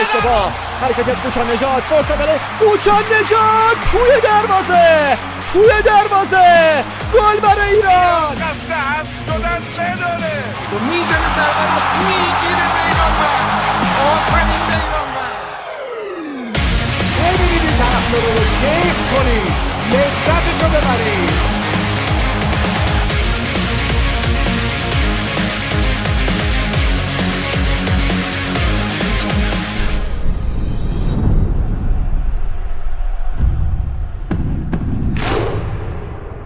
اشتباه حرکت کوچان نجات فرصت برای کوچان نجات توی دروازه توی دروازه گل برای ایران می‌زنه ضربه رو می‌گیره بیرانوند آفرین بیرانوند ببینید طرفدار رو کیف کنید لذتش رو ببرید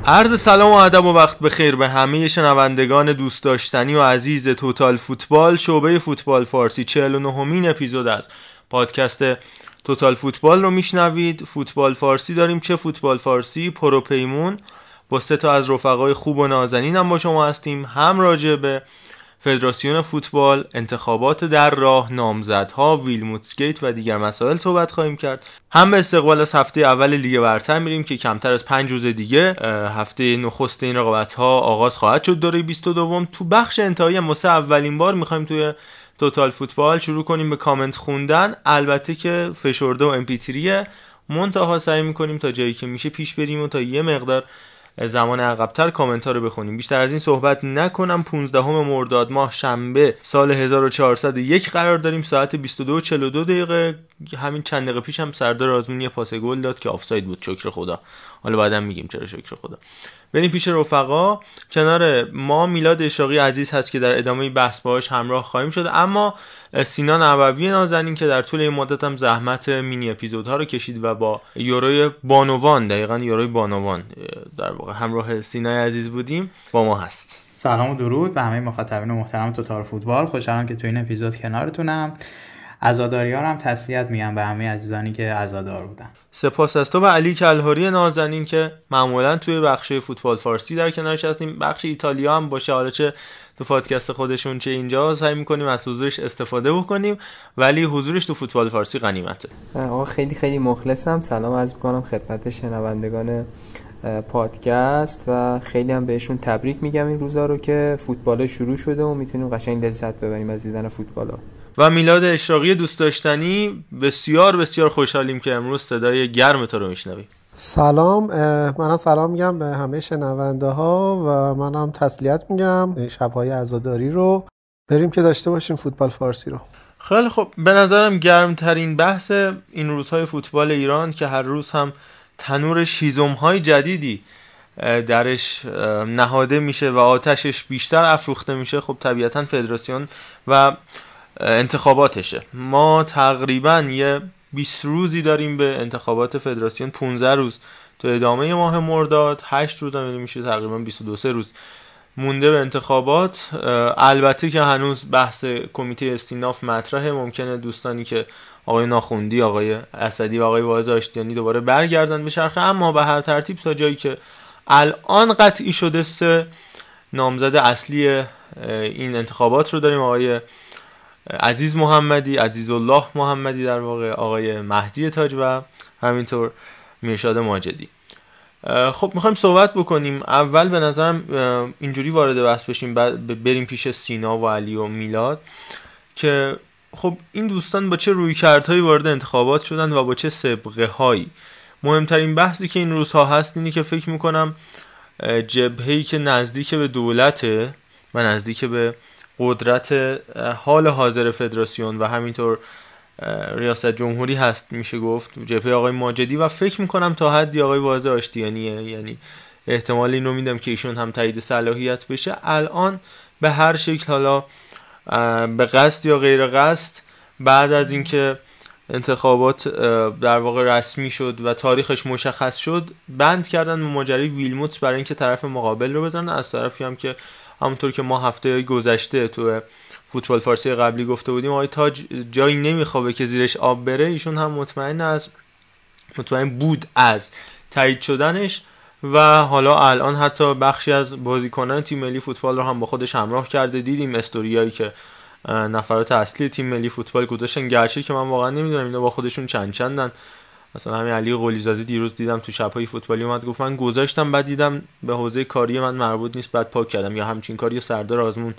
عرض سلام و ادب و وقت بخیر به همه شنوندگان دوست داشتنی و عزیز توتال فوتبال. شعبه فوتبال فارسی 49 همین اپیزود از پادکست توتال فوتبال رو میشنوید. فوتبال فارسی داریم. چه فوتبال فارسی؟ پروپیمون با سه تا از رفقای خوب و نازنین هم با شما هستیم. هم راجع به فدراسیون فوتبال انتخابات در راه نامزدها ویلموتسگیت و دیگر مسائل صحبت خواهیم کرد. هم به استقبال از هفته اول لیگ برتر میریم که کمتر از پنج روز دیگه هفته نخست این رقابت ها آغاز خواهد شد. دوره 22 تو بخش انتهایی واسه اولین بار می‌خوایم توی توتال فوتبال شروع کنیم به کامنت خوندن. البته که فشرده و امپیتریه منتها سعی می‌کنیم تا جایی که میشه پیش بریم و تا یه مقدار زمان عقبتر کامنت ها رو بخونیم. بیشتر از این صحبت نکنم. 15 مرداد ماه شنبه سال 1401 قرار داریم. ساعت 22:42 دقیقه. همین چند دقیقه پیش هم سردار آزمونی پاس گل داد که آفساید بود. شکر خدا. حالا بعدم میگیم چرا شکر خدا. بریم پیش رفقا. کنار ما میلاد اشاقی عزیز هست که در ادامه بحث باهاش همراه خواهیم شد. اما سینان عبوی نازنین که در طول این مدت هم زحمت مینی اپیزودها رو کشید و با یوروی بانوان دقیقا یوروی بانوان در واقع همراه سینای عزیز بودیم. با ما هست. سلام و درود به همه مخاطبین محترم توتال فوتبال. خوشحالم که تو این اپیزود کنارتونم. عزاداری ها هم تسلیت میگم به همه عزیزانی که عزادار بودن. سپاس از تو و علی کلهاری نازنین که معمولا توی بخش فوتبال فارسی در کنارش هستیم. بخش ایتالیا هم باشه حالا چه تو پادکست خودشون چه اینجا سعی می‌کنیم از حضورش استفاده بکنیم ولی حضورش تو فوتبال فارسی غنیمته. آقا خیلی خیلی مخلصم. سلام عرض می‌کنم خدمت شنوندگان پادکست و خیلی هم بهشون تبریک میگم این روزا رو که فوتبال شروع شده و می‌تونیم قشنگ لذت ببریم از دیدن فوتبال ها. و میلاد اشراقی دوست داشتنی بسیار بسیار خوشحالیم که امروز صدای گرم تو رو میشنویم. سلام منم سلام میگم به همه شنونده ها و منم تسلیت میگم شبهای عزاداری رو. بریم که داشته باشیم فوتبال فارسی رو. خیلی خب به نظرم گرمترین بحث این روزهای فوتبال ایران که هر روز هم تنور شیزم های جدیدی درش نهاده میشه و آتشش بیشتر افروخته میشه خب طبیعتا فدراسیون و انتخاباتشه. ما تقریبا یه 20 روزی داریم به انتخابات فدراسیون 15 روز. تو ادامه ماه مرداد 8 روز هم میشه تقریبا 22 روز مونده به انتخابات. البته که هنوز بحث کمیته استیناف مطرحه. ممکنه دوستانی که آقای ناخوندی آقای اسدی و آقای واعظ آشتیانی دوباره برگردن به شرخه. اما به هر ترتیب تا جایی که الان قطعی شده سه نامزد اصلی این انتخابات رو داریم. آقای عزیز محمدی عزیز الله محمدی در واقع آقای مهدی تاج و همینطور میرشاد ماجدی. خب می‌خوایم صحبت بکنیم. اول به نظرم اینجوری وارد بحث بشیم بریم پیش سینا و علی و میلاد که خب این دوستان با چه روی کردهایی وارد انتخابات شدن و با چه سبقه هایی مهمترین بحثی که این روزها هست اینی که فکر می‌کنم جبهه‌ای که نزدیک به دولته و نزدیک به قدرت حال حاضر فدراسیون و همینطور ریاست جمهوری هست میشه گفت. جبهه آقای ماجدی و فکر می‌کنم تا حدی آقای واعظ آشتیانیه یعنی احتمال اینو میدم که ایشون هم تایید صلاحیت بشه. الان به هر شکل حالا به قصد یا غیر قصد بعد از اینکه انتخابات در واقع رسمی شد و تاریخش مشخص شد بند کردن ماجرای ویلموتس برای اینکه طرف مقابل رو بزنن. از طرفی هم که همونطور که ما هفته گذشته تو فوتبال فارسی قبلی گفته بودیم آقای تاج جایی نمیخوابه که زیرش آب بره ایشون هم مطمئن از مطمئن بود از تایید شدنش و حالا الان حتی بخشی از بازیکنان تیم ملی فوتبال رو هم با خودش همراه کرده. دیدیم استوریایی که نفرات اصلی تیم ملی فوتبال گذاشتن. گرچه که من واقعا نمی‌دونم اینا با خودشون چند چندن. مثلا همین علی قلیزاده دیروز دیدم تو شبهای فوتبالی اومد گفت من گذاشتم بعد دیدم به حوزه کاری من مربوط نیست بعد پاک کردم. یا همچین کاری سردار آزمون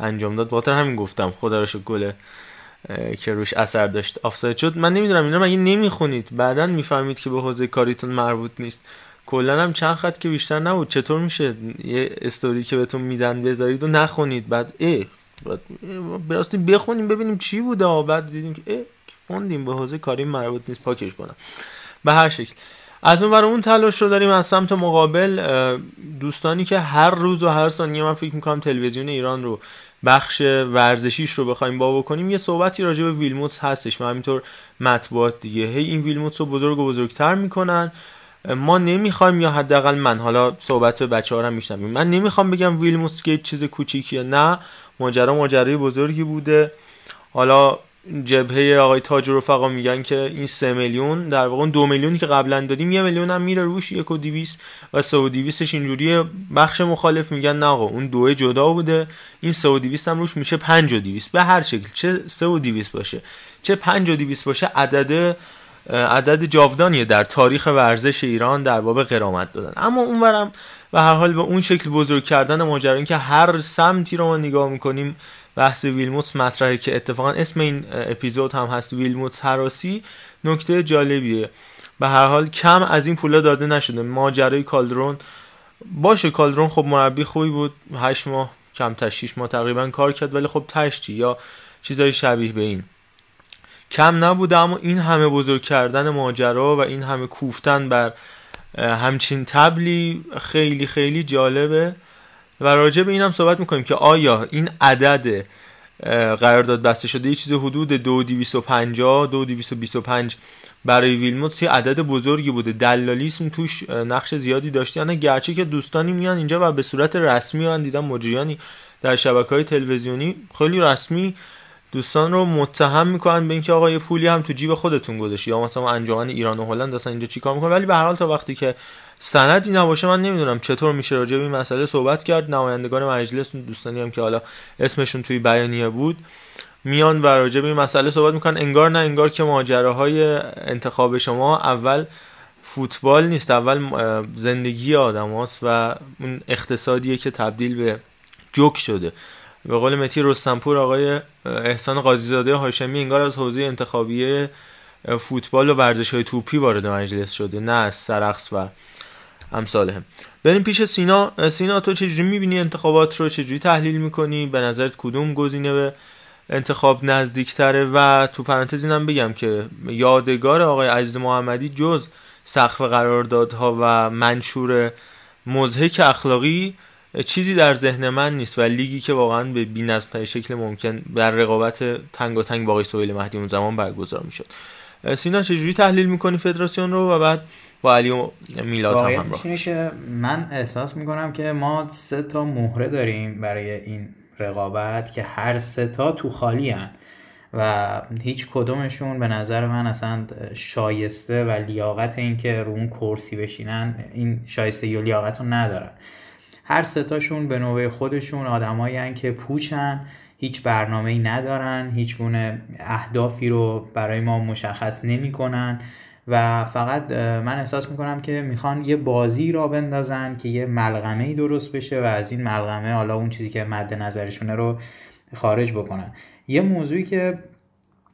انجام داد. باتر همین گفتم خدا رو گله که روش اثر داشت. آفساید شد. من نمی‌دونم اینا مگه نمی‌خونید؟ بعدا می‌فهمید که به حوزه کاریتون مربوط نیست. کلا هم چند خط که بیشتر نبود. چطور میشه یه استوری که بهتون میدن بذارید و نخونید؟ بعد ای بعد بخونیم ببینیم چی بوده. بعد دیدیم که ای خوندیم به حوزه کاری مربوط نیست پاکش کنم. به هر شکل. از اون اون تلاش رو داریم از سمت مقابل دوستانی که هر روز و هر ثانیه من فکر می‌کنم تلویزیون ایران رو بخش ورزشیش رو بخوایم با بکنیم یه صحبتی راجع به ویلموتس هستش. و همینطور مطبوعات دیگه. هی این ویلموتس رو بزرگ و بزرگتر می‌کنن. ما نمی‌خوایم یا حداقل من حالا صحبت بچه ها رو میشنویم. من نمی‌خوام بگم ویلموتس که چیز کوچیکیه. نه ماجرا ماجرای بزرگی بوده. حالا جبهه آقای تاج رفقا میگن که این سه میلیون در واقع دو میلیونی که قبلا دادیم یه میلیون هم میره روش یک و دیویس و سه و دیویسش اینجوری بخش مخالف میگن نه آقا اون دوه جدا بوده. این سه و دیویس هم روش میشه پنج و دیویس به هر شکل چه سه و دیویس باشه چه پنج و دیویس باشه عدد عدد جاودانیه در تاریخ ورزش ایران در باب قرامت دادن. اما اونورم و هر حال به اون شکل بزرگ کردن ماجرا که هر سمتی رو ما نگاه می‌کنیم بحث ویلموتس مطرحه که اتفاقا اسم این اپیزود هم هست ویلموتس هراسی نکته جالبیه. به هر حال کم از این پولا داده نشده. ماجرای کالدرون. باشه کالدرون خب مربی خوبی بود. هشت ماه کم تا 6 ماه تقریبا کار کرد ولی خب تشتی یا چیزای شبیه به این. کم نبوده اما این همه بزرگ کردن ماجرا و این همه کوفتن بر همچین تبلی خیلی خیلی جالبه. و راجع به اینم صحبت می‌کنیم که آیا این عدد قرارداد بسته شده یه چیز حدود 2250 2225 برای ویلموتس یه عدد بزرگی بوده. دلالیسم توش نقش زیادی داشته. یعنی گرچه که دوستانی میان اینجا و به صورت رسمی من دیدم مجریانی در شبکه های تلویزیونی خیلی رسمی دوستان رو متهم می‌کنن به اینکه آقا یه پولی هم تو جیب خودتون گذاشتی. یا مثلا انجمن ایران و هلند اصلا اینجا چیکار می‌کنن؟ ولی به هر حال تا وقتی که سندی نباشه من نمی‌دونم چطور میشه راجع به این مسئله صحبت کرد. نمایندگان مجلس دوستانی هم که حالا اسمشون توی بیانیه بود میان و راجع به این مسئله صحبت می‌کنن. انگار نه انگار که ماجراهای انتخاب شما اول فوتبال نیست اول زندگی آدم هاست و اون اقتصادیه که تبدیل به جوک شده. به قول متی رستنپور آقای احسان قاضیزاده هاشمی انگار از حوزه انتخابی فوتبال و ورزش های توپی وارد مجلس شده نه از سرقص و امثالهم بریم پیش سینا. سینا تو چجوری می‌بینی انتخابات رو؟ چجوری تحلیل می‌کنی؟ به نظرت کدوم گزینه به انتخاب نزدیکتره؟ و تو پرانتز اینم بگم که یادگار آقای عزیز محمدی جز سقف قراردادها و منشور مزهک اخلاقی چیزی در ذهن من نیست و لیگی که واقعا به بی‌نظم‌ترین شکل ممکن بر رقابت تنگ و تنگ با آقای سهیل مهدی اون زمان برگزار می‌شد سینا چجوری تحلیل می‌کنی فدراسیون رو و بعد با علی و میلاد هم همراه که من احساس می‌کنم که ما سه تا مهره داریم برای این رقابت که هر سه تا تو خالی هن. و هیچ کدومشون به نظر من اصلا شایسته و لیاقت این که رو اون کرسی بشینن این شایسته و لیاقت رو ندارن هر ستاشون به نوع خودشون آدمایی که پوچن هیچ برنامه ای ندارن هیچ گونه اهدافی رو برای ما مشخص نمی‌کنن و فقط من احساس می‌کنم که می‌خوان یه بازی را بندازن که یه ملغمه ای درست بشه و از این ملغمه حالا اون چیزی که مد نظرشونه رو خارج بکنن. یه موضوعی که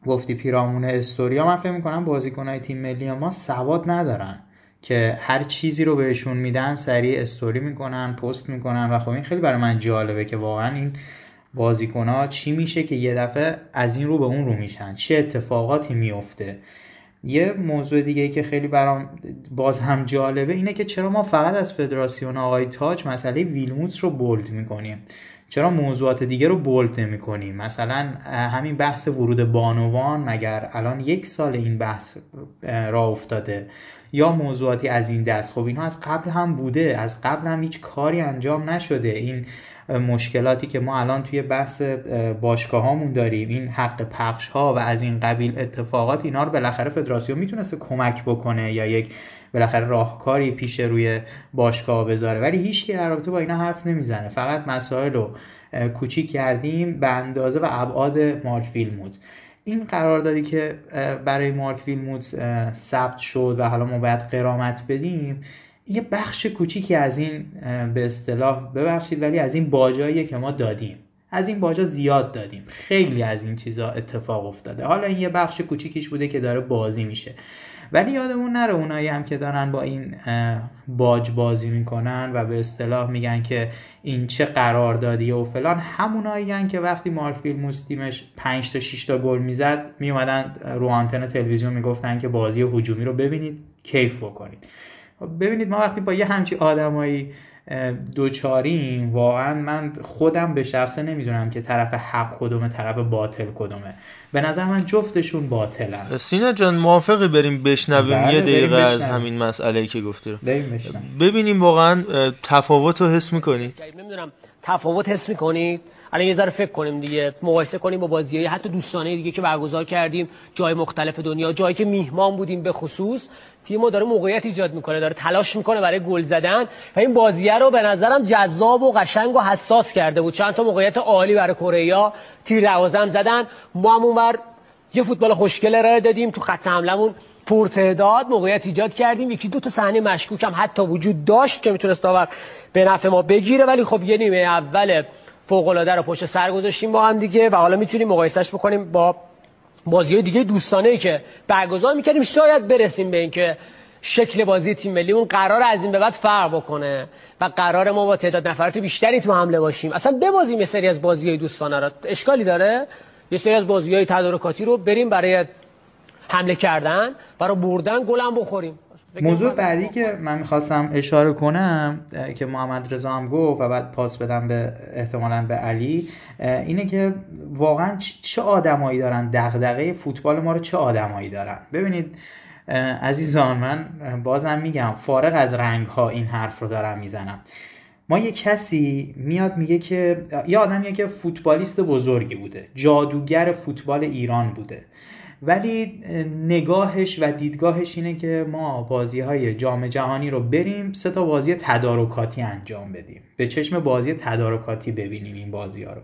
گفتی پیرامون استوریا من فکر می‌کنم بازیکنهای تیم ملی ما سواد ندارن. که هر چیزی رو بهشون میدن سریع استوری می‌کنن پست می‌کنن و خب این خیلی برای من جالبه که واقعا این بازیکن ها چی میشه که یه دفعه از این رو به اون رو میشن. چه اتفاقاتی میفته یه موضوع دیگه ای که خیلی برام باز هم جالبه اینه که چرا ما فقط از فدراسیون آقای تاج مسئله ویلموتس رو بولد می‌کنیم؟ چرا موضوعات دیگه رو بولد نمی کنیم مثلا همین بحث ورود بانوان مگر الان یک سال این بحث را افتاده؟ یا موضوعاتی از این دست. خب اینها از قبل هم بوده. از قبل هم هیچ کاری انجام نشده. این مشکلاتی که ما الان توی بحث باشگاه هامون داریم این حق پخش ها و از این قبیل اتفاقات اینا رو بالاخره فدراسیون می‌تونسته کمک بکنه یا یک بالاخره راهکاری پیش روی باشگاه بذاره. ولی هیچ در رابطه با اینا حرف نمی‌زنه. فقط مسائل رو کوچیک کردیم به اندازه و ابعاد مارک فیلموت این قراردادی که برای مارک ویلموت ثبت شد و حالا ما باید قرامت بدیم یه بخش کوچیکی از این به اصطلاح ببخشید ولی از این باجاییه که ما دادیم. از این باجا زیاد دادیم. خیلی از این چیزا اتفاق افتاده. حالا این یه بخش کوچیکیش بوده که داره بازی میشه. ولی یادمون نره اونایی هم که دارن با این باج بازی می‌کنن و به اصطلاح میگن که این چه قراردادی و فلان. همونایی که وقتی مارک فیلموس تیمش 5 تا 6 تا گل می‌زد میومدن رو آنتن تلویزیون می‌گفتن که بازی هجومی رو ببینید کیف بکنید. ببینید ما وقتی با یه همچی آدمایی دوچاریم. واقعا من خودم به شخصه نمی‌دونم که طرف حق کدومه طرف باطل کدومه. به نظر من جفتشون باطلن. سینا جان موافقی بریم بشنویم بله، یه دقیقه از همین مسئله که گفتی رو. ببینیم واقعا تفاوت رو حس می‌کنید نمی‌دونم. تفاوت حس می‌کنید؟ الان یه ذره فکر کنیم دیگه مقایسه کنیم با بازی‌های حتی دوستانه دیگه که برگزار کردیم جای مختلف دنیا جایی که میهمان بودیم به خصوص. تیم ما داره موقعیت ایجاد می‌کنه داره تلاش می‌کنه برای گل زدن و این بازیه رو به نظرم جذاب و قشنگ و حساس کرده بود. چند تا موقعیت عالی برای کره تیر دوازم زدن. ما هم اونور یه فوتبال خوشگل ارائه دادیم تو خط حملمون پرتعداد موقعیت ایجاد کردیم. یکی دو تا صحنه مشکوک هم حتی وجود داشت که می‌تونست داور به نفع ما بگیره. ولی خب یه نیمه اول فوق العاده رو پشت سر گذاشتیم با هم دیگه و حالا می‌تونیم مقایسش بکنیم با بازی دیگه دوستانه که برگزار می‌کردیم. شاید برسیم به اینکه شکل بازی تیم ملی اون قرار از این به بعد فرق بکنه و قرار ما با تعداد نفرات بیشتری تو حمله باشیم. اصلا ببازیم یه سری از بازی های دوستانه را اشکالی داره؟ یه سری از بازی های تدارکاتی رو بریم برای حمله کردن برای بردن گلم بخوریم. موضوع بعدی که من می‌خواستم اشاره کنم که محمد رضا هم گفت و بعد پاس بدم به احتمالا به علی اینه که واقعا چه آدمایی دارن؟ دغدغه فوتبال ما رو چه آدمایی دارن؟ ببینید عزیزان من بازم میگم فارغ از رنگ ها این حرف رو دارم می‌زنم. ما یه کسی میاد میگه که یه آدمیه که فوتبالیست بزرگی بوده جادوگر فوتبال ایران بوده. ولی نگاهش و دیدگاهش اینه که ما بازی های جام جهانی رو بریم سه تا بازی تدارکاتی انجام بدیم. به چشم بازی تدارکاتی ببینیم این بازی ها رو.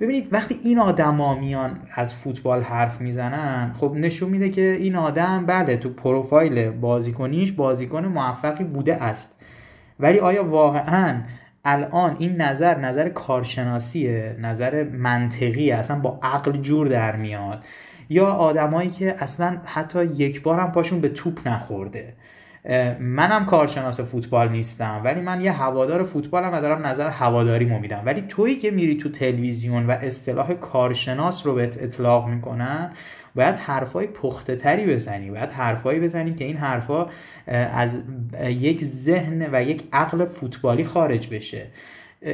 ببینید وقتی این آدما میان از فوتبال حرف می‌زنن خب نشون میده که این آدم بله تو پروفایل بازیکنیش بازیکن موفقی بوده است. ولی آیا واقعا الان این نظر نظر کارشناسیه نظر منطقی اصلا با عقل جور در میاد؟ یا آدمایی که اصلا حتی یک بار هم پاشون به توپ نخورده. منم کارشناس فوتبال نیستم ولی من یه هوادار فوتبالم و دارم نظر هواداری میدم. ولی تویی که میری تو تلویزیون و اصطلاح کارشناس رو بهت اطلاق می‌کنن باید حرفای پخته تری بزنی. باید حرفایی بزنی که این حرفا از یک ذهن و یک عقل فوتبالی خارج بشه.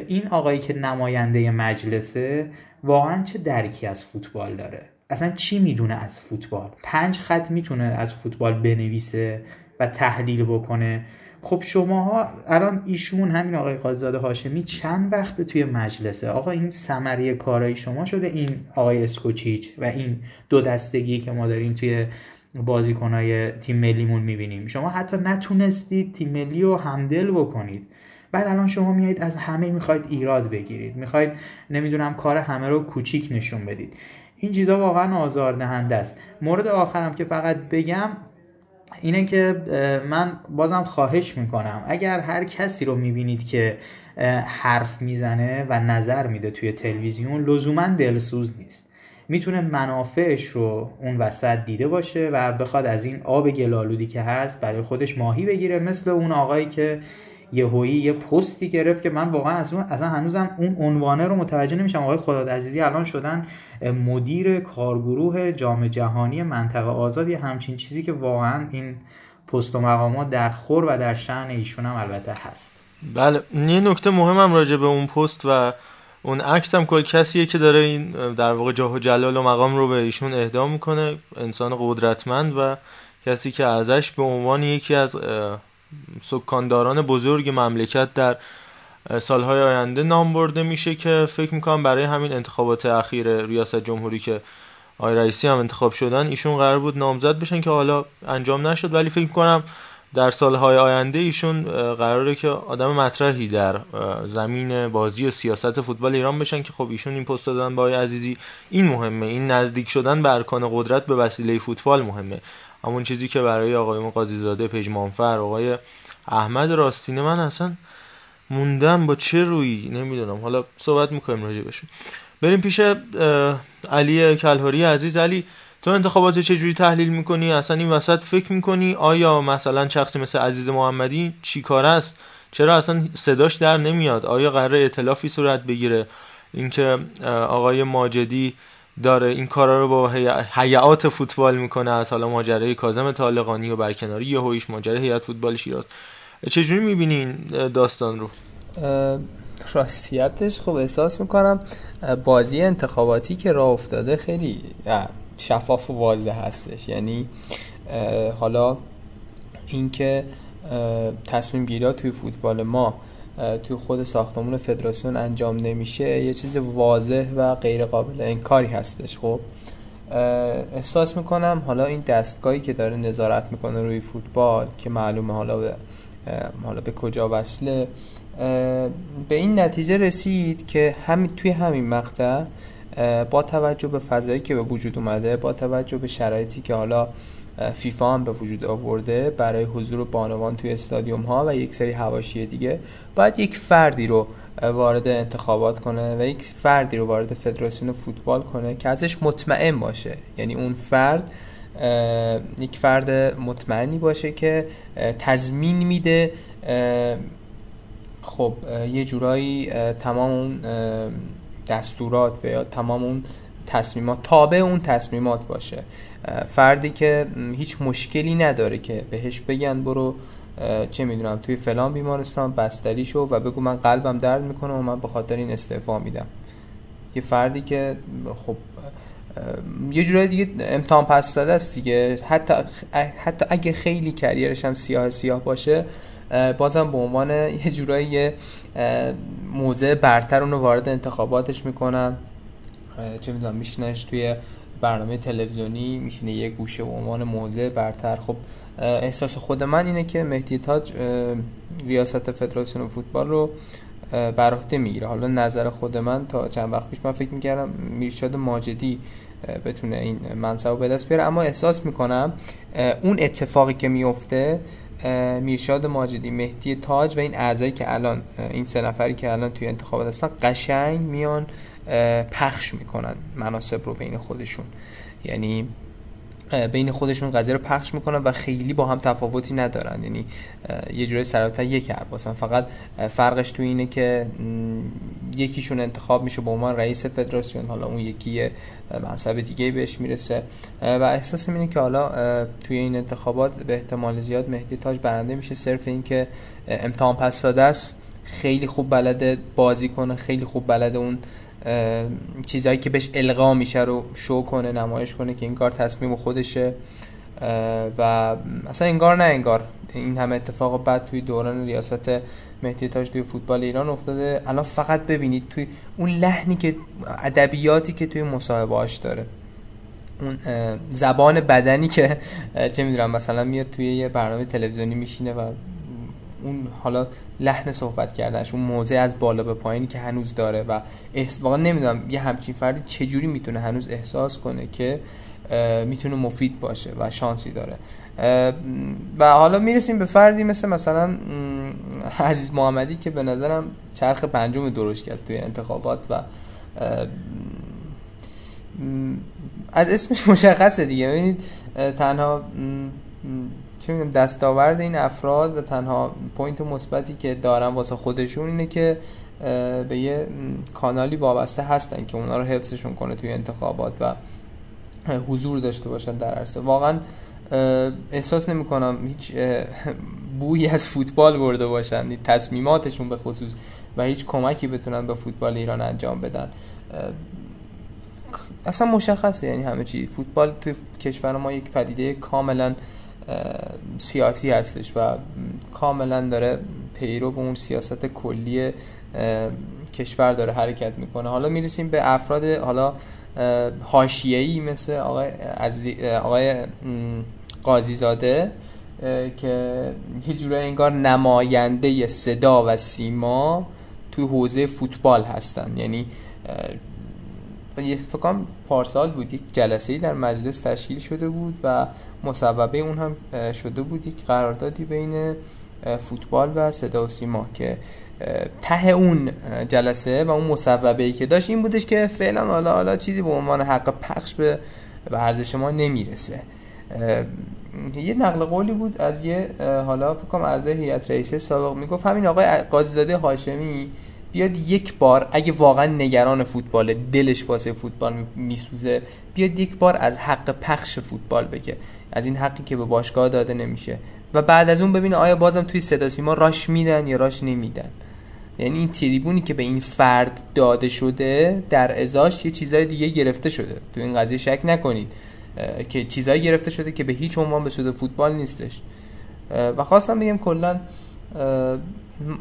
این آقایی که نماینده مجلسه واقعا چه درکی از فوتبال داره؟ اصلا چی می‌دونه از فوتبال؟ پنج خط می‌تونه از فوتبال بنویسه و تحلیل بکنه. خب شماها الان ایشون همین آقای قاضزاده هاشمی چند وقت توی مجلسه؟ آقا این سمری کارای شما شده این آقای اسکوچیچ و این دو دستگی که ما داریم توی بازیکنهای تیم ملیمون می‌بینیم. شما حتی نتونستید تیم ملی رو همدل بکنید. بعد الان شما میایید از همه می‌خواید ایراد بگیرید. می‌خواید نمی‌دونم کار همه رو کوچیک نشون بدید. این چیزا واقعا آزاردهنده است. مورد آخرم که فقط بگم اینه که من بازم خواهش می‌کنم. اگر هر کسی رو می‌بینید که حرف می‌زنه و نظر میده توی تلویزیون لزوما دلسوز نیست. می‌تونه منافعش رو اون وسط دیده باشه و بخواد از این آب گلالودی که هست برای خودش ماهی بگیره مثل اون آقایی که یهویی یه پستی گرفت که من واقعا از اون اصلا هنوزم اون عنوانه رو متوجه نمیشم. آقای خداد عزیزی الان شدن مدیر کارگروه جام جهانی منطقه آزاد. یه همچین چیزی که واقعا این پست و مقامات در خور و در شعن ایشون هم البته هست. بله یه نکته مهمم راجع به اون پست و اون عکس هم کل کسیه که داره این در واقع جاه و جلال و مقام رو به ایشون اهدا می‌کنه انسان قدرتمند و کسی که ازش به عنوان یکی از سکانداران بزرگ مملکت در سالهای آینده نام برده میشه که فکر می‌کنم برای همین انتخابات اخیر ریاست جمهوری که آقای رئیسی هم انتخاب شدن ایشون قرار بود نامزد بشن که حالا انجام نشد. ولی فکر می‌کنم در سالهای آینده ایشون قراره که آدم مطرحی در زمین بازی و سیاست فوتبال ایران بشن که خب ایشون این پست دادن با آقای عزیزی. این مهمه. این نزدیک شدن به ارکان قدرت به وسیله فوتبال مهمه. همون چیزی که برای آقای قاضی زاده پژمانفر آقای احمد راستینه من اصلا موندم با چه روی نمی‌دونم. حالا صحبت می‌کنیم راجع بشون بریم پیش علی کلهاری عزیز. علی تو انتخابات چجوری تحلیل می‌کنی؟ اصلا این وسط فکر می‌کنی آیا مثلا شخصی مثل عزیز محمدی چی کار است؟ چرا اصلا صداش در نمیاد؟ آیا قرار اطلافی صورت بگیره؟ اینکه آقای ماجدی داره این کارا رو با هیئات فوتبال می‌کنه از حالا ماجرای کاظم طالقانی و برکناری یهویش ماجرای هیئت فوتبال شیراز. چجوری می‌بینی این داستان رو؟ راستیتش خب احساس می‌کنم بازی انتخاباتی که راه افتاده خیلی شفاف و واضح هستش. یعنی حالا اینکه تصمیم گیری توی فوتبال ما توی خود ساختمون فدراسیون انجام نمیشه یه چیز واضح و غیر قابل انکاری هستش خب. احساس می‌کنم حالا این دستگاهی که داره نظارت می‌کنه روی فوتبال که معلومه حالا به حالا به کجا وصله به این نتیجه رسید که همین توی همین مقطع با توجه به فضایی که به وجود اومده با توجه به شرایطی که حالا فیفا هم به وجود آورده برای حضور بانوان توی استادیوم ها و یک سری هواشی دیگه. باید یک فردی رو وارد انتخابات کنه و یک فردی رو وارد فدراسیون فوتبال کنه که ازش مطمئن باشه. یعنی اون فرد یک فرد مطمئنی باشه که تضمین میده. خب یه جورایی تمام اون دستورات و یا تمام اون تصمیمات تابع اون تصمیمات باشه. فردی که هیچ مشکلی نداره که بهش بگن برو چه می‌دونم توی فلان بیمارستان بستری شو و بگو من قلبم درد می‌کنه و من به خاطر این استعفا میدم. یه فردی که خب یه جورایی دیگه امتحان پس داده است دیگه. حتی حتی اگه خیلی کریرش هم سیاه سیاه باشه بازم به عنوان یه جورایی موضع برتر اونو وارد انتخاباتش می‌کنن. چه می‌دونم میشنش توی برنامه تلویزیونی میشینه یه گوشه به عنوان موضع برتر. خب احساس خود من اینه که مهدی تاج ریاست فدراسیون فوتبال رو بر عهده می‌گیره. حالا نظر خود من تا چند وقت پیش من فکر می‌کردم میرشاد ماجدی بتونه این منصب به دست بیاره. اما احساس می‌کنم اون اتفاقی که میفته میرشاد ماجدی مهدی تاج و این اعضایی که الان این سه نفری که الان توی انتخابات هستن قشنگ میان پخش می‌کنن مناسب رو بین خودشون. یعنی بین خودشون قضیه رو پخش می‌کنن و خیلی با هم تفاوتی ندارن. یعنی یه جوری سرابطه یک باسن فقط فرقش تو اینه که یکیشون انتخاب میشه به عنوان رئیس فدراسیون. حالا اون یکی منصب دیگه بهش می‌رسه. و احساس اینه که حالا توی این انتخابات به احتمال زیاد مهدی تاج برنده میشه. صرف اینکه امتحان پس است خیلی خوب بلده بازی کنه خیلی خوب بلده اون چیزهایی که بهش القا میشه رو شو کنه نمایش کنه که این کار تصمیم خودشه. و اصلا انگار نه انگار. این همه اتفاق بعد توی دوران ریاست مهدی تاج توی فوتبال ایران افتاده. الان فقط ببینید توی اون لحنی که ادبیاتی که توی مصاحبهاش داره. اون زبان بدنی که چه می‌دونم مثلا میاد توی یه برنامه تلویزیونی میشینه و اون حالا لحن صحبت کردنش اون موضع از بالا به پایینی که هنوز داره و واقعا نمی‌دونم یه همچین فردی چجوری می‌تونه هنوز احساس کنه که می‌تونه مفید باشه و شانسی داره. و حالا می‌رسیم به فردی مثل مثلا عزیز محمدی که به نظرم چرخ پنجم درشک است توی انتخابات و از اسمش مشخصه دیگه. ببینید تنها چه می‌دونم دستاورد این افراد و تنها پوینت مثبتی که دارن واسه خودشون اینه که به یه کانالی وابسته هستن که اونا رو حفظشون کنه توی انتخابات و حضور داشته باشن در عرصه. واقعا احساس نمی کنم هیچ بویی از فوتبال برده باشن تصمیماتشون به خصوص و هیچ کمکی بتونن به فوتبال ایران انجام بدن. اصلا مشخصه یعنی همه چی. فوتبال توی کشور ما یک پدیده کاملا سیاسی هستش و کاملا داره پیرو اون سیاست کلی کشور داره حرکت می‌کنه. حالا می‌رسیم به افراد حالا حاشیه‌ای مثل آقای عزی... آقای قاضی زاده که یه جورایی انگار نماینده صدا و سیما توی حوزه فوتبال هستن. یعنی فکرم پارسال بود یک جلسه در مجلس تشکیل شده بود و مصوبه اون هم شده بود یک قراردادی بین فوتبال و صدا و سیما که ته اون جلسه و اون مصوبه ای که داشت این بودش که فعلا حالا حالا چیزی به عنوان حق پخش به ورزش ما نمی‌رسه. یه نقل قولی بود از یه حالا فکر از هیئت رئیسه سابق می‌گفت. همین آقای قاضی زاده هاشمی بیاد یک بار اگه واقعا نگران فوتبال دلش واسه فوتبال میسوزه بیاد یک بار از حق پخش فوتبال بگه. از این حقی که به باشگاه داده نمیشه. و بعد از اون ببینه آیا بازم توی صدا سیما راش میدن یا راش نمیدن. یعنی این تریبونی که به این فرد داده شده در ازاش یه چیزای دیگه گرفته شده. تو این قضیه شک نکنید که چیزایی گرفته شده که به هیچ عنوان به شده فوتبال نیستش. و خواستم بگم کلا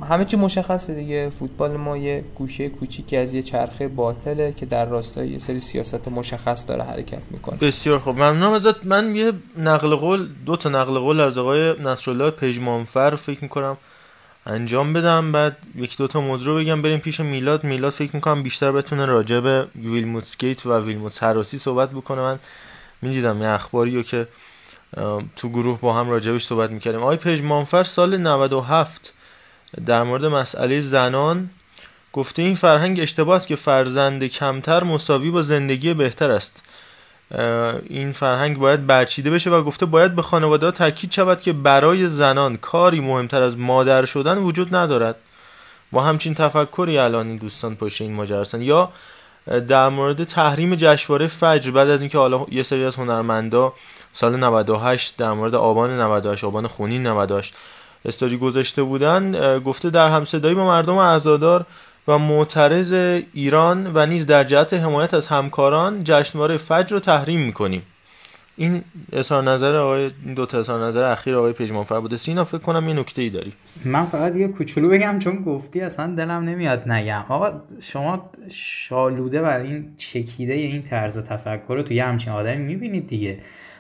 همه چی مشخصه دیگه. فوتبال ما یه گوشه کوچیکی از یه چرخه باطله که در راستای یه سری سیاست مشخص داره حرکت می‌کنه. بسیار خوب. ممنونم ازت. من یه نقل قول دو تا نقل قول از آقای نصرالله پژمانفر فکر می‌کنم انجام بدم. بعد یک دو تا موضوع بگم. بریم پیش میلاد. میلاد فکر می‌کنم بیشتر بتونه راجع به ویلموت سکیت و ویلموت هراسی صحبت بکنه. من می‌دیدم یه اخباری رو که تو گروه با هم راجبش صحبت می‌کردیم. آقای پژمانفر سال 97 در مورد مسئله زنان گفته این فرهنگ اشتباه است که فرزند کمتر مساوی با زندگی بهتر است. این فرهنگ باید برچیده بشه و گفته باید به خانواده ها تاکید شود که برای زنان کاری مهمتر از مادر شدن وجود ندارد. با همچین تفکری الان این دوستان پشت این ماجرا هستن. یا در مورد تحریم جشنواره فجر بعد از اینکه حالا یه سری از هنرمندا سال 98 در مورد آبان 98 آبان خونین 98 استوری گذاشته بودن گفته در همصدایی با مردم عزادار و معترض ایران و نیز در جهت حمایت از همکاران جشنواره فجر رو تحریم می‌کنیم. این اظهار نظر آقای دو تا اظهار نظر اخیر آقای پژمانفر بوده سینا فکر کنم یه نکته ای داری. من فقط یه کوچولو بگم چون گفتی اصلا دلم نمیاد نگم. آقا شما شالوده و این چکیده این طرز تفکر رو تو یه همچین آدمی می‌بینید دیگه.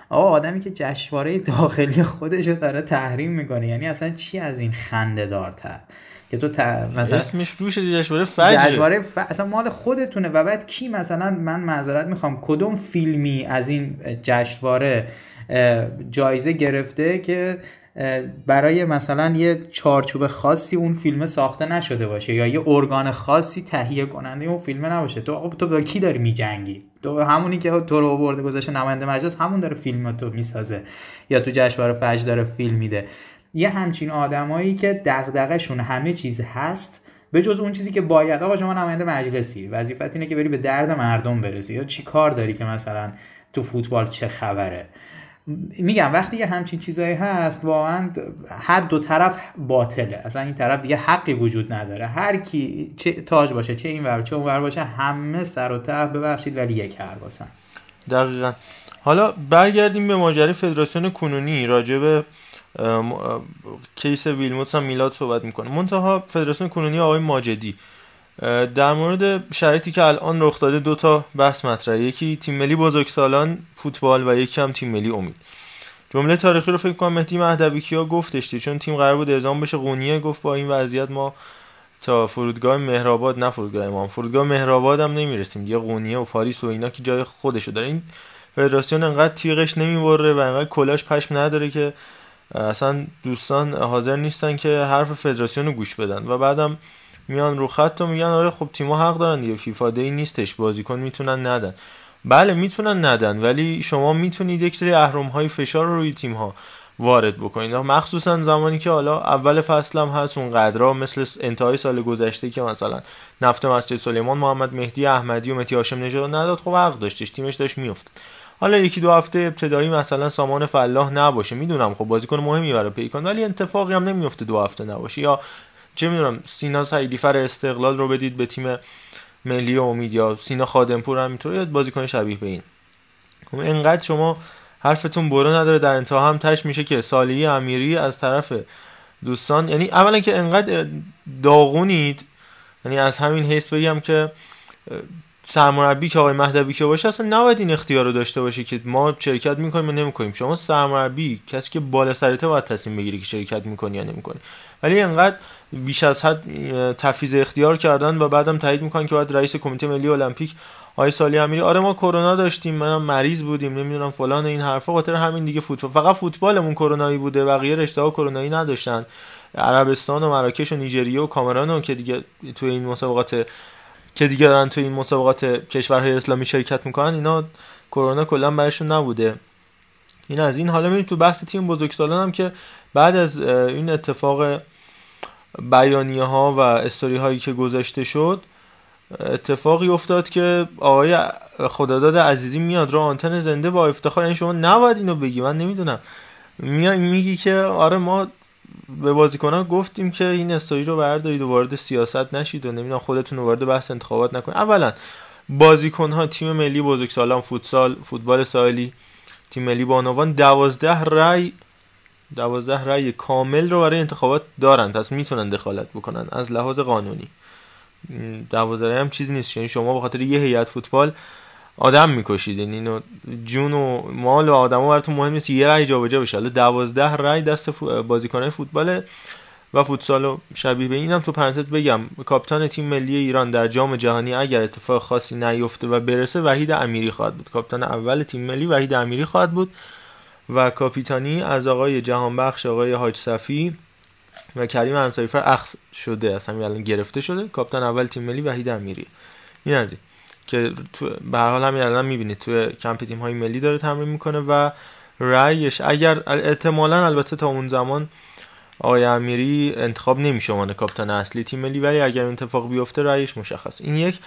آقا آدمی که جشنواره داخلی خودش رو داره تحریم می‌کنه. یعنی اصلا چی از این خنده دارتر؟ که تو مثلا اسمش روش جشنواره فجر. جشنواره ف... اصلا مال خودتونه. و بعد کی مثلا من معذرت می‌خوام کدوم فیلمی از این جشنواره جایزه گرفته که برای مثلا یه چارچوب خاصی اون فیلم ساخته نشده باشه؟ یا یه ارگان خاصی تهیه کننده اون فیلم نباشه؟ تو تو با کی داری میجنگی؟ تو همونی که تو رو آورده گذاشته نماینده مجلس همون داره فیلم تو می‌سازه. یا تو جشنواره فجر داره فیلم میده. یه همچین آدمایی که دغدغه‌شون همه چیز هست به جز اون چیزی که باید. آقا شما نماینده مجلسی. وظیفت اینه که بری به درد مردم برسی. یا چی کار داری که مثلا تو فوتبال چه خبره؟ میگم وقتی یه همچین چیزایی هست واقعا هر دو طرف باطله. اصلا این طرف دیگه حقی وجود نداره. هر کی چه تاج باشه چه این ور چه اون ور باشه همه سر و ته ببخشید ولی یک هر باسن دقیقا. حالا برگردیم به ماجرای فدراسیون کنونی. راجع به کیس ویلموتس هم میلاد صحبت می‌کنه. منتها فدراسیون کنونی آقای ماجدی. در مورد شرایطی که الان رخ داده دو تا بحث مطرحه. یکی تیم ملی بزرگسالان فوتبال و یکی هم تیم ملی امید. جمله تاریخی رو فکر کنم مهدی مهدوی کیا گفتش چون تیم قرار بود اعزام بشه. قونیه گفت با این وضعیت ما تا فرودگاه مهرآباد نه فرودگاه امام فرودگاه مهرآباد هم نمی‌رسیم. دیگه قونیه و پاریس و اینا که جای خودشو داره. این فدراسیون انقدر تیغش نمی‌بره و انقدر کلاش پشم نداره که اصلا دوستان حاضر نیستن که حرف فدراسیون رو گوش بدن. و بعدم میان رو خط و میگن آره خب تیم‌ها حق دارن دیگه. فیفا دی نیستش. بازیکن می‌تونن ندن. بله می‌تونن ندن ولی شما می‌تونید یک سری اهرم های فشار رو روی تیم ها وارد بکنید. مخصوصا زمانی که حالا اول فصل هم هست اون قدرها مثل انتهای سال گذشته که مثلا نفت مسجد سلیمان محمد مهدی احمدی و مهدی هاشم نژاد نداد خب حق داشتش. تیمش داشت میافتاد حالا یکی دو هفته ابتدایی مثلا سامان فلاح نباشه. می‌دونم خب بازیکن مهمی برای پیکان ولی اتفاقی هم نمیفته دو هفته نباشه. یا چه می‌دونم سینا سعیدیفر استقلال رو بدید به تیم ملی امید یا سینا خادمپور هم می‌تونه بازیکن شبیه به این. خب انقدر شما حرفتون برو نداره در انتها هم تش میشه که سالی امیری از طرف دوستان یعنی اولا که انقدر داغونید یعنی از همین حیث بگم که سرمربی که آقای مهدوی که باشه اصلا نباید این اختیار رو داشته باشه که ما شرکت می‌کنیم و نمی‌کنیم. شما سرمربی کسی که بالا سرته باید تصمیم بگیری که شرکت می‌کنی یا نمی‌کنی ولی انقدر بیش از حد تفیز اختیار کردن و بعدم تایید می‌کنن که باید رئیس کمیته ملی المپیک آقای سالی امیری آره ما کرونا داشتیم منم مریض بودیم نمی‌دونم فلان این حرفا خاطر همین دیگه فوتبال. فقط فوتبالمون کرونایی بوده بقیه رشته ها کرونایی نداشتن. عربستان و مراکش و نیجریه و کامران که دیگه تو این مسابقات که دیگه دارن تو این مسابقات کشورهای اسلامی شرکت می‌کنن اینا کرونا کلا براشون نبوده. این از این. حالا میریم تو بحث تیم بزرگسالان هم که بعد از این اتفاق بیانیه ها و استوری هایی که گذاشته شد اتفاقی افتاد که آقای خداداد عزیزی میاد رو آنتن زنده با افتخار این شما نباید اینو بگی من نمی‌دونم. میای میگی که آره ما به بازیکنان گفتیم که این استوری رو بردارید و وارد سیاست نشید و نمی‌دونم خودتون وارد بحث انتخابات نکنید. اولا بازیکن ها تیم ملی بزرگسالان فوتسال فوتبال ساحلی تیم ملی با عنوان دوازده رای دوازده رای کامل رو برای انتخابات دارن. پس می‌تونن دخالت بکنن از لحاظ قانونی. دوازده هم چیز نیست. یعنی شما به خاطر یه هیئت فوتبال آدم می‌کشید. یعنی اینو جون و مال و آدما براتون مهم نیست. یه رای جابجا بشه. حالا 12 رای دست. بازیکنان فوتبال و فوتسال و شبیه به اینم تو پرانتز بگم. کاپیتان تیم ملی ایران در جام جهانی اگر اتفاق خاصی نیفته و برسه وحید امیری خواهد بود. کاپیتان اول تیم ملی وحید امیری خواهد بود. و کاپیتانی از آقای جهانبخش آقای حاج صفی و کریم انصاریفر اخذ شده. اصلا الان گرفته شده. کاپیتان اول تیم ملی وحید امیری. این از که تو به هر حال همین الان می‌بینید تو کمپ تیم های ملی داره تمرین می‌کنه و رأیش اگر احتمالا البته تا اون زمان آقای امیری انتخاب نمیشه عنوان کاپیتان اصلی تیم ملی ولی اگر اتفاق بیفته رأیش مشخص. این یک.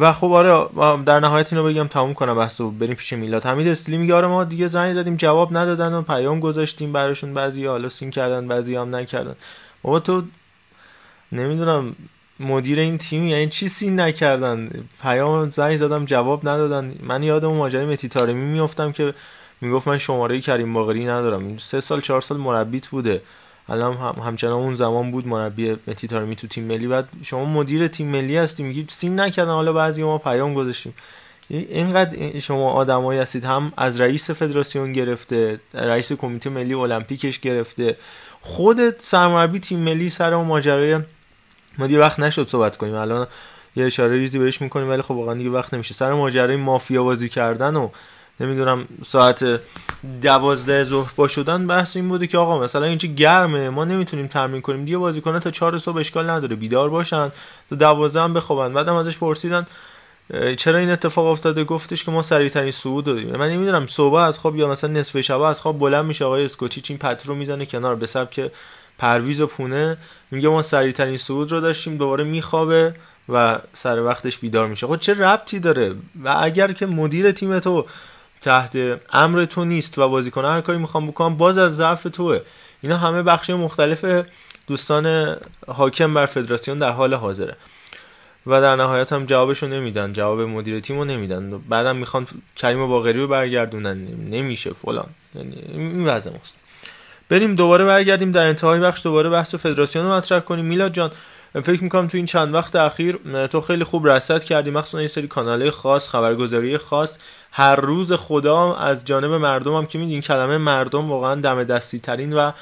و خب آره در نهایت اینو بگم تموم کنم بحثو بریم پیش میلاد. حمید استلی میگه آره ما دیگه زنگ دادیم جواب ندادن و پیام گذاشتیم براشون بعضی حالا سین کردن بعضی هم نکردن. بابا تو نمی‌دونم مدیر این تیم یعنی چی سین نکردن؟ پیام زنگ زدم جواب ندادن. من یادم ماجرای متی تارمی میافتم که می‌گفت من شماره کریم باقری ندارم. سه سال چهار سال مربیت بوده. الان هم همچنان اون زمان بود مربی متی تارمی تو تیم ملی. بعد شما مدیر تیم ملی هستی میگی سین نکردن. حالا بعضی ما پیام گذاشتیم. اینقدر شما آدمایی هستید. هم از رئیس فدراسیون گرفته رئیس کمیته ملی المپیکش گرفته. خودت سرمربی تیم ملی سر اون ماجرای ما دیگه وقت نشد صحبت کنیم. الان یه اشاره ریزی بهش می‌کنیم ولی خب واقعا دیگه وقت نمیشه. سر ماجرای مافیا بازی کردن و نمی‌دونم ساعت دوازده ظهر با شدن بحث این بوده که آقا مثلا اینجا گرمه ما نمی‌تونیم تمرین کنیم. دیگه بازیکن‌ها تا چهار صبح اشکال نداره بیدار باشن. تا دوازده هم بخوابن. بعدم ازش پرسیدن چرا این اتفاق افتاده؟ گفتش که ما سریعترین صعود دادیم من نمی‌دونم صبح از خواب یا مثلا نصف شب از خواب بلند میشه آقای اسکوچیچ این پترو می‌زنه کنار به که پرویز و پونه. میگه ما سریعترین صعود رو داشتیم دوباره میخوابه و سر وقتش بیدار میشه. خب چه ربطی داره؟ و اگر که مدیر تیم تو تحت امر تو نیست و بازیکن هر کاری می‌خوام بکنم باز از ضعف توه. اینا همه بخش مختلف دوستان حاکم بر فدراسیون در حال حاضره. و در نهایت هم جوابشو نمیدن جواب مدیر تیمو نمیدن. بعدم می‌خوان کریم باقری رو برگردونن. نمیشه فلان. یعنی این وضع ماست. بریم دوباره برگردیم در انتهای بخش دوباره بحث فدراسیون رو مطرح کنیم. میلاد جان فکر می‌کنم تو این چند وقت اخیر تو خیلی خوب رصد کردی. مخصوصا یه سری کانال خاص خبرگزاری خاص. هر روز خدا از جانب مردم هم که میدین کلمه مردم واقعا دم دستی ترین و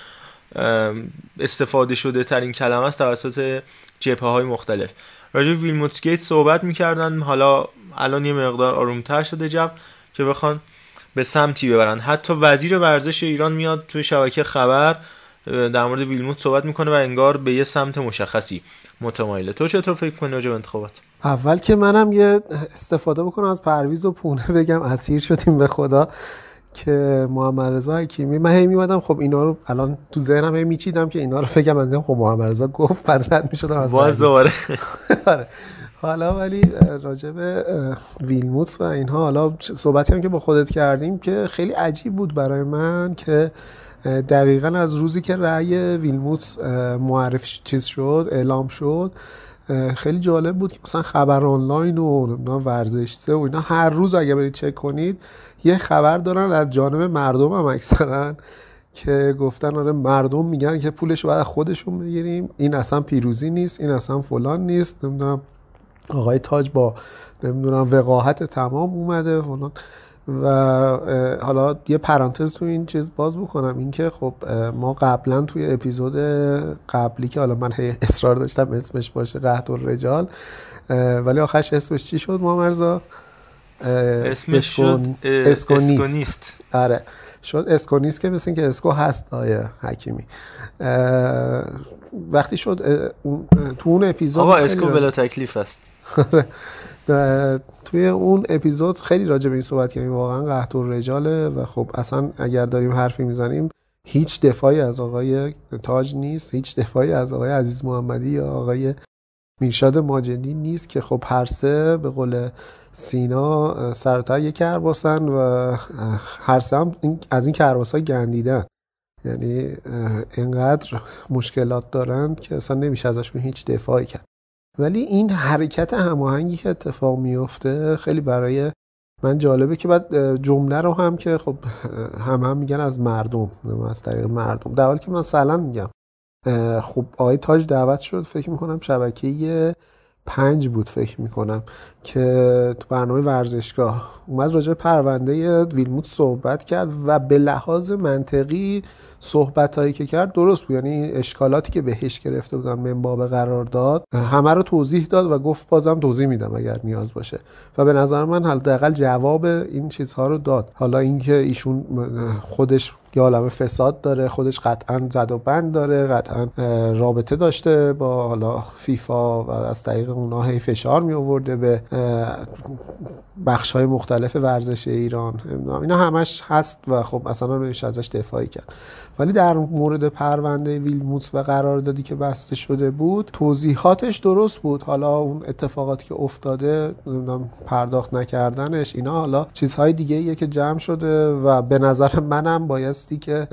استفاده شده ترین کلمه است توسط جبهه های مختلف. راجع ویلموتسگیت صحبت می‌کردن حالا الان یه مقدار آرومتر شده جو که بخوان به سمتی ببرن. حتی وزیر ورزش ایران میاد توی شبکه خبر در مورد ویلموت صحبت می‌کنه و انگار به یه سمت مشخصی. متمایله تو چطور فکر کنی راجع انتخابات؟ اول که منم یه استفاده بکنم از پرویز و پونه بگم اسیر شدیم به خدا که محمد رضا حکیمی. من هی میمدم خب اینا رو الان تو ذهنم هی میچیدم که اینا رو بگم. من خب محمد رضا گفت بعد رد می‌شدم از باز دوباره. آره. حالا ولی راجع به ویلموت و اینها حالا صحبتی هم که با خودت کردیم که خیلی عجیب بود برای من که دقیقا از روزی که رأی ویلموت معرفی چیز شد اعلام شد خیلی جالب بود که مثلا خبر آنلاین و ورزشته و اینا هر روز اگه برید چک کنید یه خبر دارن از جانب مردم هم اکثرا که گفتن آره مردم میگن که پولش رو باید خودشون بگیریم این اصلا پیروزی نیست این اصلا فلان نیست نمی‌دونم آقای تاج با نمی‌دونم وقاحت تمام اومده فلان. و حالا یه پرانتز تو این چیز باز بکنم. اینکه خب ما قبلا توی اپیزود قبلی که حالا من اصرار داشتم اسمش باشه قهد رجال ولی آخرش اسمش چی شد ما اسمش شد اسکونیست. آره. شد اسکونیست که مثل که اسکو هست آیه حکیمی. وقتی شد تو اون اپیزود آقا اسکو بلا تکلیف است. توی اون اپیزود خیلی راجع به این صحبت کردیم. واقعا قحط و رجاله و خب اصلا اگر داریم حرفی می‌زنیم هیچ دفاعی از آقای تاج نیست هیچ دفاعی از آقای عزیز محمدی یا آقای میرشاد ماجدی نیست که خب هر سه به قول سینا سرتا یک کرباسن و هر سه هم از این کرباس ها گندیدن. یعنی اینقدر مشکلات دارند که اصلا نمیشه ازشون هیچ دفاعی کرد. ولی این حرکت هماهنگی که اتفاق میفته خیلی برای من جالبه که بعد جمله رو هم که خب هم هم میگن از مردم از طریق مردم. در حالی که مثلا میگم خب آقای تاج دعوت شد فکر می‌کنم شبکه پنج بود فکر می‌کنم که تو برنامه ورزشگاه اومد راجع پرونده ویلموت صحبت کرد و به لحاظ منطقی صحبت هایی که کرد درست بود. یعنی اشکالاتی که بهش گرفته بودن منباب قرار داد همه رو توضیح داد و گفت بازم توضیح میدم اگر نیاز باشه. و به نظر من حداقل جواب این چیزها رو داد. حالا اینکه ایشون خودش یه عالم فساد داره خودش قطعا زد و بند داره قطعا رابطه داشته با حالا فیفا و از طریق اونا هی فشار می آورده به بخش های مختلف ورزش ایران اینا همش هست و خب اصلا نمیشه ازش دفاعی کرد. ولی در مورد پرونده ویلموتس و قراردادی که بسته شده بود توضیحاتش درست بود. حالا اون اتفاقاتی که افتاده پرداخت نکردنش اینا حالا چیزهای دیگه ایه که جمع شده و به نظر منم بایستی که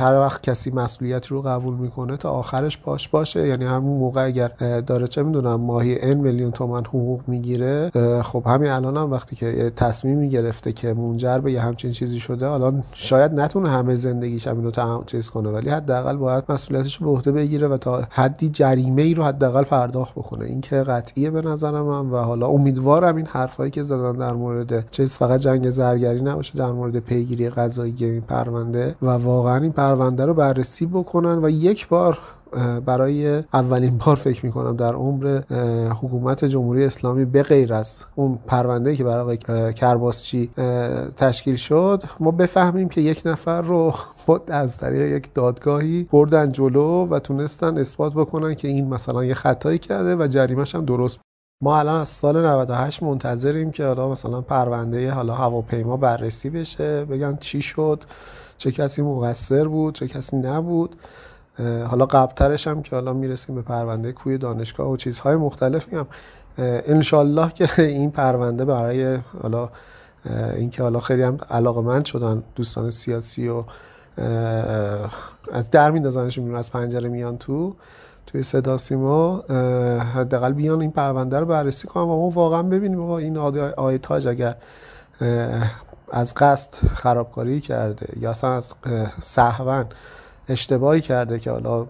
هر وقت کسی مسئولیت رو قبول می‌کنه تا آخرش پاش باشه. یعنی همون موقع اگر داره چه می‌دونم ماهی ان میلیون تومن حقوق می‌گیره خب همین الان هم وقتی که تصمیمی گرفته که منجر به یه همچین چیزی شده حالا شاید نتونه همه زندگیش همینو چیز کنه. ولی حداقل باید مسئولیتش رو به عهده بگیره و تا حدی جریمه ای رو حداقل پرداخت بکنه. این که قطعیه به نظر من و حالا امیدوارم این حرفایی که زدن در مورد چیز فقط جنگ زرگری نباشه در مورد پیگیری قضایی این پرونده و واقعا این پرونده رو بررسی بکنن و یک بار برای اولین بار فکر می‌کنم در عمر حکومت جمهوری اسلامی به غیر از اون پرونده که برای کرباسچی تشکیل شد ما بفهمیم که یک نفر رو از طریق یک دادگاهی بردن جلو و تونستن اثبات بکنن که این مثلا یه خطایی کرده و جریمش هم درست ما الان از سال 98 منتظریم که حالا مثلا پرونده حالا هواپیما بررسی بشه بگن چی شد چه کسی مقصر بود چه کسی نبود. حالا قبلترش هم که حالا می‌رسیم به پرونده کوی دانشگاه و چیزهای مختلفی هم انشالله که این پرونده برای حالا اینکه حالا خیلی هم علاقمند شدن دوستان سیاسی و از در میندازنشون از پنجره میان تو توی صدا سیما. حداقل بیان این پرونده رو بررسی کنم و ما واقعا ببینیم. این آقای تاج اگر از قصد خرابکاری کرده یا اصلا از سهون اشتباهی کرده که حالا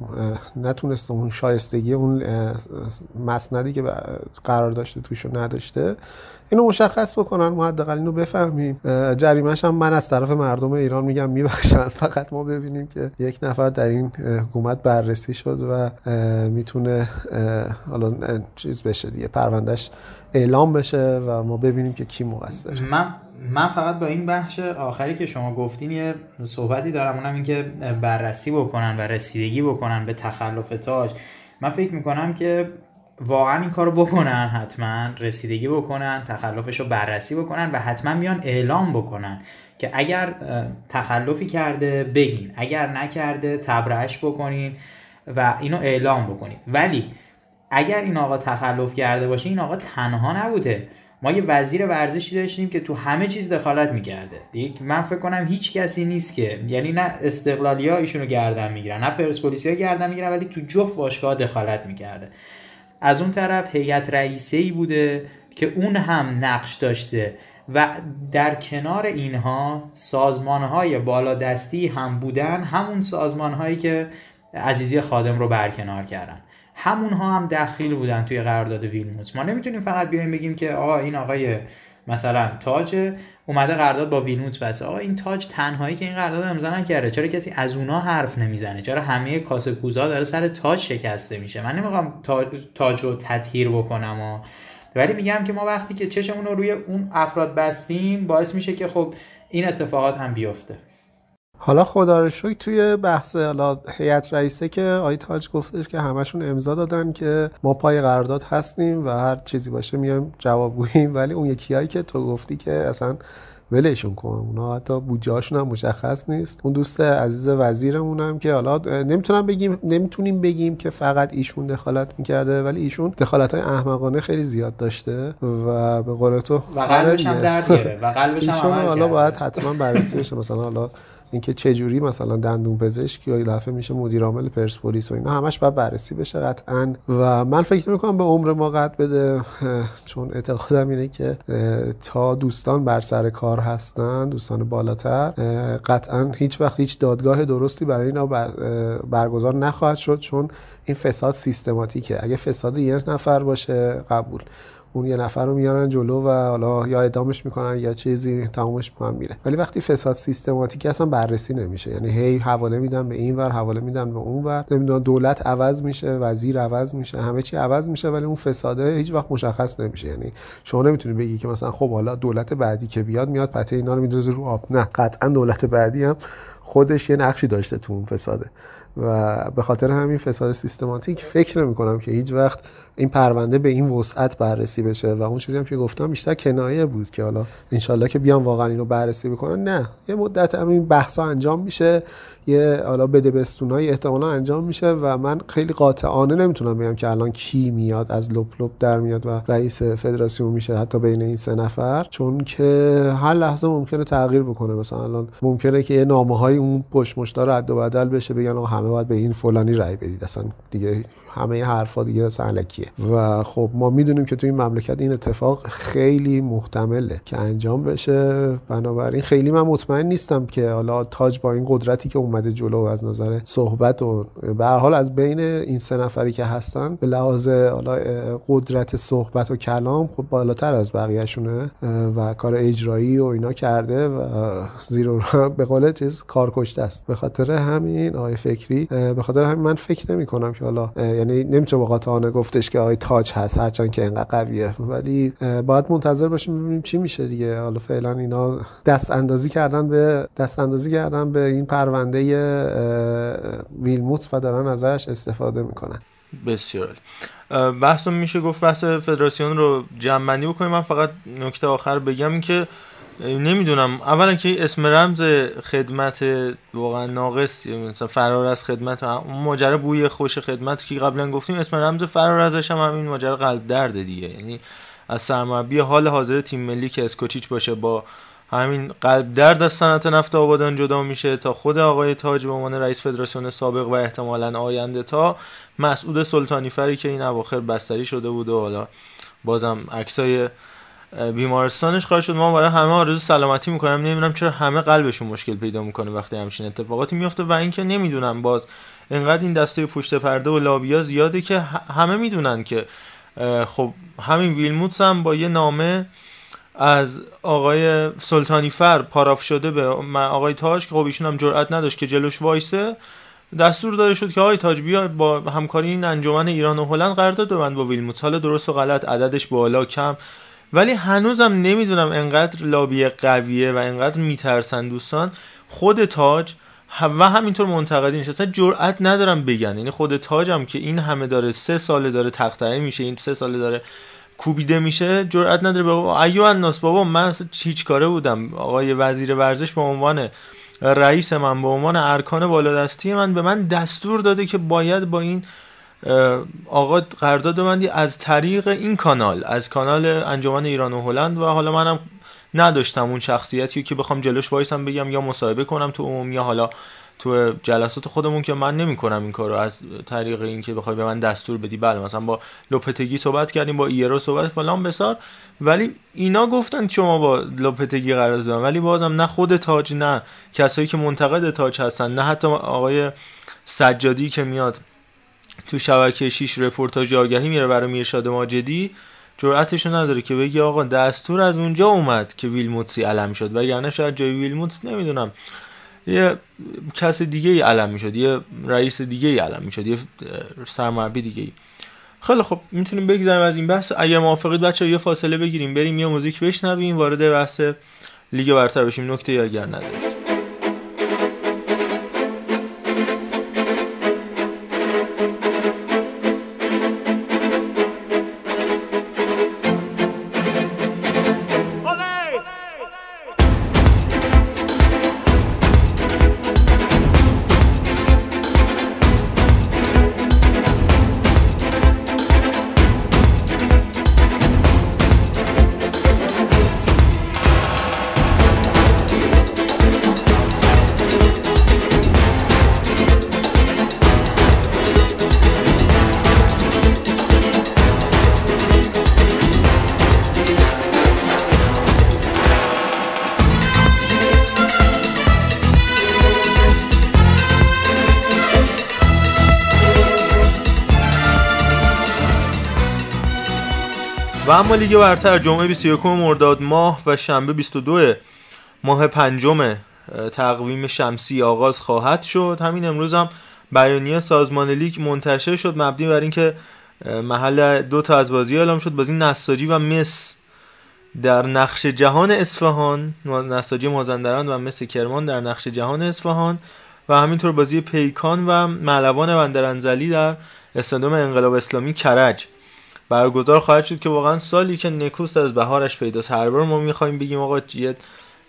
نتونسته اون شایستگی اون مسندی که قرار داشته توشو نداشته اینو مشخص بکنن ما حداقل اینو بفهمیم. جریمش هم من از طرف مردم ایران میگم میبخشن. فقط ما ببینیم که یک نفر در این حکومت بررسی شد و می‌تونه حالا چیز بشه دیگه پروندهش اعلام بشه و ما ببینیم که کی مقصر. من من فقط با این بخش آخری که شما گفتین یه صحبتی دارم اونم این که بررسی بکنن و رسیدگی بکنن به تخلف تاج. من فکر می‌کنم که واقعا این کارو بکنن حتما رسیدگی بکنن تخلفش رو بررسی بکنن و حتما میان اعلام بکنن که اگر تخلفی کرده بگین اگر نکرده تبرعش بکنین و اینو اعلام بکنید ولی اگر این آقا تخلف کرده باشه این آقا تنها نبوده. ما یه وزیر ورزشی داشتیم که تو همه چیز دخالت می‌کرده. دیگه من فکر کنم هیچ کسی نیست که یعنی نه استقلالی ها ایشونو گردن می‌گیرن نه پرسپولیسی ها گردن می‌گیرن ولی تو جفت باشگاه دخالت می‌کرده. از اون طرف هیئت رئیسه بوده که اون هم نقش داشته و در کنار اینها سازمان های بالادستی هم بودن همون سازمان هایی که عزیزی خادم رو برکنار کردن. همون ها هم دخیل بودن توی قرارداد ویلموتس ما نمی‌تونیم فقط بیایم بگیم که آقا این آقای مثلا تاج اومده قرارداد با ویلموتس بسته. آقا این تاج تنهایی که این قرارداد امضا نکرده چرا کسی از اونها حرف نمی‌زنه؟ چرا همه کاسه کوزا داره سر تاج شکسته میشه؟ من نمی‌خوام تاج رو تطهیر بکنم و ولی میگم که ما وقتی که چشمون رو روی اون افراد بستیم باعث میشه که خب این اتفاقات هم بیفته. حالا خدا رو شکر توی بحث حالا هیئت رئیسه که آی تاج گفتش که همشون امضا دادن که ما پای قرارداد هستیم و هر چیزی باشه میایم جواب گوییم ولی اون یکیایی که تو گفتی که اصلا ولشون کن. اونا حتی بودجه هم مشخص نیست. اون دوست عزیز وزیرمون هم که حالا نمی‌تونم بگیم نمی‌تونیم بگیم که فقط ایشون دخالت می‌کرده ولی ایشون دخالت های احمقانه خیلی زیاد داشته و به قول تو و قلبش هم درد گرفت و قلبش هم حالا باید حتما بررسی بشه. مثلا حالا اینکه چه جوری مثلا دندون پزشک یا دفعه میشه مدیر عامل پرسپولیس و اینا همش باید بررسی بشه قطعا. و من فکر می‌کنم به عمر ما قد بده چون اعتقادم اینه که تا دوستان بر سر کار هستن دوستان بالاتر قطعا هیچ وقت هیچ دادگاه درستی برای اینا برگزار نخواهد شد چون این فساد سیستماتیکه. اگه فساد یک نفر باشه قبول. اون یه نفر رو میارن جلو و حالا یا ادامش می‌کنن یا چیزی تمامش می‌کنن میره. ولی وقتی فساد سیستماتیک اصلا بررسی نمیشه. یعنی هی حواله میدن به این ور حواله میدن به اون ور. نمی‌دونم دولت عوض میشه وزیر عوض میشه همه چی عوض میشه ولی اون فساده هیچ وقت مشخص نمیشه. یعنی شما نمی‌تونی بگی که مثلا خب حالا دولت بعدی که بیاد میاد پته اینا رو میندازه رو آب. نه قطعا دولت بعدی هم خودش یه نقشی داشته تو اون فساده. و به خاطر همین فساد سیستماتیک فکر نمی کنم که هیچ وقت این پرونده به این وسعت بررسی بشه. و اون چیزی هم که گفتم بیشتر کنایه بود که حالا انشالله که بیان واقعا اینو بررسی بکنن. نه یه مدت هم این بحثا انجام میشه. یه حالا بده بستونای احتمالا انجام میشه و من خیلی قاطعانه نمی‌تونم بگم که الان کی میاد از لپ لپ در میاد و رئیس فدراسیون میشه حتی بین این سه نفر. چون که هر لحظه ممکنه تغییر بکنه. مثلا الان ممکنه که یه نامه های اون پشت مشتار رد و بدل بشه بگن همه باید به این فلانی رأی بدید. اصلا دیگه همه حرفا دیگه سهلکیه و خب ما می‌دونیم که تو این مملکت این اتفاق خیلی محتمله که انجام بشه. بنابراین خیلی من مطمئن نیستم که حالا تاج با این قدرتی که اومده جلو از نظر صحبت و به حال از بین این سه نفری که هستن به لحاظ حالا قدرت صحبت و کلام خب بالاتر از بقیهشونه و کار اجرایی و اینا کرده و زیرو به قول چیز کارکشته است. به خاطر همین آقای فکری به خاطر همین من فکر نمی کنم که حالا یعنی نمی‌تونه با قاطعانه گفتش که آقای تاج هست هرچند که اینقدر قویه. ولی باید منتظر باشیم ببینیم چی میشه دیگه. حالا فعلا اینا دست اندازی کردن به دست اندازی کردن به این پرونده ویلموت و دارن ازش استفاده می‌کنن. بسیار بحث میشه گفت بحث فدراسیون رو جمع بکنیم. من فقط نکته آخر بگم که نمی‌دونم. اولا که اسم رمز خدمت واقعا ناقص. مثلا فرار از خدمت ماجرا بوی خوش خدمت که قبلا گفتیم اسم رمز فرار ازش هم همین ماجرا قلب درد دیگه. یعنی از سرمربی حال حاضر تیم ملی که اسکوچیچ باشه با همین قلب درد از صنعت نفت آبادان جدا میشه تا خود آقای تاج به عنوان رئیس فدراسیون سابق و احتمالا آینده تا مسعود سلطانی فری که این اواخر بستری شده بود و حالا بازم عکسای بیمارستانش خواهد شد. ما برای همه آرزو سلامتی می‌کنم. نمی‌دونم چرا همه قلبشون مشکل پیدا می‌کنه وقتی همچین اتفاقاتی میفته و اینکه نمی‌دونم باز انقدر این دسته پشت پرده و لابیا زیاده که همه می‌دونن که خب همین ویلموتس هم با یه نامه از آقای سلطانی فر پاراف شده به آقای تاج که خب ایشون هم جرئت نداشت که جلوش وایسه. دستور داده شد که آقای تاج بیا با همکاری این انجمن ایران و هلند قرارداد ببند با ویلموتس. حالا درست و غلط عددش بالا کم. ولی هنوزم نمی‌دونم انقدر لابی قویه و انقدر میترسن دوستان. خود تاج و همینطور منتقدینش اصلا جرئت ندارم بگن. یعنی خود تاجم که این همه داره سه ساله داره تقطعه میشه این سه ساله داره کوبیده میشه جرئت نداره. بابا ایو الناس بابا من اصلا هیچ کاره بودم. آقای وزیر ورزش به عنوان رئیس من به عنوان ارکان بالادستی من به من دستور داده که باید با این آقا قرارداد بندی از طریق این کانال از کانال انجمن ایران و هلند و حالا منم نداشتم اون شخصیتی که بخوام جلوش وایسم بگم یا مصاحبه کنم تو عموم حالا تو جلسات خودمون که من نمی‌کنم این کارو از طریق اینکه بخوای به من دستور بدی. بله مثلا با لوپتگی صحبت کردیم با ایرو صحبت فلان بسار. ولی اینا گفتن شما با لوپتگی قرار دادن ولی بازم نه خود تاج نه کسایی که منتقد تاج هستن نه حتی آقای سجادی که میاد تو شبکه 6 رپورتاج آگهی میره برای میرشاد ماجدی. جرأتشو نداره که بگی آقا دستور از اونجا اومد که ویلموتسی علم شد. وگرنه شاید جای ویلموتس نمی‌دونم. یه کس دیگه ای علم می‌شد. یه رئیس دیگه ای علم می‌شد. یه سرمربی دیگه ای خیلی خب می‌تونیم بگذاریم از این بحث. اگر موافقید بچه یه فاصله بگیریم. بریم یه موزیک بشنویم وارد بحث لیگ برتر بشیم. نکته یا اگر ندارید. اما لیگ برتر جمعه 21 مرداد ماه و شنبه 22 ماه پنجم تقویم شمسی آغاز خواهد شد. همین امروز هم بیانیه سازمان لیگ منتشر شد مبنی بر اینکه محل دو تا از بازی اعلام شد. بازی نساجی و مس در نقش جهان اصفهان نساجی مازندران و مس کرمان در نقش جهان اصفهان و همینطور بازی پیکان و معلوان بندرانزلی در استادیوم انقلاب اسلامی کرج. برگزار خواهد شد که واقعا سالی که نکوست از بهارش پیداست. هر بار ما می‌خوایم بگیم آقا یه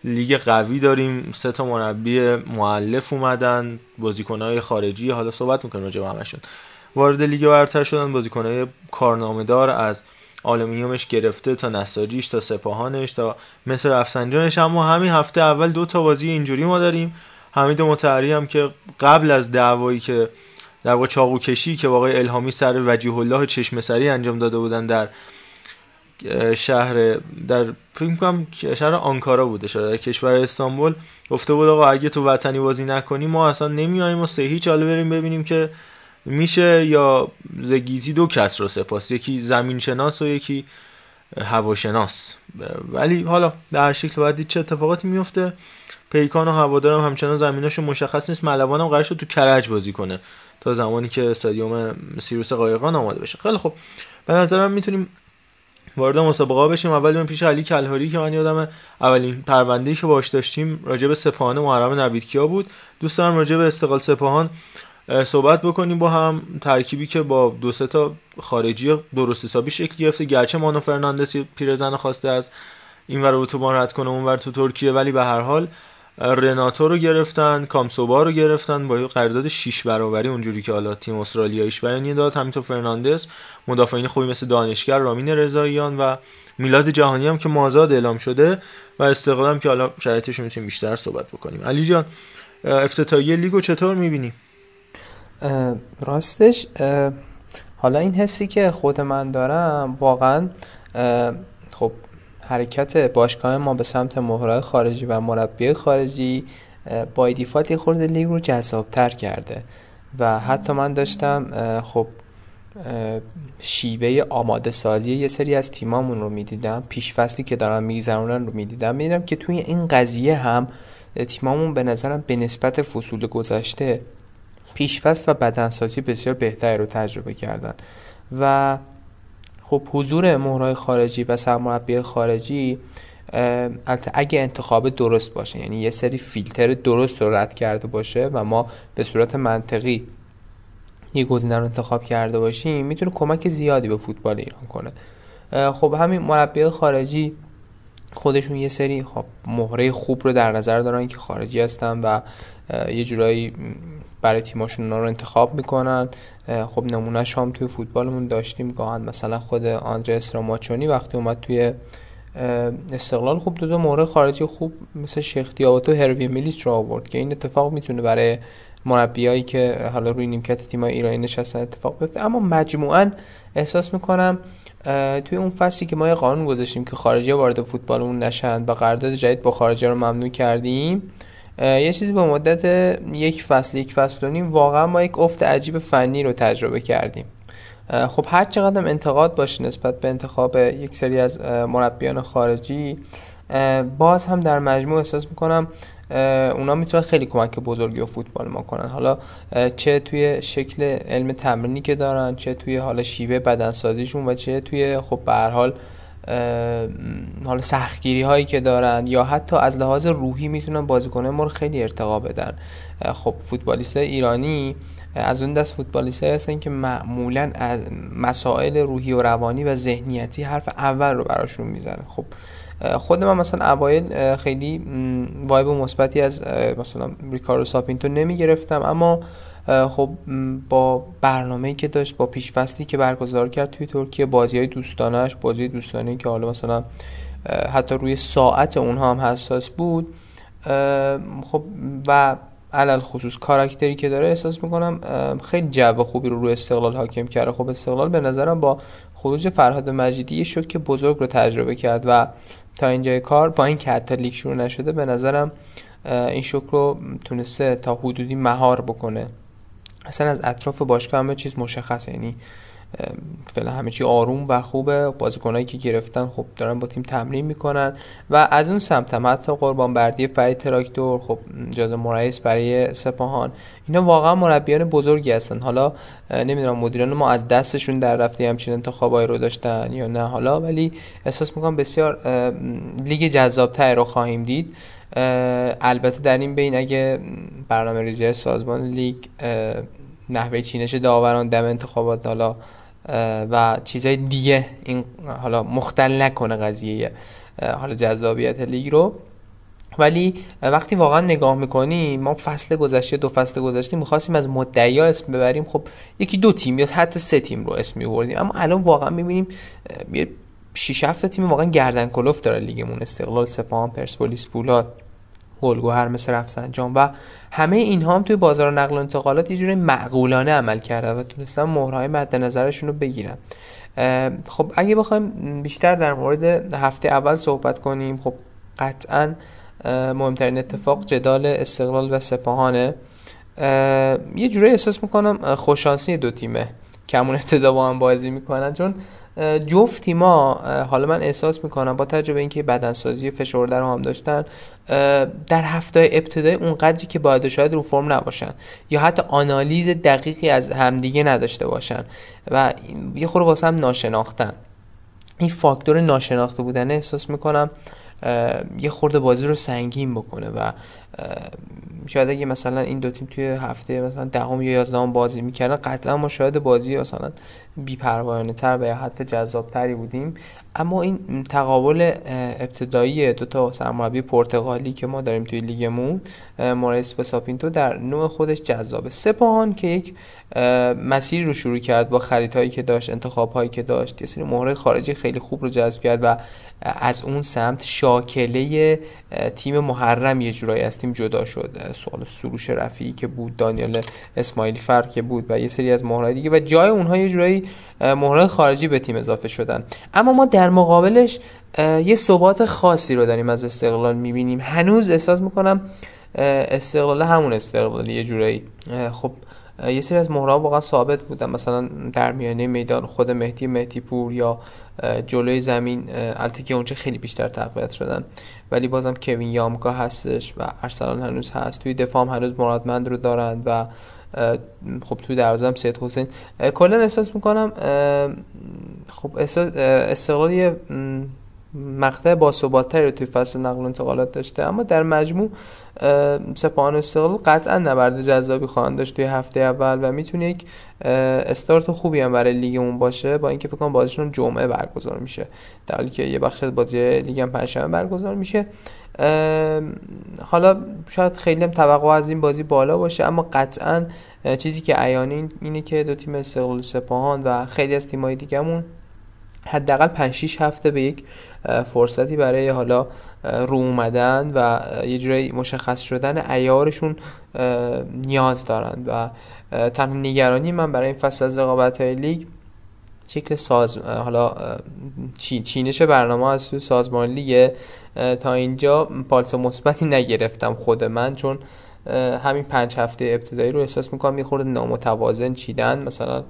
لیگ قوی داریم سه تا مربی مؤلف اومدن بازیکنهای خارجی. حالا صحبت می‌کنیم راجع به وارد لیگ برتر شدن بازیکنهای کارنامه‌دار از آلومینیومش گرفته تا نساجیش تا سپاهانش تا مس رفسنجانش اما همین هفته اول دو تا بازی اینجوری ما داریم. حمید متحری هم که قبل از دعوایی که در واقع چاقو کشی که واقع الهامی سر وجیه الله چشم سری انجام داده بودن در شهر در فکر کنم شهر آنکارا بوده شهر در کشور استانبول. گفته بود آقا اگه تو وطنی بازی نکنی ما اصلا نمیایم و سه هیچ حالا بریم ببینیم که میشه یا زگیتی دو کس رو سپاس یکی زمین شناس و یکی هواشناس. ولی حالا در شکل دید چه اتفاقاتی میفته پیکان و هوادارم همچنان زمیناشو مشخص نیست. ملوانم قرار تو کرج بازی کنه. تا زمانی که استادیوم سیروس قایقان آماده بشه. خیلی خب به نظرم می‌تونیم وارد مسابقه بشیم. اول اون پیش علی کلهاری که من یادم اولین پرونده‌ای که باش داشتیم راجع به سپاهان محرم نویدکیا بود. دوست دارم راجع به استقلال سپاهان صحبت بکنیم. با هم ترکیبی که با دو سه تا خارجی درست حسابی شکل گرفته. گرچه مانو فرناندس پیرزن خواسته از این ور اتوبان رد کنه اون ور تو ترکیه ولی به هر حال رناتو رو گرفتن کامسوبا رو گرفتن با قرارداد 6 برابری اونجوری که حالا تیم استرالیاییش بیانیه داد. همینطور فرناندز مدافعین خوبی مثل دانشگر رامین رضاییان و میلاد جهانی هم که مازاد اعلام شده و استقلال هم که حالا شرایطش می‌تونیم بیشتر صحبت بکنیم. علی جان افتتاحیه لیگو چطور می‌بینی؟ راستش حالا این حسی که خود من دارم واقعا حرکت باشگاه ما به سمت مهرهای خارجی و مربی خارجی با دیفالت یه خورده لیگ رو جذابتر کرده و حتی من داشتم خب شیوه آماده سازی یه سری از تیمامون رو می‌دیدم پیش فصلی که دارن میگذرونن رو می‌دیدم. می‌دیدم که توی این قضیه هم تیمامون به نظرم به نسبت فصول گذشته پیشفست و بدنسازی بسیار بهتری رو تجربه کردن و خب حضور مهرهای خارجی و سرمربی خارجی اگه انتخاب درست باشه یعنی یه سری فیلتر درست رو رد کرده باشه و ما به صورت منطقی یه گزینه رو انتخاب کرده باشیم می‌تونه کمک زیادی به فوتبال ایران کنه. خب همین مربی خارجی خودشون یه سری خب مهره خوب رو در نظر دارن که خارجی هستن و یه جورایی برای تیماشون رو انتخاب می‌کنن. خب نمونه هم توی فوتبالمون داشتیم. گاهن مثلا خود آندره استراماچونی وقتی اومد توی استقلال خوب دو تا مورد خارجی خوب مثل شیخ و هروی میلیچ رو آورد که این اتفاق می‌تونه برای مربیایی که حالا روی نیمکت تیمای ایرانی نشستن اتفاق بیفته. اما مجموعا احساس می‌کنم توی اون فصلی که ما یه قانون گذاشتیم که خارجی وارد فوتبالمون نشن و قرارداد جدید با خارجی رو ممنوع کردیم یه چیزی به مدت یک فصل یک فصل و نیم واقعا ما یک افت عجیب فنی رو تجربه کردیم. خب هر چقدر انتقاد باشه نسبت به انتخاب یک سری از مربیان خارجی باز هم در مجموع احساس می‌کنم اونا می‌تونن خیلی کمک بزرگی و فوتبال ما کنن. حالا چه توی شکل علم تمرینی که دارن چه توی حالا شیوه بدنسازیشون و چه توی خب به حال حالا سختگیری هایی که دارن یا حتی از لحاظ روحی می‌تونن بازیکنه ما رو خیلی ارتقا بدن. خب فوتبالیست ایرانی از اون دست فوتبالیست هستن که معمولا از مسائل روحی و روانی و ذهنیتی حرف اول رو براشون می‌زنه خب خود من مثلا اوایل خیلی وایب مثبتی از مثلا ریکاردو ساپینتو نمی گرفتم اما خب با برنامه‌ای که داشت با پیشفستی که برگزار کرد توی ترکیه بازی های دوستانش بازی دوستانه که حالا مثلا حتی روی ساعت اونها هم حساس بود خب و علل خصوص کاراکتری که داره احساس می‌کنم خیلی جو خوبی رو روی استقلال حاکم کرده. خب استقلال به نظرم با خروج فرهاد مجیدی شد که بزرگ رو تجربه کرد و تا اینجای کار با این که حتی لیگ شروع نشده به نظرم این شکر رو تونسته تا حدودی مهار بکنه. اصلا از اطراف باشگاه همه چیز مشخصه. یعنی فعلا همه چی آروم و خوبه. بازیکنایی که گرفتن خب دارن با تیم تمرین می‌کنن و از اون سمت هم حتی قربان بردی فرید تراکتور خب جاز مرئیس برای سپاهان. اینا واقعا مربیان بزرگی هستن. حالا نمی‌دونم مدیران ما از دستشون در رفته همچین انتخابایی رو داشتن یا نه. حالا ولی احساس می‌کنم بسیار لیگ جذابتر رو خواهیم دید. البته در این بین اگه برنامه ریزی سازمان لیگ نحوه چینش داوران دم انتخابات حالا و چیزای دیگه. این حالا مختل نکنه قضیه حالا جذابیت لیگ رو. ولی وقتی واقعا نگاه می‌کنیم ما فصل گذشته دو فصل گذشته می‌خواستیم از مدعیا اسم ببریم. خب یکی دو تیم یا حتی سه تیم رو اسم میبردیم. اما الان واقعا می‌بینیم یه 6 7 تیم واقعا گردن کلوف داره لیگمون. استقلال سپاهان پرسپولیس فولاد. گلگوهر مثل رفسنجان و همه اینها هم توی بازار نقل و انتقالات یه جوری معقولانه عمل کرده و تونستن مهرهای مد نظرشون رو بگیرن. خب اگه بخوایم بیشتر در مورد هفته اول صحبت کنیم خب قطعا مهمترین اتفاق جدال استقلال و سپاهانه. یه جوری احساس می‌کنم خوششانسی دو تیمه. که همون ابتدا با هم بازی می‌کنن چون جفت تیما حالا من احساس می‌کنم با تجربه اینکه بدنسازی فشرده رو هم داشتن در هفته ابتدای اون قدری که باید شاید رو فرم نباشن یا حتی آنالیز دقیقی از همدیگه نداشته باشن و یه خورده واسه هم ناشناختن. این فاکتور ناشناخته بودن احساس می‌کنم یه خورده بازی رو سنگین بکنه و شاید اگه مثلا این دو تیم توی هفته مثلا دهم یا یازدهم بازی می‌کردن قطعا ما شاید بازی مثلا بی‌پروایانه تر و یا حتی جذاب تری بودیم. اما این تقابل ابتدایی دو تا سرمربی پرتغالی که ما داریم توی لیگمون موریس و ساپینتو در نوع خودش جذابه. سپاهان که یک مسیری رو شروع کرد با خریدهایی که داشت انتخابهایی که داشت یه سری مهره خارجی خیلی خوب رو جذب کرد و از اون سمت شاکله تیم محرم یه جورایی از تیم جدا شد. سوال سروش رفیعی که بود دانیال اسماعیل فر که بود و یه سری از مهرهای دیگه. و جای اونها یه جورایی مهره خارجی به تیم اضافه شدن. اما ما در مقابلش یه ثبات خاصی رو داریم از استقلال می‌بینیم. هنوز احساس می‌کنم استقلال همون استقلال یه جورایی. خب یه سری از مهرها واقعا ثابت بودن. مثلا در میانه میدان خود مهدی مهدی پور یا جلوی زمین البته که اونجا خیلی بیشتر تقویت شدن. ولی بازم کوین یامکا هستش و ارسلان هنوز هست. توی دفاع هنوز مرادمند رو دارند و خب توی دروازه هم سید حسین. کلا احساس می‌کنم خب استقلال یه مقطع با رو توی فصل نقل و انتقالات داشته. اما در مجموع سپاهان استقلال قطعا نبرد جذابی خواهند داشت توی هفته اول و می‌تونه یک استارت خوبی هم برای لیگمون باشه با اینکه فکر کنم بازیشون جمعه برگزار میشه. در حالی که یه بخش از بازی لیگ هم پنجشنبه برگزار میشه. حالا شاید خیلی هم توقع از این بازی بالا باشه اما قطعا چیزی که عیانی اینه که دو تیم استقلال سپاهان و خیلی از تیم‌های دیگه‌مون حداقل 5 6 هفته به یک فرصتی برای حالا رو اومدن و یه جوری مشخص شدن ایارشون نیاز دارند و تنها نگرانی من برای این فصل از رقابت های لیگ شکل ساز حالا چینش برنامه از سوی سازمان لیگ تا اینجا پالس مثبتی نگرفتم خود من چون همین پنج هفته ابتدایی رو احساس می‌کنم یه خورده نامتوازن چیدن. مثلا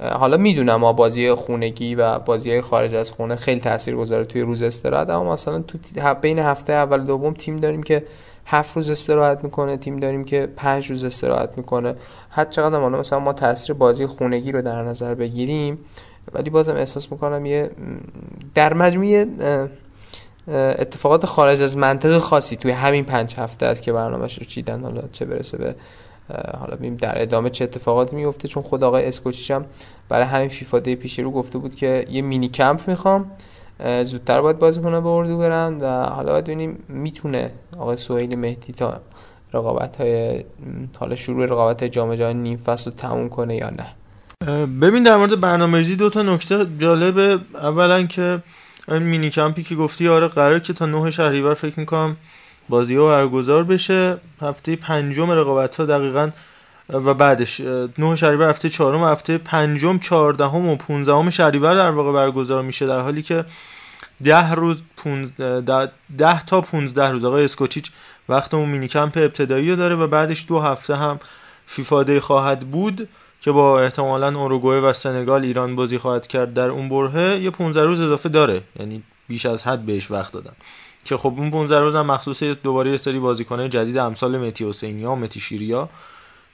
حالا می‌دونم ما بازی خونگی و بازی خارج از خونه خیلی تاثیر گذاره توی روز استراحت اما مثلا تو بین هفته اول دوم تیم داریم که هفت روز استراحت می‌کنه تیم داریم که پنج روز استراحت می‌کنه. هر چقدر حالا مثلا ما تاثیر بازی خونگی رو در نظر بگیریم ولی بازم احساس می‌کنم یه در مجموعه اتفاقات خارج از منطق خاصی توی همین پنج هفته است که برنامهش رو چیدن. حالا چه برسه به حالا ببینیم در ادامه چه اتفاقاتی میفته چون خود آقای اسکوچیچ هم برای همین فیفا دی پیش رو گفته بود که یه مینی کمپ می‌خوام زودتر باید بازیکن‌ها به اردو برن و حالا باید ببینیم می‌تونه آقای سهیل مهدی تا رقابت های حالا شروع رقابت های جام جهانی نیم فصل رو تموم کنه یا نه. ببین در مورد برنامه‌ریزی دو تا نکته جالبه. اولا که این مینی کمپی که گفتی آره قرار که تا نه شهریور فکر می‌کنم بازی ها برگزار بشه. هفته پنجم رقابت ها دقیقا و بعدش نه شهریور هفته چهارم هفته پنجم چهاردهم و پونزدهم شهریور در واقع برگزار میشه. در حالی که ده روز ده, ده تا پونزده روز. آقای اسکوچیچ وقت اون مینی کمپ ابتدایی رو داره و بعدش دو هفته هم فیفا خواهد بود. که با احتمالا اوروگوئه و سنگال ایران بازی خواهد کرد در اون برهه یه 15 روز اضافه داره. یعنی بیش از حد بهش وقت دادن. که خب اون 15 روز هم مخصوص دوباره یه سری بازیکنه جدید امثال متی حسینیا و متی شیریا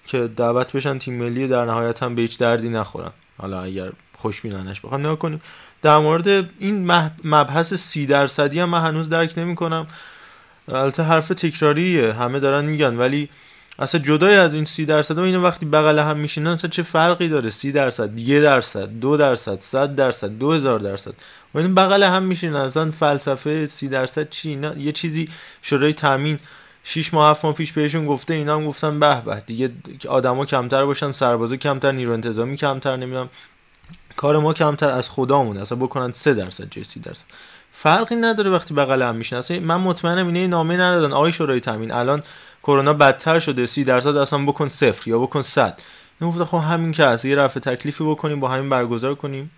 که دعوت بشن تیم ملی در نهایت هم به دردی نخورن. حالا اگر خوشبینانش بخوام نگاه کنیم. در مورد این مبحث سی درصدی هم من هنوز درک نمی کنم البته حرف تکراریه. همه دارن میگن. ولی اصلا جدای از این سی درصد و اینو وقتی بغل هم میشینن اصلا چه فرقی داره؟ سی درصد یه درصد دو درصد صد درصد دو هزار درصد. و این بغل هم میشینن. اصلا فلسفه سی درصد چی؟ اینا یه چیزی شورای تامین شیش ماه هفت ماه پیش بهشون گفته اینا هم گفتن به به. دیگه آدما کمتر باشن سربازا کمتر نیرو انتظامی کمتر نمی‌دونم. کار ما کمتر از خدامون اصلا بکنن سه درصد جای سی درصد. فرقی نداره وقتی بغل هم میشن اصلا من مطمئنم اینه نامه ندادن. آقای شورای تامین الان کرونا بدتر شده سی درصد اصلا بکن صفر یا بکن صد. گفته خب همین که هست یه رفع تکلیفی بکنیم با همین برگزار کنیم.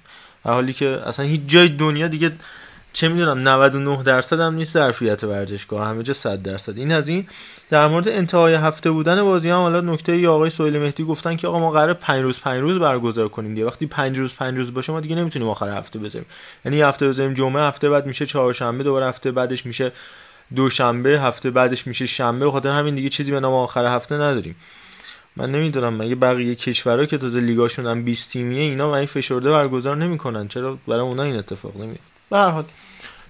در حالی که اصلا هیچ جای دنیا دیگه چه می‌دونم 99 درصد هم نیست ظرفیت ورزشگاه همه جا 100 درصد. این از این. در مورد انتهای هفته بودن بازی هم حالا نکته ای آقای سهیل مهدی گفتن که آقا ما قرار 5 روز 5 روز برگزار کنیم دیگه. وقتی 5 روز 5 روز باشه ما دیگه نمی‌تونیم آخر هفته بذاریم. یعنی هفته بذاریم جمعه هفته بعد میشه چهارشنبه دوباره هفته بعدش میشه دوشنبه هفته بعدش میشه شنبه خاطر همین دیگه چیزی به نام آخر هفته نداریم. من نمی‌دونم مگه بقیه کشورها که تازه لیگاشون هم 20 تیمیه اینا و این فشرده برگزار نمی‌کنن؟ چرا برای اونا این اتفاق نمیاد به هر حال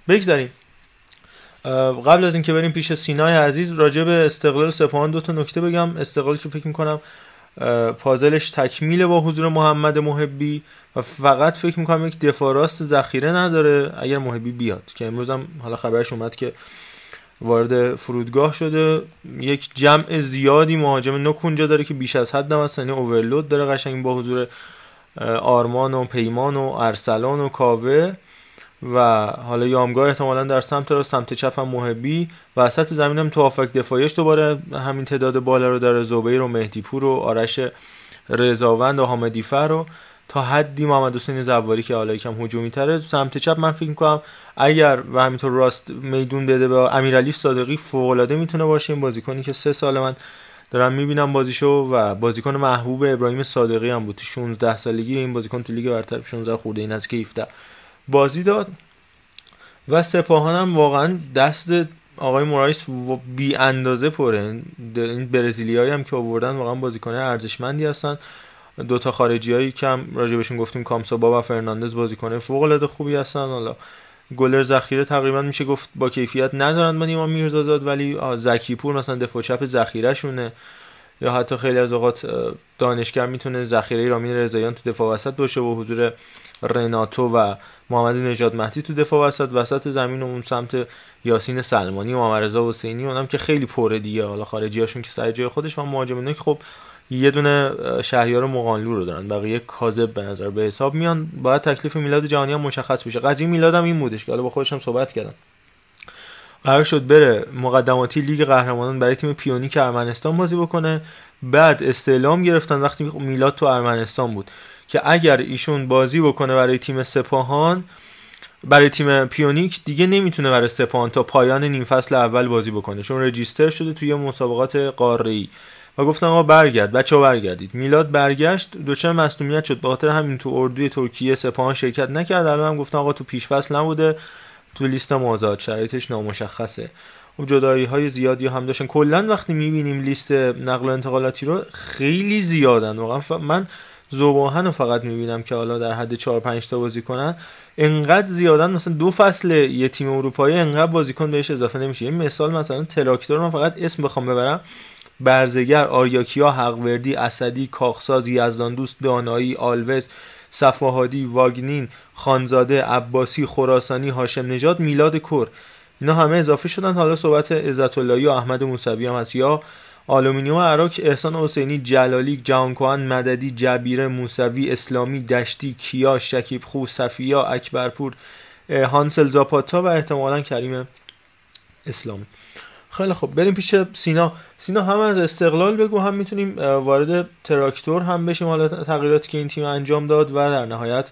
بگذاریم. قبل از اینکه بریم پیش سینای عزیز راجع به استقلال سپاهان دو تا نکته بگم. استقلال که فکر می‌کنم پازلش تکمیل با حضور محمد محبی و فقط فکر می‌کنم یک دفاع راست ذخیره نداره اگر محبی بیاد. که امروز هم حالا خبرش اومد که وارد فرودگاه شده. یک جمع زیادی مهاجم نوک اونجا داره که بیش از حد نمست یعنی اوورلود داره قشنگ با حضور آرمان و پیمان و ارسلان و کاوه. و حالا یامگاه احتمالا در سمت راست سمت چپ هم محبی. وسط زمین هم توافق دفاعیش دوباره همین تعداد بالا رو داره. زبیر و مهدی پور و آرش رضاوند و حامدی فر رو. تا حدی محمد حسین زواری که حالا یکم هجومی تره سمت چپ من فکر می‌کنم اگر و همینطور راست میدون بده به امیرعلی صادقی فوق العاده می‌تونه باشه این بازیکنی که سه سال من دارم می‌بینم بازیشو و بازیکن محبوب ابراهیم صادقی هم بود. 16 سالگی این بازیکن تو لیگ برتر 16 خرده این از که 17 بازی داد و سپاهان هم واقعا دست آقای مورایس بی اندازه پره. این برزیلیایی هم که آوردن واقعا بازیکن ارزشمندی هستن. دو تا خارجی هایی کم راجبشون گفتیم کامسوبا و فرناندز بازیکن فوق العاده خوبی هستن. حالا گلر ذخیره تقریبا میشه گفت با کیفیت ندارن با نیما میرزازاد ولی زکی پور مثلا دفاع چپ ذخیره شونه یا حتی خیلی از اوقات دانشگر می‌تونه ذخیره رامین رضاییان تو دفاع وسط باشه و حضور رناتو و محمد نجات مهدی تو دفاع وسط وسط زمین و اون سمت یاسین سلمانی و محمد رضا حسینی اونم که خیلی پره دیگه. حالا خارجی هاشون که سر جای خودش و مهاجم که خب یه دونه شهریار مقانلو رو دارن. بقیه کاذب به نظر به حساب میان. باید تکلیف میلاد جهانی هم مشخص بشه. قضیه میلاد هم این بودش که حالا با خودشم صحبت کردم. قرار شد بره مقدماتی لیگ قهرمانان برای تیم پیونیک ارمنستان بازی بکنه. بعد استعلام گرفتن وقتی میلاد تو ارمنستان بود که اگر ایشون بازی بکنه برای تیم سپاهان برای تیم پیونیک دیگه نمی‌تونه برای سپاهان تا پایان نیم فصل اول بازی بکنه. چون register شده توی مسابقات قاره و گفتن آقا برگرد بچه ها برگردید. میلاد برگشت دچار مصدومیت شد. به خاطر همین تو اردوی ترکیه سپاهان شرکت نکرد. الان هم گفتن آقا تو پیش فصل نبوده. تو لیست مازاد شرایطش نامشخصه. خب جدایی های زیادی هم داشتن. کلا وقتی می‌بینیم لیست نقل و انتقالاتی رو خیلی زیادن. واقعا من زباهن رو فقط می‌بینم که حالا در حد 4 5 تا بازی کنن. انقدر زیادن مثلا دو فصل یه تیم اروپایی انقدر بازیکن بهش اضافه نمیشه. این مثال مثلا تراکتور من فقط اسم بخوام ببرم. برزگر آریاکیا حقوردی اسدی کاخساز یزدان دوست دانایی آلوز صفاهادی واگنین خانزاده عباسی خراسانی هاشم نژاد میلاد کر. اینا همه اضافه شدن. حالا صحبت عزت و احمد موسوی هم هست. یا آلومینیوم اراک احسان حسینی جلالی جهانکوهن مددی جبیره موسوی اسلامی دشتی کیا شکیب خو صفیا اکبرپور هانسل زاپاتا و احتمالا کریم اسلامی. خیلی خب بریم پیش سینا. سینا هم از استقلال بگو هم می‌تونیم وارد تراکتور هم بشیم. حالا تغییراتی که این تیم انجام داد و در نهایت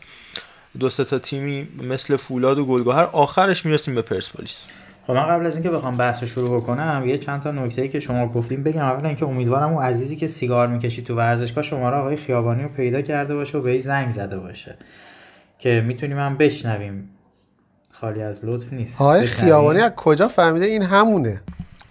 دو تا تیمی مثل فولاد و گلگهر آخرش می‌رسیم به پرسپولیس. خب من قبل از اینکه بخوام بحث شروع بکنم یه چند تا نکته که شما گفتیم بگم. اولا اینکه امیدوارم اون عزیزی که سیگار می‌کشید تو ورزشگاه شماره آقای خیابانی رو پیدا کرده باشه و به زنگ زده باشه که می‌تونیم هم بشنویم. خالی از لطف نیست. آقای خیابانی از کجا فهمیده؟ این همونه.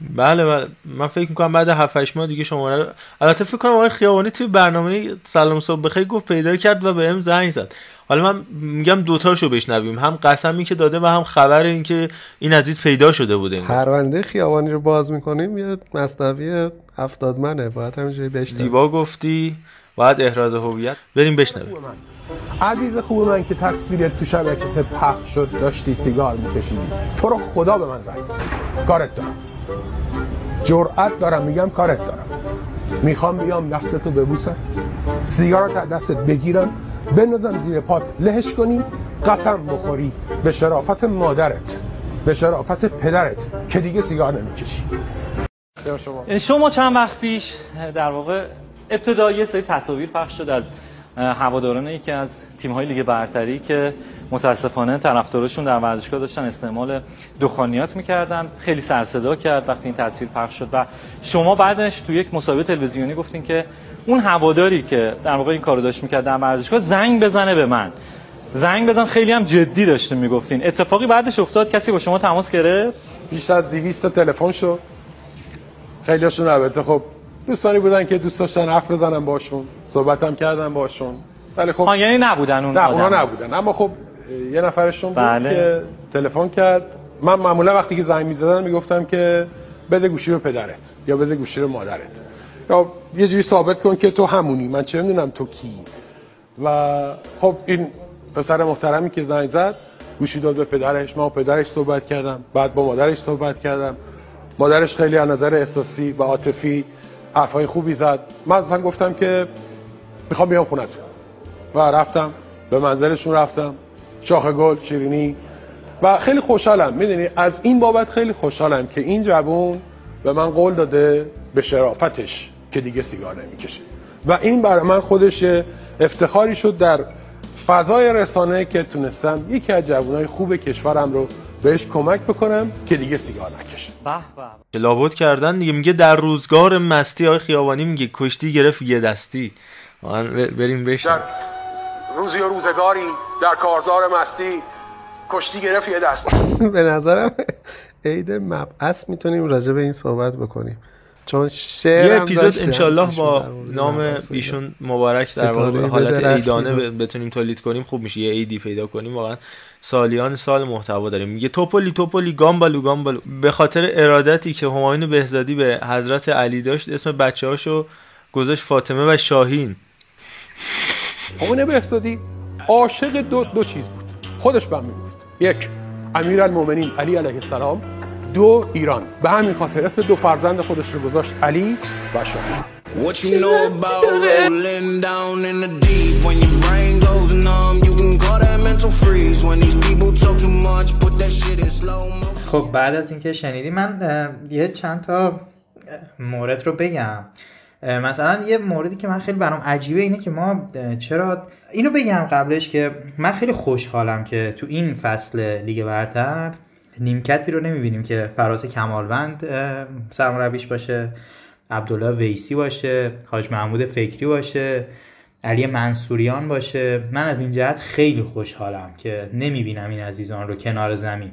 بله بله. من فکر می‌کنم بعد 7 8 ماه دیگه شماره رو البته فکر کنم آقای خیابانی توی برنامه سلام صبح بخیر گفت پیدا کرد و بهم زنگ زد. حالا من میگم دوتاشو بشنویم. هم قسمی که داده و هم خبر این که این عزیز پیدا شده بوده پرونده خیابانی رو باز می‌کنیم یه مصنوی هفتاد منه باید همینجوری بشنویم. زیبا گفتی. باید احراز هویت. بریم بشنویم. عزیز خوب من که تصویرت تو شبکه سه پخش شد داشتی سیگار میکشیدی. تو رو خدا به من زنگ بزن. کارت دارم. جرأت دارم میگم کارت دارم. می‌خوام بیام دستتو ببوسم سیگار رو دستت بگیرم بندازم زیر پات لهش کنی قسم بخوری به شرافت مادرت به شرافت پدرت که دیگه سیگار نمی‌کشی. شما چند وقت پیش در واقع ابتدا یه سری تصاویر پخش شد از هواداران یکی از تیم های لیگ برتری که متاسفانه طرفدارشون در ورزشگاه داشتن استعمال دخانیات می‌کردن. خیلی سر صدا کرد وقتی این تصویر پخش شد و شما بعدش تو یک مسابقه تلویزیونی گفتین که اون هواداری که در واقع این کارو داشت می‌کرد در ورزشگاه زنگ بزنه به من. زنگ بزن خیلی هم جدی داشته می‌گفتین. اتفاقی بعدش افتاد کسی با شما تماس گرفت؟ بیش از 200 تلفن شد. خیلیشون البته خب دوستانی بودن که دوست داشتن حرف بزنم باشون. صحبتم کردم باشون ولی خب یعنی نبودن اون نه اونا نبودن. اما خب یه نفرشون بله. بود که تلفن کرد. من معمولا وقتی که زنگ می‌زدن می‌گفتم که بده گوشی رو پدرت یا بده گوشی رو مادرت. یا یه جوری ثابت کن که تو همونی. من چه می‌دونم تو کی. و خب این پسر محترمی که زنگ زد گوشی داد به پدرش. من پدرش صحبت کردم. بعد با مادرش صحبت کردم. مادرش خیلی از نظر احساسی و عاطفی حرفای خوبی زد. من اصلا گفتم که می‌خوام بیام خونت و رفتم به منزلشون رفتم. شاخ گل شیرینی. و خیلی خوشحالم. می‌دونی از این بابت خیلی خوشحالم که این جوون به من قول داده به شرافتش که دیگه سیگار نمی‌کشه. و این برای من خودش افتخاری شد در فضای رسانه که تونستم یکی از جوانای خوب کشورم رو بهش کمک بکنم که دیگه سیگار نکشه. به به. لابد کردن دیگه. میگه در روزگار مستی های خیابانی میگه کشتی گرفت یه دستی. بریم بشن در روزی و روزگاری در کارزار مستی کشتی گرفت یه دستی به نظرم عید مبعث می‌تونیم راجع به این صحبت بکنیم. چون شعر یه اپیزود انشالله با نام ایشون مبارک در واقع حالت ایدانه بتونیم تولید کنیم خوب میشه یه ایدی پیدا کنیم. واقعا سالیان سال محتوا داریم. میگه توپولی توپولی گامبالو گامبالو به خاطر ارادتی که همایون بهزادی به حضرت علی داشت اسم بچه هاشو گذاشت فاطمه و شاهین. همایون بهزادی عاشق دو, دو چیز بود. خودش به می‌گفت. یک امیرالمومنین علی علیه السلام. دو ایران. به همین خاطر اسم دو فرزند خودش رو گذاشت علی و شاهین What you know about rolling down in the deep? When your brain goes numb You can call that mental freeze. When these people talk too much Put that shit in slow خب بعد از اینکه شنیدی من یه چند تا مورد رو بگم. مثلا یه موردی که من خیلی برام عجیبه اینه که ما چرا اینو بگم قبلش که من خیلی خوشحالم که تو این فصل لیگ برتر نیمکتی رو نمی‌بینیم که فراز کمالوند سرمربیش باشه عبدالله ویسی باشه حاج محمود فکری باشه علی منصوریان باشه. من از این جهت خیلی خوشحالم که نمی‌بینم این عزیزان رو کنار زمین.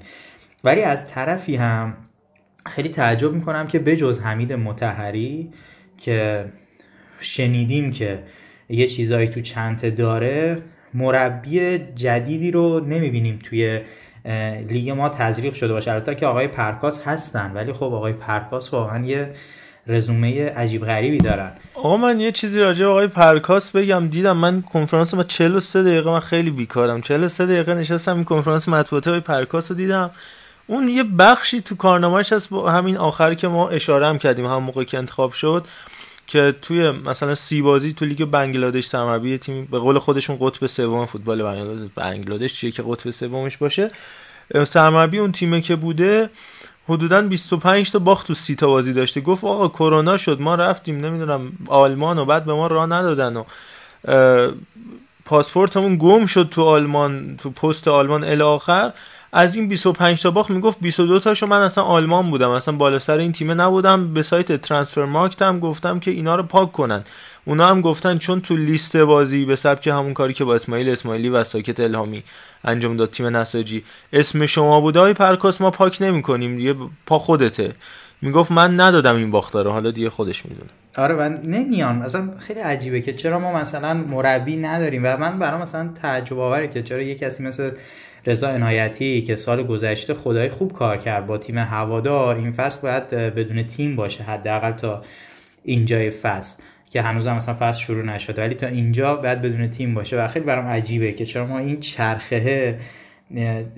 ولی از طرفی هم خیلی تعجب می‌کنم که بجز حمید مطهری که شنیدیم که یه چیزایی تو چنته داره مربی جدیدی رو نمی‌بینیم توی لیگ ما تزریق شده باشه. البته که آقای پرکاس هستن ولی خب آقای پرکاس واقعا یه رزومه عجیب غریبی دارن. آقا من یه چیزی راجع به آقای پرکاس بگم. دیدم من کنفرانس ما 43 دقیقه من خیلی بیکارم. 43 دقیقه نشستم این کنفرانس مطبوعاتی آقای پرکاس رو دیدم. اون یه بخشی تو کارنامهش هست با همین آخر که ما اشاره هم کردیم هم موقع که انتخاب شد که توی مثلا سی بازی تو لیگ بنگلادش سرمربی تیم به قول خودشون قطب سوم فوتبال بنگلادش. بنگلادش چیه که قطب سومش باشه؟ سرمربی اون تیمه که بوده حدودا 25 تا باخت تو سی تا بازی داشته. گفت آقا کرونا شد ما رفتیم نمی‌دونم آلمان و بعد به ما راه ندادن و پاسپورتمون گم شد تو آلمان تو پست آلمان الی آخر. از این 25 تا باخت می‌گفت 22 تاشو من اصلا آلمان بودم. اصلا بالا سر این تیمه نبودم. به سایت ترانسفر مارکت هم گفتم که اینا رو پاک کنن. اونا هم گفتن چون تو لیست بازی به سبک همون کاری که با اسماعیل اسماعیلی و ساکت الهامی انجام داد تیم نساجی اسم شما بوده های پرکاس ما پاک نمی‌کنیم. دیگه پا خودته. می‌گفت من ندادم این باختا رو. حالا دیگه خودش می‌دونه. آره من نمیان. مثلا خیلی عجیبه که چرا ما مثلا مربی نداریم و من برام مثلا تعجب آوره که چرا یه کسی مثل رضا عنایتی که سال گذشته خدای خوب کار کرد با تیم هوادار این فصل باید بدون تیم باشه حداقل تا اینجای فصل که هنوزم مثلا فصل شروع نشده. ولی تا اینجا باید بدون تیم باشه و خیلی برام عجیبه که چرا ما این چرخه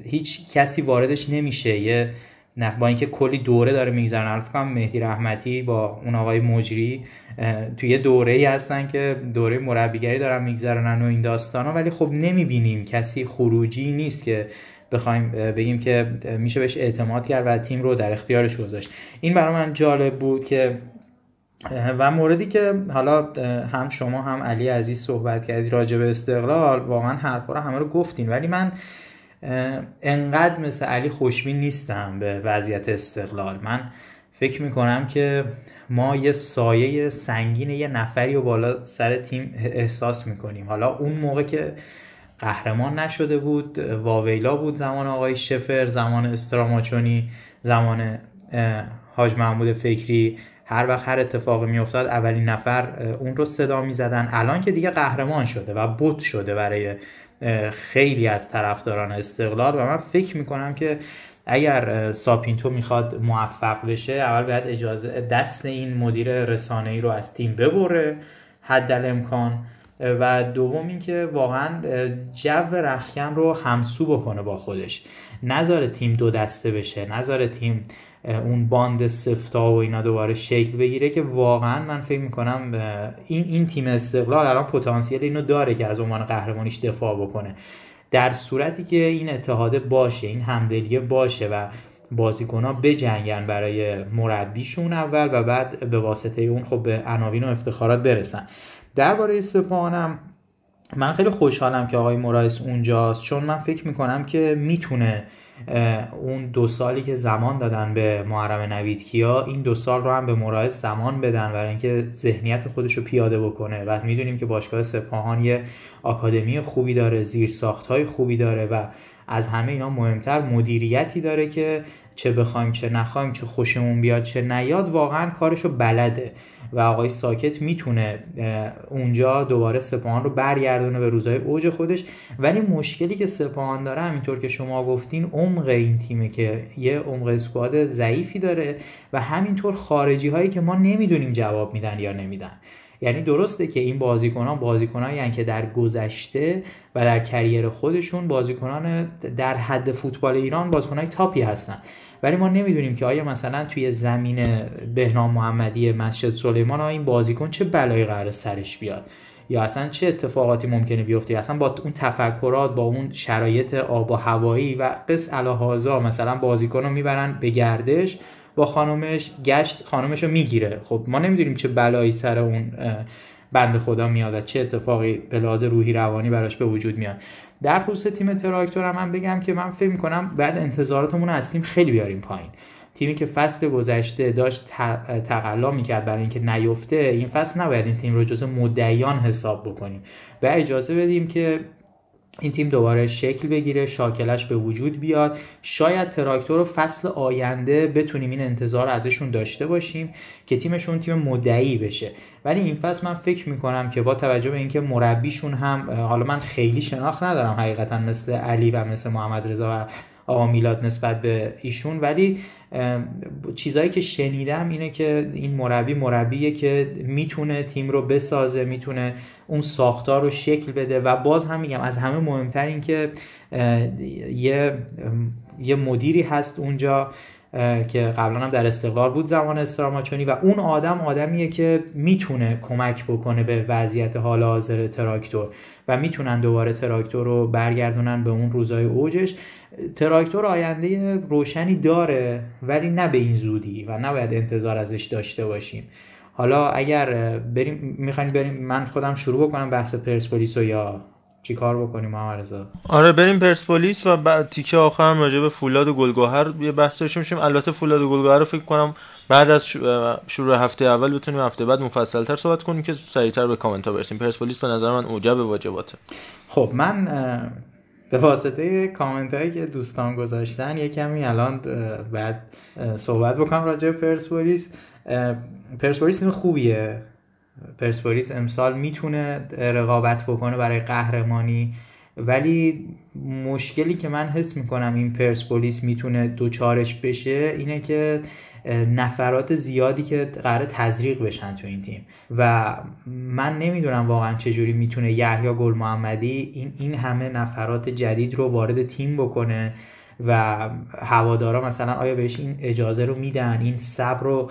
هیچ کسی واردش نمیشه. یه نه با اینکه کلی دوره داره میگذرن الف کنم مهدی رحمتی با اون آقای مجری توی دوره ای هستن که دوره مربیگری دارن میگذرنن و این داستان ها ولی خب نمی‌بینیم. کسی خروجی نیست که بخوایم بگیم که میشه بهش اعتماد کرد و تیم رو در اختیارش گذاشت. این برای من جالب بود که و موردی که حالا هم شما هم علی عزیز صحبت کردید راجع به استقلال واقعا حرفا رو همه رو گفتین. ولی من انقدر مثل علی خوشبین نیستم به وضعیت استقلال. من فکر می‌کنم که ما یه سایه سنگین یه نفری و بالا سر تیم احساس می‌کنیم. حالا اون موقع که قهرمان نشده بود واویلا بود زمان آقای شفر زمان استراماچونی زمان حاج محمود فکری. هر وقت هر اتفاقی میافتاد اولین نفر اون رو صدا می‌زدن. الان که دیگه قهرمان شده و بوت شده برای خیلی از طرفداران استقلال و من فکر می‌کنم که اگر ساپینتو می‌خواد موفق بشه اول باید اجازه دست این مدیر رسانه ای رو از تیم ببره حد امکان. و دوم اینکه واقعا جو رخکن رو همسو بکنه با خودش. نظر تیم دو دسته بشه نظر تیم اون باند سفتا و اینا دوباره شکل بگیره که واقعا من فکر می‌کنم این این تیم استقلال الان پتانسیل اینو داره که از عنوان قهرمانیش دفاع بکنه. در صورتی که این اتحاده باشه این همدلیه باشه و بازیکن بجنگن برای مربیشون اول و بعد به واسطه اون خب به عناوین و افتخارات برسن. درباره سپاهانم من خیلی خوشحالم که آقای مرایس اونجاست چون من فکر می‌کنم که می‌تونه اون دو سالی که زمان دادن به محرم نوید کیا این دو سال رو هم به مرایس زمان بدن برای اینکه ذهنیت خودش رو پیاده بکنه. و می‌دونیم که باشگاه سپاهان یه آکادمی خوبی داره زیر های خوبی داره و از همه اینا مهمتر مدیریتی داره که چه بخوایم چه نخوایم چه خوشمون بیاد چه نیاد واقعا کارشو بلده. و آقای ساکت می‌تونه اونجا دوباره سپاهان رو برگردونه به روزهای اوج خودش. ولی مشکلی که سپاهان داره همینطور که شما گفتین عمق این تیمه که یه عمق اسکواد ضعیفی داره و همینطور خارجی هایی که ما نمی‌دونیم جواب میدن یا نمیدن. یعنی درسته که این بازیکنان بازیکنان که در گذشته و در کریر خودشون بازیکنان در حد فوتبال ایران بازیکنان تاپی هستن ولی ما نمی‌دونیم که آیا مثلا توی زمین بهنام محمدی مسجد سلیمان این بازیکن چه بلایی قرار سرش بیاد؟ یا اصلا چه اتفاقاتی ممکنه بیفته؟ اصلا با اون تفکرات با اون شرایط آب و هوایی و قص الهازا مثلا بازیکن رو می‌برن به گردش با خانومش گشت خانومش رو می‌گیره. خب ما نمی‌دونیم چه بلایی سر اون بند خدا میاد و چه اتفاقی به لحاظ روحی روانی براش به وجود میاد. در خصوص تیم تراکتور هم من بگم که من فکر می‌کنم بعد انتظاراتمون از تیم خیلی بیاریم پایین. تیمی که فصل گذشته داشت تقلا می‌کرد برای اینکه نیفته این فصل نباید این تیم رو جز مدعیان حساب بکنیم. و اجازه بدیم که این تیم دوباره شکل بگیره شاکلش به وجود بیاد. شاید تراکتور رو فصل آینده بتونیم این انتظار ازشون داشته باشیم که تیمشون تیم مدعی بشه. ولی این فصل من فکر می‌کنم که با توجه به اینکه مربیشون هم حالا من خیلی شناخت ندارم حقیقتا مثل علی و مثل محمد رضا و آقا میلاد نسبت به ایشون ولی چیزهایی که شنیدم اینه که این مربی مربیه که می‌تونه تیم رو بسازه می‌تونه اون ساختار رو شکل بده و باز هم میگم از همه مهمتر این که یه یه مدیری هست اونجا که قبلا هم در استقلال بود زمان استراماچونی و اون آدم آدمیه که می‌تونه کمک بکنه به وضعیت حال حاضر تراکتور و می‌تونن دوباره تراکتور رو برگردونن به اون روزای اوجش. تراکتور آینده روشنی داره ولی نه به این زودی و نباید انتظار ازش داشته باشیم. حالا اگر بریم می‌خوایم بریم من خودم شروع بکنم بحث پرسپولیس یا چی کار بکنیم محمد رضا؟ آره بریم پرسپولیس و بعد تیکه آخرم راجع به فولاد و گلگهر یه بحث داشته میشیم البته فولاد و گلگهر رو فکر کنم بعد از شروع هفته اول بتونیم هفته بعد مفصلتر صحبت کنیم که سریعتر به کامنت ها برسیم. پرسپولیس به نظر من اوجب واجباته. خب من به واسطه کامنت هایی که دوستان گذاشتن یه الان بعد صحبت بکنم راجع پرسپولیس. پرسپولیس تیم خوبیه. پرسپولیس امسال می‌تونه رقابت بکنه برای قهرمانی. ولی مشکلی که من حس می‌کنم این پرسپولیس می‌تونه دوچارش بشه اینه که نفرات زیادی که قرار تزریق بشن تو این تیم. و من نمی‌دونم واقعا چجوری می‌تونه یحیی گل محمدی این این همه نفرات جدید رو وارد تیم بکنه. و هوادارا مثلا آیا بهش این اجازه رو میدن این صبر رو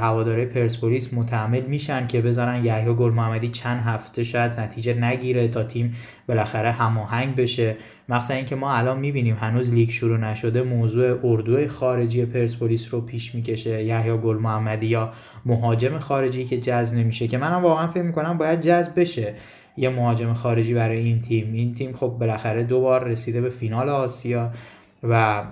هواداره پرسپولیس متحمل میشن که بذارن یحیی گل محمدی چند هفته شاید نتیجه نگیره تا تیم بالاخره هماهنگ بشه؟ مثلا اینکه ما الان می‌بینیم هنوز لیگ شروع نشده موضوع اردو خارجی پرسپولیس رو پیش می‌کشه یحیی گل محمدی یا مهاجم خارجی که جذب نمیشه که منم واقعا فکر می‌کنم باید جذب بشه یه مهاجم خارجی برای این تیم. این تیم خب بالاخره دو بار رسیده به فینال آسیا. و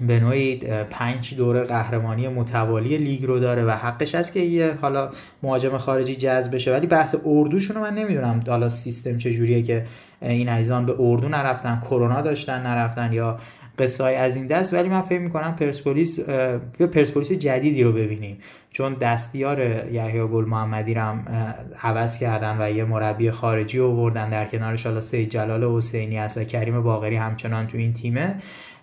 به نوعی پنج دوره قهرمانی متوالی لیگ رو داره و حقش هست که یه حالا مهاجم خارجی جذب بشه. ولی بحث اردوشون رو من نمی‌دونم حالا سیستم چجوریه که این عزیزان به اردو نرفتن کرونا داشتن نرفتن یا قصه از این دست ولی من فکر می‌کنم پرسپولیس پرسپولیس جدیدی رو ببینیم. چون دستیار یحیی گل محمدی هم عوض کردن و یه مربی خارجی آوردن در کنارش حالا سید جلال حسینی است و کریم باقری همچنان تو این تیمه.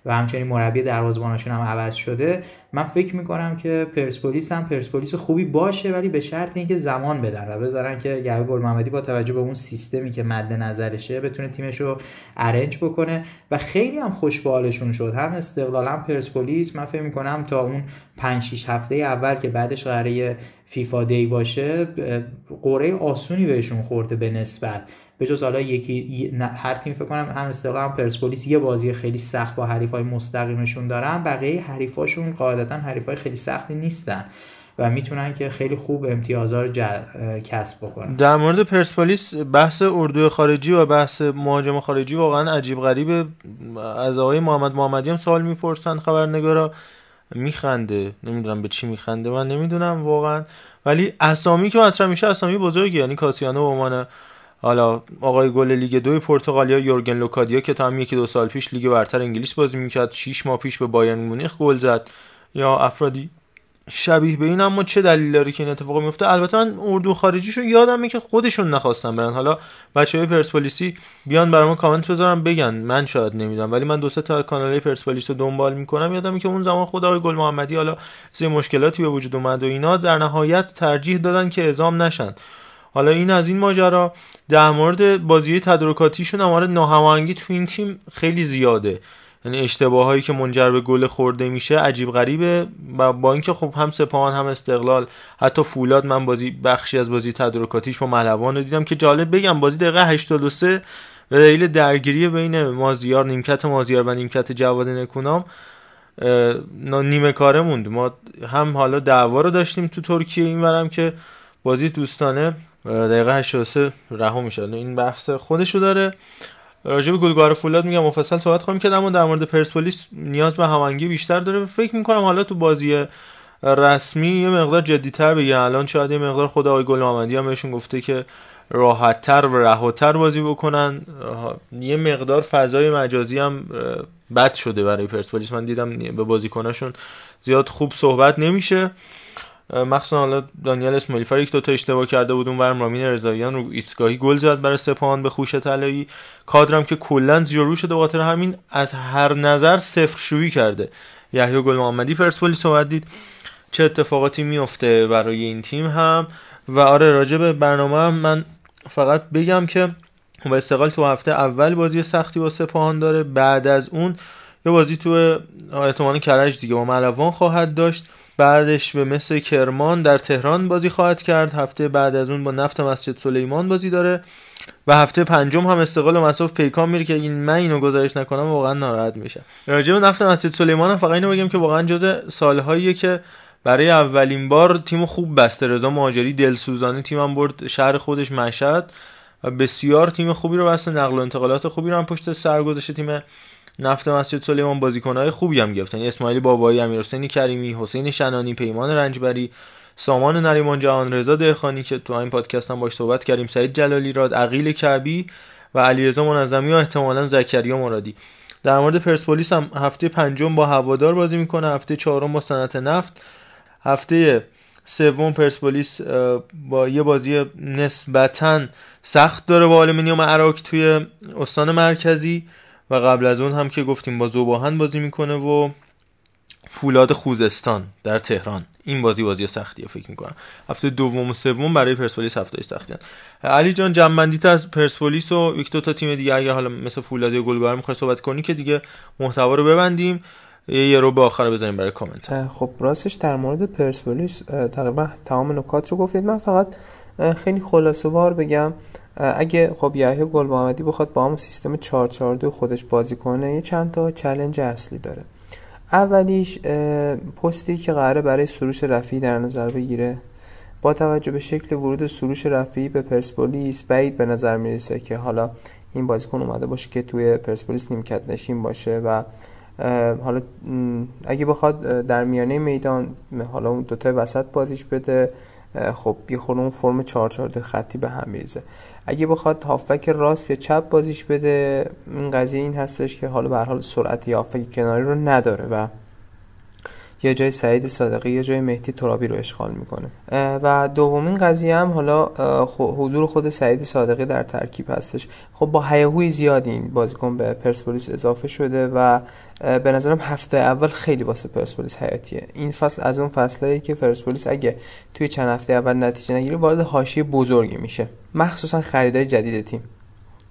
و همچنین مربی دروازه‌بانشون هم عوض شده. من فکر می‌کنم که پرسپولیس هم پرسپولیس خوبی باشه ولی به شرط اینکه زمان بدن و بذارن که گل گل محمدی با توجه به اون سیستمی که مد نظرشه بتونه تیمش رو ارنج بکنه. و خیلی هم خوش شد. هم استقلال هم پرسپولیس. من فکر می‌کنم تا اون 5 6 هفته اول که بعدش قراره فیفا دی باشه قره آسونی بهشون خورده به نسبت. به جز حالا یکی هر تیم فکر کنم هم استقلال هم پرسپولیس یه بازی خیلی سخت با حریفای مستقیمشون دارن بقیه حریفاشون قاعدتا حریفای خیلی سختی نیستن و می‌تونن که خیلی خوب امتیازها رو کسب بکنن. در مورد پرسپولیس بحث اردو خارجی و بحث مهاجم خارجی واقعا عجیب غریبه. از آقای محمد محمدی هم سوال می‌پرسن خبرنگارا. میخنده نمی‌دونم به چی میخنده من نمی‌دونم واقعا. ولی اسامی که مطرح میشه اسامی بزرگی یعنی کاسیانو به عنوان حالا آقای گل لیگ دو پرتغالیا یورگن لوکادیا که تا هم یکی دو سال پیش لیگ برتر انگلیس بازی می‌کرد 6 ماه پیش به بایرن مونیخ گل زد. یا افرادی شبیه به این اما چه دلیل داره که این اتفاق میفته البته من اردو خارجیشو یادمه که خودشون نخواستن برن. حالا بچه های پرسپولیسی بیان برام کامنت بذارم بگن. من شاید نمی‌دونم ولی من دو سه تا کانال پرسپولیس رو دنبال می‌کنم. یادمه که اون زمان خود آقای گل محمدی حالا سه مشکلاتی به وجود اومد و اینا در نهایت ترجیح دادن که اعزام نشن. حالا این از این ماجرا در مورد بازی تدارکاتیشون هم آره ناهماهنگی تو این تیم خیلی زیاده. یعنی اشتباه هایی که منجر به گل خورده میشه عجیب غریبه و با اینکه خب هم سپاهان هم استقلال حتی فولاد من بازی بخشی از بازی تدارکاتیش با ملوان رو دیدم که جالب بگم بازی دقیقه 83 به دلیل درگیری بین مازیار نیمکت مازیار و نیمکت جواد نکونام نیمه کاره موند. ما هم حالا دعوا رو داشتیم تو ترکیه اینورم که بازی دوستانه دقیقه 83 رها میشه. این بحث خودشو داره. راجع به گلگار فولاد میگم مفصل صحبت خواهیم که اما در مورد پرسپولیس نیاز به هماهنگی بیشتر داره. فکر می‌کنم حالا تو بازی رسمی یه مقدار جدیتر بگیرن الان شاید یه مقدار خود آقای گل محمدی هم بهشون گفته که راحتتر و رهاتر بازی بکنن. یه مقدار فضای مجازی هم بد شده برای پرسپولیس. من دیدم به بازیکناشون زیاد خوب صحبت نمیشه. مخصوصا حالا دانیال اسماعیلی یک دو تا اشتباه کرده بود. اونورم رامین رضاییان رو ایستگاهی گل زد برای سپاهان به خوش طلایی. کادرم که کلا زیرو شده خاطر همین از هر نظر صفر شویی کرده. یحیی گل محمدی پرسپولیس صحبت دید. چه اتفاقاتی میفته برای این تیم هم؟ و آره راجع به برنامه هم من فقط بگم که با استقلال تو هفته اول بازی سختی با سپاهان داره. بعد از اون یه بازی تو احتمال کرج دیگه با ملوان خواهد داشت. بعدش به مثل کرمان در تهران بازی خواهد کرد. هفته بعد از اون با نفت مسجد سلیمان بازی داره و هفته پنجم هم استقلال مساف پیکان میره که این من اینو گزارش نکنم واقعا ناراحت میشه راجع به نفت مسجد سلیمان هم فقط اینو بگم که واقعا جز سالهاییه که برای اولین بار تیم خوب بسته. رضا مهاجری دلسوزانه تیمم برد شهر خودش مشهد و بسیار تیم خوبی رو بسته. نقل و انتقالات خوبی رو هم پشت سر گذاشته تیم نفت مسجد سلیمان بازیکنهای خوبی هم گرفتن. اسماعیل بابایی امیرحسین کریمی حسین شنانی پیمان رنجبری سامان نریمان جهان رضا دهخانی که تو این پادکست هم باش صحبت کردیم سعید جلالی راد عقیل کعبی و علیرضا منظمی و احتمالا زکریا مرادی. در مورد پرسپولیس هم هفته پنجم با هوادار بازی می‌کنه. هفته چهارم با صنعت نفت. هفته سوم پرسپولیس با یه بازی نسبتا سخت داره با آلومینیوم اراک توی استان مرکزی. و قبل از اون هم که گفتیم با ذوب‌آهن بازی می‌کنه و فولاد خوزستان در تهران. این بازی بازی سختیه فکر می‌کنم. هفته دوم و سوم برای پرسپولیس هفته سختی علی جان جنبندیت از پرسپولیس و یک دو تا تیم دیگه اگر حالا مثل فولاد یا گلگار می‌خوای صحبت کنی که دیگه محتوا رو ببندیم. یه رو به آخر بزنیم برای کامنت. خب راستش در مورد پرسپولیس تقریبا تمام نکات رو گفتید. من فقط خیلی خلاصه وار بگم. اگه خب یحیی گل محمدی بخواد با همون سیستم 442 خودش بازی کنه یه چند تا چلنج اصلی داره. اولیش پستی که قراره برای سروش رفی در نظر بگیره. با توجه به شکل ورود سروش رفی به پرسپولیس بعید به نظر می‌رسه که حالا این بازیکن اومده باشه که توی پرسپولیس نیمکت نشین باشه و حالا اگه بخواد در میانه میدان حالا اون دوتا وسط بازیش بده. خب یه خورده اون فرم 4 4 خطی به هم میریزه. اگه بخواد هافک راست یا چپ بازیش بده این قضیه این هستش که حالا به حال سرعت هافک کناری رو نداره و یا جای سعید صادقی یا جای مهدی ترابی رو اشغال می‌کنه. و دومین قضیه هم حالا حضور خود سعید صادقی در ترکیب هستش. خب با هیاهوی زیادی این بازیکن به پرسپولیس اضافه شده و به نظرم هفته اول خیلی واسه پرسپولیس حیاتیه. این فصل از اون فصلایی که پرسپولیس اگه توی چند هفته اول نتیجه نگیره وارد حاشیه بزرگی میشه. مخصوصا خریدای جدید تیم.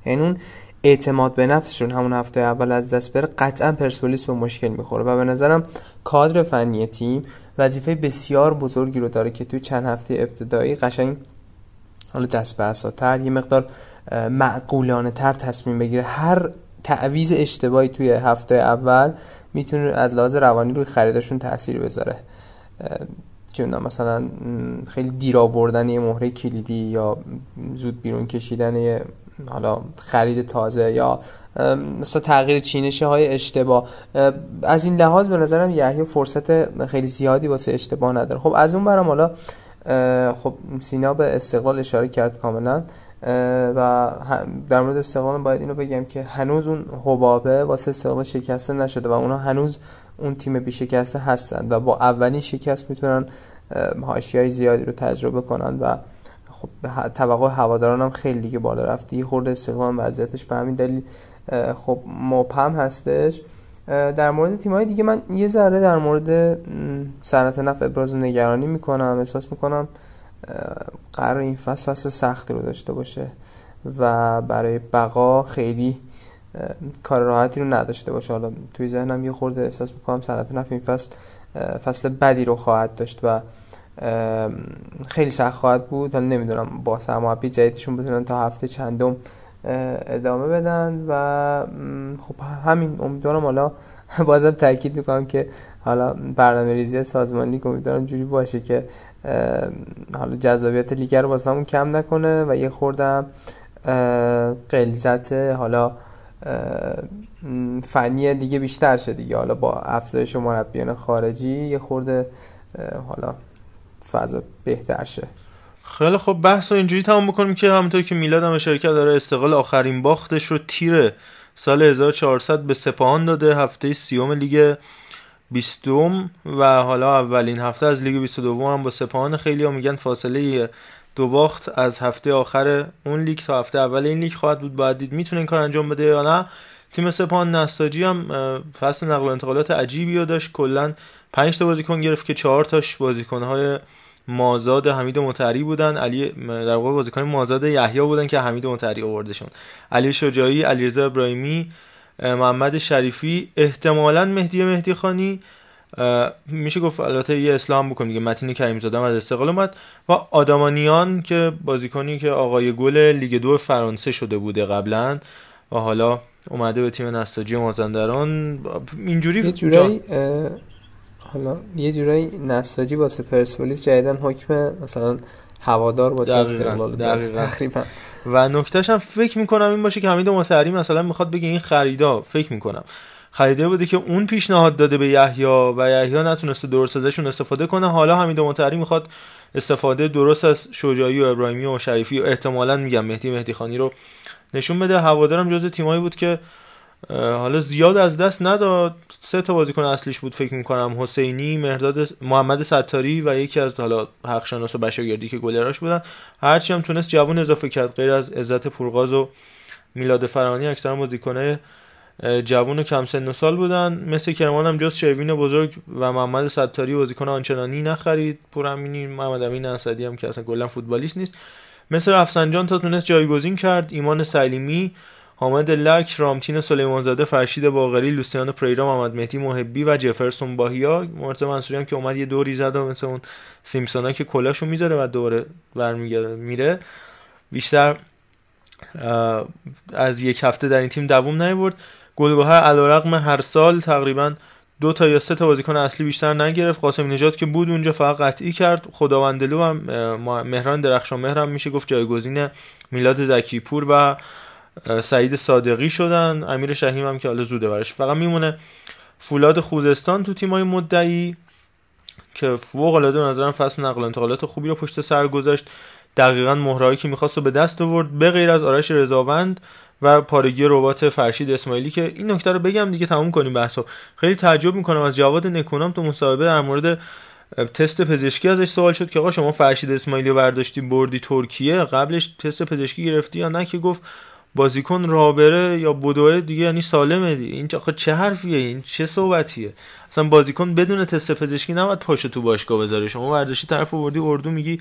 یعنی اعتماد به نفسشون همون هفته اول از دست بره قطعا پرسپولیس به مشکل می‌خوره و به نظرم کادر فنی تیم وظیفه بسیار بزرگی رو داره که توی چند هفته ابتدایی قشنگ حالا دست به اساتر یه مقدار معقولانه تر تصمیم بگیره. هر تعویز اشتباهی توی هفته اول می‌تونه از لحاظ روانی روی خریدشون تاثیر بذاره. چه مثلا خیلی دیر آوردن یه مهره کلیدی یا زود بیرون کشیدن یه حالا خرید تازه یا مثلا تغییر چینشه های اشتباه از این لحاظ به نظرم یحیی فرصت خیلی زیادی واسه اشتباه نداره. خب از اون برم حالا خب سینا به استقلال اشاره کرد کاملا. و در مورد استقلال باید اینو بگم که هنوز اون حبابه واسه استقلال شکسته نشده و اونا هنوز اون تیم بی شکسته هستن و با اولین شکست می‌تونن های زیادی رو تجربه کنن و خب توقع هواداران هم خیلی دیگه بالا رفته یه خورده استقلال وضعیتش به همین دلیل خب مبهم هستش. در مورد های دیگه من یه ذره در مورد صنعت نفت ابراز نگرانی می‌کنم احساس می‌کنم قرار این فصل فصل سختی رو داشته باشه و برای بقا خیلی کار راحتی رو نداشته باشه. حالا توی ذهنم یه خورده احساس می‌کنم صنعت نفت این فصل فصل بدی رو خواهد داشت و خیلی سخت خواهد بود. حالا نمی‌دونم با سرمربی جدیدشون بتونن تا هفته چندم ادامه بدن و خب همین امیدوارم حالا بازم تاکید می‌کنم که حالا برنامه ریزی سازمانی امیدوارم جوری باشه که حالا جذابیت لیگ رو واسمون کم نکنه و یه خوردم قلزت حالا فنی دیگه بیشتر شد دیگه. حالا با افزایش مربیان خارجی یه خورده حالا فضا بهتر شه. خیلی خب بحث رو اینجوری تمام بکنیم که همونطور که میلاد هم شرکت داره استقلال آخرین باختش رو تیر سال 1400 به سپاهان داده هفته سی‌ام لیگ 20 و حالا اولین هفته از لیگ 22 هم با سپاهان خیلی ها میگن فاصله دو باخت از هفته آخر اون لیگ تا هفته اول این لیگ خواهد بود. باید دید می‌تونه این کار انجام بده یا نه. تیم سپاهان نساجی هم فصل نقل و انتقالات عجیبی رو داشت. کلا 5 تا بازیکن گرفت که 4 تاش بازیکن‌های مازاد حمید متری بودن. علی در واقع بازیکن مازاد یحیی بودن که حمید متری آوردشون. علی شجاعی علیرضا ابراهیمی محمد شریفی احتمالا مهدی مهدی خانی. میشه گفت البته یه اسلام بکنیم دیگه. متین کریم زاده از استقلال اومد و آدامانیان که بازیکنی که آقای گل لیگ دو فرانسه شده بوده قبلا و حالا اومده به تیم نساجی مازندران. اینجوری یه جورایی حالا یه جورایی نساجی واسه پرسپولیس جدیدن حکم مثلا هوادار واسه استقلال تقریبا. و نکتهش هم فکر می‌کنم این باشه که حمید مطهری مثلا می‌خواد بگه این خریدا فکر می‌کنم. خریده بوده که اون پیشنهاد داده به یحیی و یحیی نتونسته درست ازشون استفاده کنه. حالا حمید مطهری می‌خواد استفاده درست از شجاعی و ابراهیمی و شریفی و احتمالا میگم مهدی مهدی خانی رو نشون بده. هوادارم جز تیمایی بود که حالا زیاد از دست نداد. سه تا بازیکن اصلیش بود فکر می‌کنم حسینی مرداد محمد ستاری و یکی از حالا حق شناس و بشاگردی که گلراش بودن. هرچی هم تونست جوون اضافه کرد غیر از عزت پورغاز و میلاد فرانی اکثرا بازیکنه جوون و کم سن و سال بودن. مثل کرمان هم جز شروین بزرگ و محمد ستاری بازیکن آنچنانی نخرید. پور امینی محمد امین اسدی هم که اصلا کلا فوتبالیست نیست. مثل رفسنجان تا تونست جایگزین کرد. ایمان سلیمی حامد لک، رامتین سلیمانزاده، فرشید باقری، لوسیان پریرا، محمد مهدی محبی و جفرسون باهیا. مرتضی منصوری هم که اومد یه دوری زد و مثل اون سیمپسونا که کلاشو می‌ذاره و دوره برمیگرده میره. بیشتر از یک هفته در این تیم دووم نیورد. گلگهر علیرغم هر سال تقریبا دو تا یا سه تا بازیکن اصلی بیشتر نگرفت. قاسم نجات که بود اونجا فقط قطعی کرد. خداوندلو هم مهران درخشان مهرم میشه گفت جایگزین میلاد زکیپور و سعید صادقی شدن امیر شهیم هم که حالا زوده برش. فقط میمونه فولاد خوزستان تو تیمای مدعی که فوق العاده نظرم فصل نقل انتقالات خوبی رو پشت سر گذاشت. دقیقا مهرایی که می‌خواست رو به دست آورد به غیر از آرش رضاوند و پارگی ربات فرشید اسماعیلی که این نکته رو بگم دیگه تموم کنیم بحثو. خیلی تعجب می‌کنم از جواد نکونام تو مصاحبه در مورد تست پزشکی ازش سوال شد که آقا شما فرشید اسماعیلی رو برداشتی بردی ترکیه؟ قبلش تست پزشکی گرفتی یا نه؟ که گفت بازیکن رابره یا بدوه دیگه یعنی سالمه دیگه. این چه حرفیه؟ این چه صحبتیه؟ اصلا بازیکن بدون تست پزشکی نباید پاشو تو باشگاه بذاره. شما ورداشتی طرف وردی اردو میگی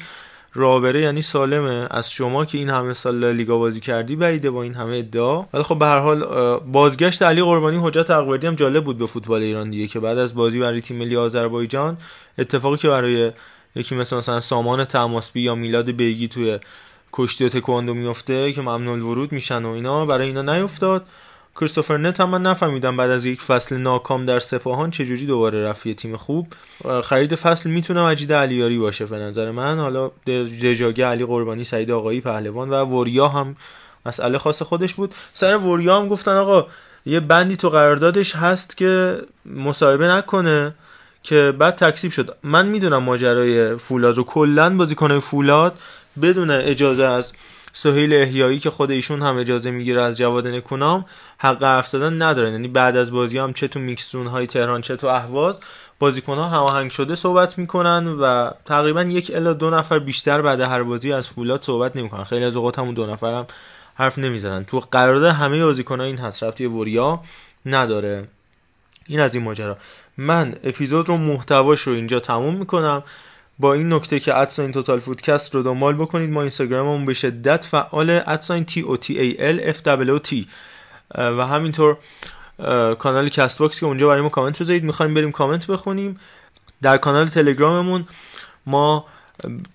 رابره یعنی سالمه. از شما که این همه سال لیگا بازی کردی بعیده با این همه ادعا. ولی خب به هر حال بازگشت علی قربانی حجت اقوردی هم جالب بود به فوتبال ایران دیگه که بعد از بازی برای تیم ملی آذربایجان اتفاقی که برای یکی مثل مثلا سامان تماسبی یا میلاد بیگی توی کشتی و تکواندو میفته که ممنوع ورود میشن و اینا برای اینا نیفتاد. کریستوفر نت هم من نفهمیدم بعد از یک فصل ناکام در سپاهان چجوری دوباره رفت تیم خوب. خرید فصل می‌تونه مجید علیاری باشه به نظر من. حالا دژاگه علی قربانی سعید آقایی پهلوان و وریا هم مسئله خاص خودش بود. سر وریا هم گفتن آقا یه بندی تو قراردادش هست که مصاحبه نکنه که بعد تکسیب شد. من می‌دونم ماجرای فولاد رو. کلا بازیکن فولاد بدون اجازه از سهیل احیایی که خود ایشون هم اجازه می‌گیره از جواد نکونام حق حرف زدن ندارن یعنی بعد از بازی هم چه تو میکسون های تهران چه تو اهواز بازیکن ها هماهنگ شده صحبت می‌کنن و تقریبا یک الا دو نفر بیشتر بعد هر بازی از فولاد صحبت نمی‌کنن. خیلی از اوقات همون دو نفر هم حرف نمی‌زنن. تو قرارداد همه بازیکن ها این هست رفتی وریا نداره. این از این ماجرا. من اپیزود رو محتواش رو اینجا تموم می‌کنم. با این نکته که at sign توتال فودکست رو دنبال بکنید ما اینستاگراممون به شدت فعال at sign T O T A L F double T. و همینطور کانال Castbox که اونجا برای ما کامنت بذارید. می‌خوایم بریم کامنت بخونیم. در کانال تلگراممون ما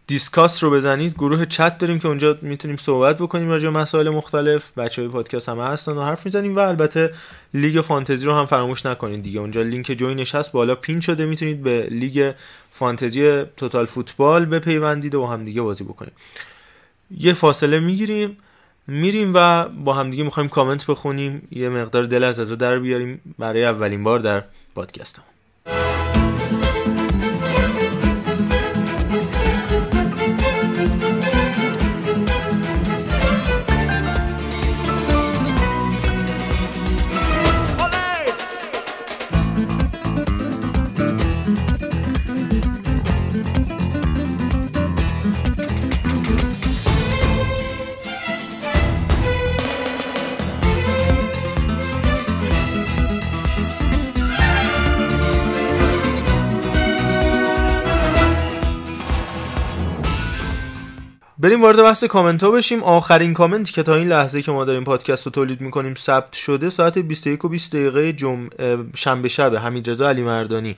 discuss رو بزنید. گروه چت داریم که اونجا می‌تونیم صحبت بکنیم راجع به مسائل مختلف. بچه های پادکست هم هستن و حرف می‌زنیم و البته لیگ فانتزی رو هم فراموش نکنید دیگه. اونجا لینک join ش هست بالا پین شده. می‌تونید به لیگ فانتزی توتال فوتبال بپیوندید و هم دیگه بازی بکنید. یه فاصله می‌گیریم میریم و با همدیگه می‌خوایم کامنت بخونیم. یه مقدار دل از عزا در بیاریم. برای اولین بار در پادکستم بریم وارد بحث کامنت ها بشیم. آخرین کامنتی که تا این لحظه که ما داریم پادکست رو تولید می‌کنیم ثبت شده ساعت 21 و 20 دقیقه جمع شنبه شب حمید رضا علی مردانی.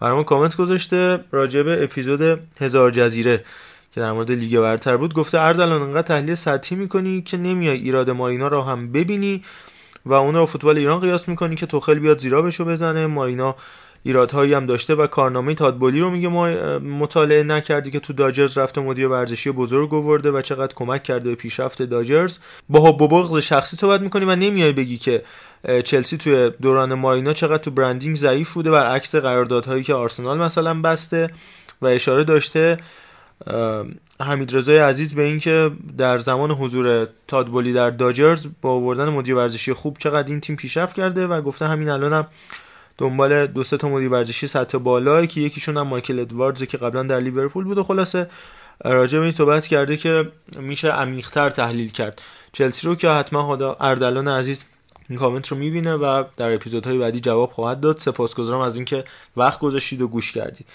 برای ما کامنت گذاشته راجع به اپیزود هزار جزیره که در مورد لیگ برتر بود. گفته اردلان انقدر تحلیل سطحی می‌کنی که نمیای ایراد مارینا رو هم ببینی و اون رو فوتبال ایران قیاس می‌کنی که توخل بیاد زیرا بشو بزنه. مارینا ایرادهایی هم داشته و کارنامه تادبولی رو میگه ما مطالعه نکردی که تو داجرز رفته مدیر ورزشی بزرگ آورده و چقدر کمک کرده به پیشرفت داجرز. با حب و بغض شخصی صحبت می‌کنی و نمیای بگی که چلسی توی دوران مارینا چقدر تو برندینگ ضعیف بوده برعکس قراردادهایی که آرسنال مثلا بسته و اشاره داشته. حمید رضای عزیز به اینکه در زمان حضور تادبولی در داجرز با آوردن مدیر ورزشی خوب چقدر این تیم پیشرفت کرده و گفته همین الانم دنبال دو سه تا مدیر ورزشی سطح بالایی که یکیشون هم مایکل ادواردز که قبلا در لیورپول بود و خلاصه راجع به این صحبت کرده که میشه عمیق‌تر تحلیل کرد. چلسی رو که حتما اردلان عزیز این کامنت رو می‌بینه و در اپیزودهای بعدی جواب خواهد داد. سپاسگزارم از اینکه وقت گذاشتید و گوش کردید.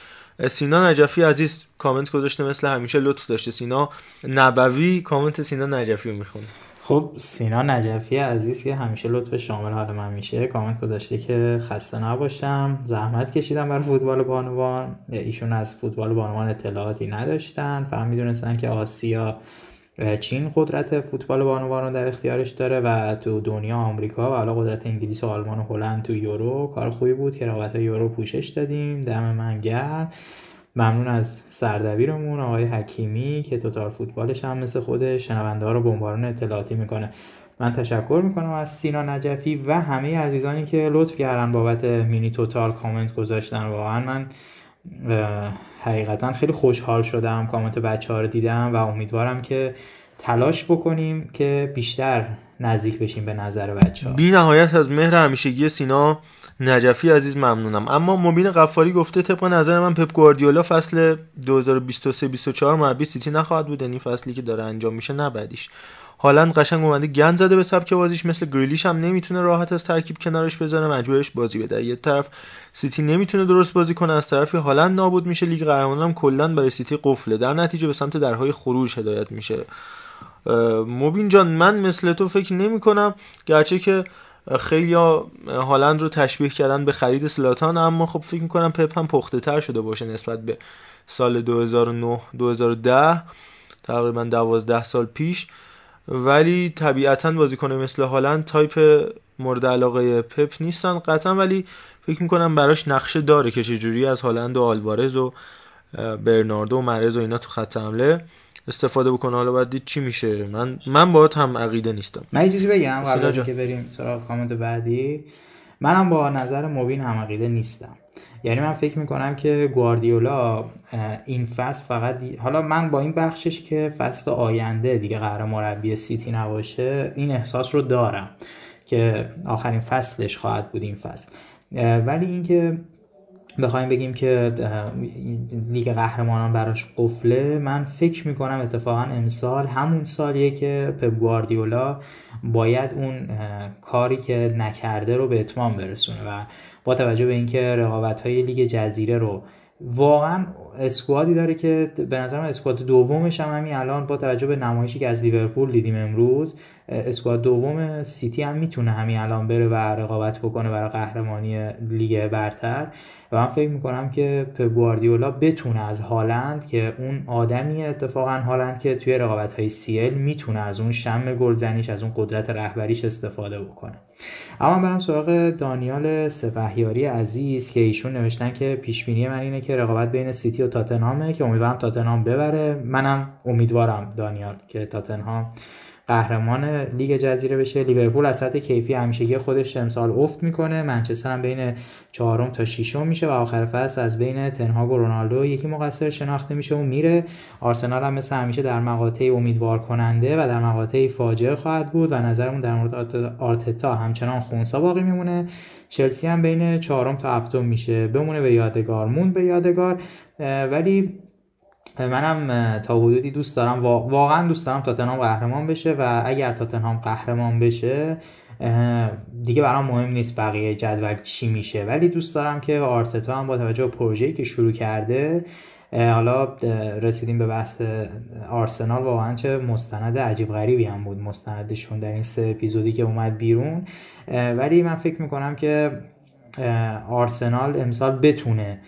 سینا نجفی عزیز کامنت گذاشته مثل همیشه لطف داشته. سینا نبوی کامنت سینا نجفی رو می‌خونه. خب سینا نجفی عزیز که همیشه لطف شامل حال من میشه کامنت گذاشته که خسته نباشم. زحمت کشیدم برای فوتبال بانوان. ایشون از فوتبال بانوان اطلاعاتی نداشتن. فقط می‌دونستن که آسیا چین قدرت فوتبال بانوان رو در اختیارش داره و تو دنیا آمریکا و حالا قدرت انگلیس و آلمان و هلند تو یورو کار خوبی بود که رقابت یورو پوشش دادیم. دم من گرم. ممنون از سردبیرمون آقای حکیمی که توتال فوتبالش هم مثل خودش شنونده ها رو بمباران اطلاعاتی می‌کنه. من تشکر می‌کنم از سینا نجفی و همه عزیزانی که لطف کردن بابت مینی توتال کامنت گذاشتن. واقعا من حقیقتا خیلی خوشحال شدم کامنت بچه ها رو دیدم و امیدوارم که تلاش بکنیم که بیشتر نزدیک بشیم به نظر بچه ها بی نهایت از مهر همیشگی سینا. نجفی عزیز ممنونم. اما مبین قفاری گفته طبق نظر من پپ گواردیولا فصل 2023 24 مربی سیتی نخواهد بود. یعنی فصلی که داره انجام میشه نه بعدیش. هالند قشنگ اومده گند زده به سبک بازیش. مثل گریلیش هم نمی‌تونه راحت از ترکیب کنارش بذاره. مجبورش بازی بده. یه طرف سیتی نمی‌تونه درست بازی کنه از طرفی هالند نابود میشه. لیگ قهرمانان هم کلا برای سیتی قفله. در نتیجه به سمت درهای خروج هدایت میشه. مبین جان من مثل تو فکر نمی کنم گرچه که خیلی هالند رو تشبیه کردن به خرید زلاتان اما خب فکر می‌کنم پپ هم پخته تر شده باشه نسبت به سال 2009 2010 تقریبا 12 سال پیش. ولی طبیعتا بازیکن مثل هالند تایپ مورد علاقه پپ نیستن قطعا ولی فکر می‌کنم براش نقشه داره که چجوری از هالند و آلوارز و برناردو و مرز و اینا تو خط حمله استفاده بکنه. حالا باید دید چی میشه. من من باهات هم عقیده نیستم. من یه چیزی بگم قبل که بریم سراغ کامنت بعدی. منم با نظر مبین هم عقیده نیستم. یعنی من فکر می‌کنم که گواردیولا این فصل فقط حالا من با این بخشش که فصل آینده دیگه قرار مربی سیتی نباشه این احساس رو دارم که آخرین فصلش خواهد بود این فصل. ولی اینکه بخوایم بگیم که لیگ قهرمانان براش قفله من فکر می‌کنم اتفاقا امسال همون سالیه که پپ گواردیولا باید اون کاری که نکرده رو به اتمام برسونه و با توجه به اینکه رقابت های لیگ جزیره رو واقعا اسکوادی داره که به نظر من اسکواد دومش هم همین الان با توجه به نمایشی که از لیورپول دیدیم امروز squad دوم سیتی هم می‌تونه همین الان بره و رقابت بکنه برای قهرمانی لیگ برتر. و من فکر می‌کنم که پپ گواردیولا بتونه از هالند که اون آدمی اتفاقا هالند که توی رقابت های CL می‌تونه از اون شم گلزنیش از اون قدرت رهبریش استفاده بکنه. اما برم سراغ دانیال سپهیاری عزیز که ایشون نوشتن که پیش بینی من اینه که رقابت بین سیتی و تاتنهامه که امیدوارم تاتنهام ببره. منم امیدوارم دانیال که تاتنهام قهرمان لیگ جزیره بشه. لیورپول از سطح کیفی همیشگی خودش امسال افت می‌کنه. منچستر هم بین چهارم تا ششم میشه و آخر فصل از بین تنهاگ و رونالدو یکی مقصر شناخته میشه و میره. آرسنال هم مثل همیشه در مقاطع امیدوار کننده و در مقاطع فاجعه خواهد بود و نظرمون در مورد آرتتا همچنان خونسا باقی میمونه. چلسی هم بین چهارم تا هفتم میشه. بمونه به یادگار مون به یادگار. ولی منم تا حدودی دوست دارم. واقعا دوست دارم تاتنهام قهرمان بشه و اگر تاتنهام قهرمان بشه دیگه برام مهم نیست بقیه جدول چی میشه. ولی دوست دارم که آرتتا هم با توجه به پروژه‌ای که شروع کرده حالا رسیدیم به بحث آرسنال. واقعا چه مستند عجیب غریبی هم بود مستندشون در این سه اپیزودی که اومد بیرون. ولی من فکر می‌کنم که آرسنال امسال بتونه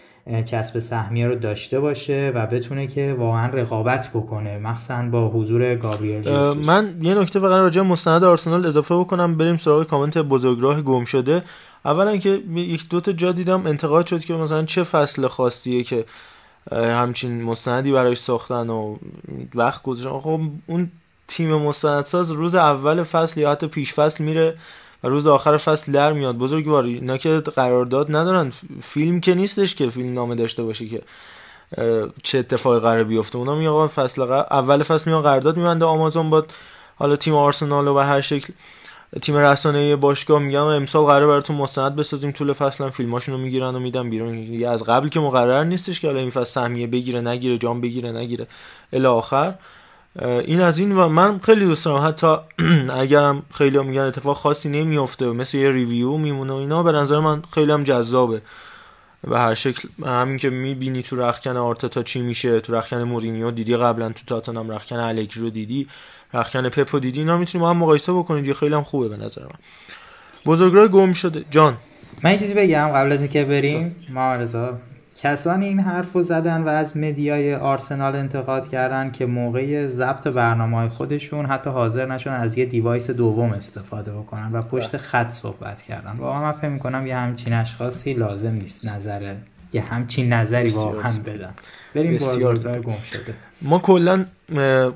کسب سهمیه رو داشته باشه و بتونه که واقعا رقابت بکنه. مخصوصا با حضور گابریل جیسوس. من یه نکته فقط راجع مستند آرسنال اضافه بکنم. بریم سراغ کامنت بزرگراه گم شده. اولا که یک دو تا جا دیدم انتقاد شد که مثلا چه فصل خاصیه که همچین مستندی برایش ساختن و وقت گذاشتن. خب اون تیم مستندساز روز اول فصل یا حتی پیش فصل میره. و روز آخر فصل در میاد. بزرگواری اینا که قرارداد ندارن. فیلم که نیستش که فیلم نامه داشته باشه که چه اتفاقی قرار بیفته. اونا میگن فصل اول فصل میان قرارداد میبنده. آمازون با حالا تیم آرسنال و هر شکل تیم رسانه باشگاه میگن امسال قرار براتون مستند بسازیم طول فصل هم فیلماشونو می‌گیرن و میدن بیرون. از قبل که مقرر نیستش که حالا این فصل سهمیه بگیره نگیره جام بگیره نگیره. الی آخر. این از این و من خیلی دوست دارم. حتی اگرم خیلی هم میگن اتفاق خاصی نمیافته مثل یه ریویو میمونه و اینا به نظر من خیلی هم جذابه. و هر شکل همین که می‌بینی تو رخکن آرتتا چی میشه تو رخکن مورینیو دیدی قبلا تو تاتنام رخکن الگری رو دیدی رخکن پپو دیدی اینا می‌تونی با هم مقایسه بکنید. یه خیلی هم خوبه به نظر من. بزرگراه گم شده. جان. من چیزی بگم قبل از اینکه بریم ما رضا کسانی این حرف رو زدن و از media ی آرسنال انتقاد کردن که موقع ضبط برنامه های خودشون حتی حاضر نشدن از یه device دوم استفاده بکنن و پشت خط صحبت کردن. واقعا من فکر می‌کنم یه همچین اشخاصی لازم نیست نظر یه همچین نظری واقعا بدن بریم بازار گم شده. ما کلا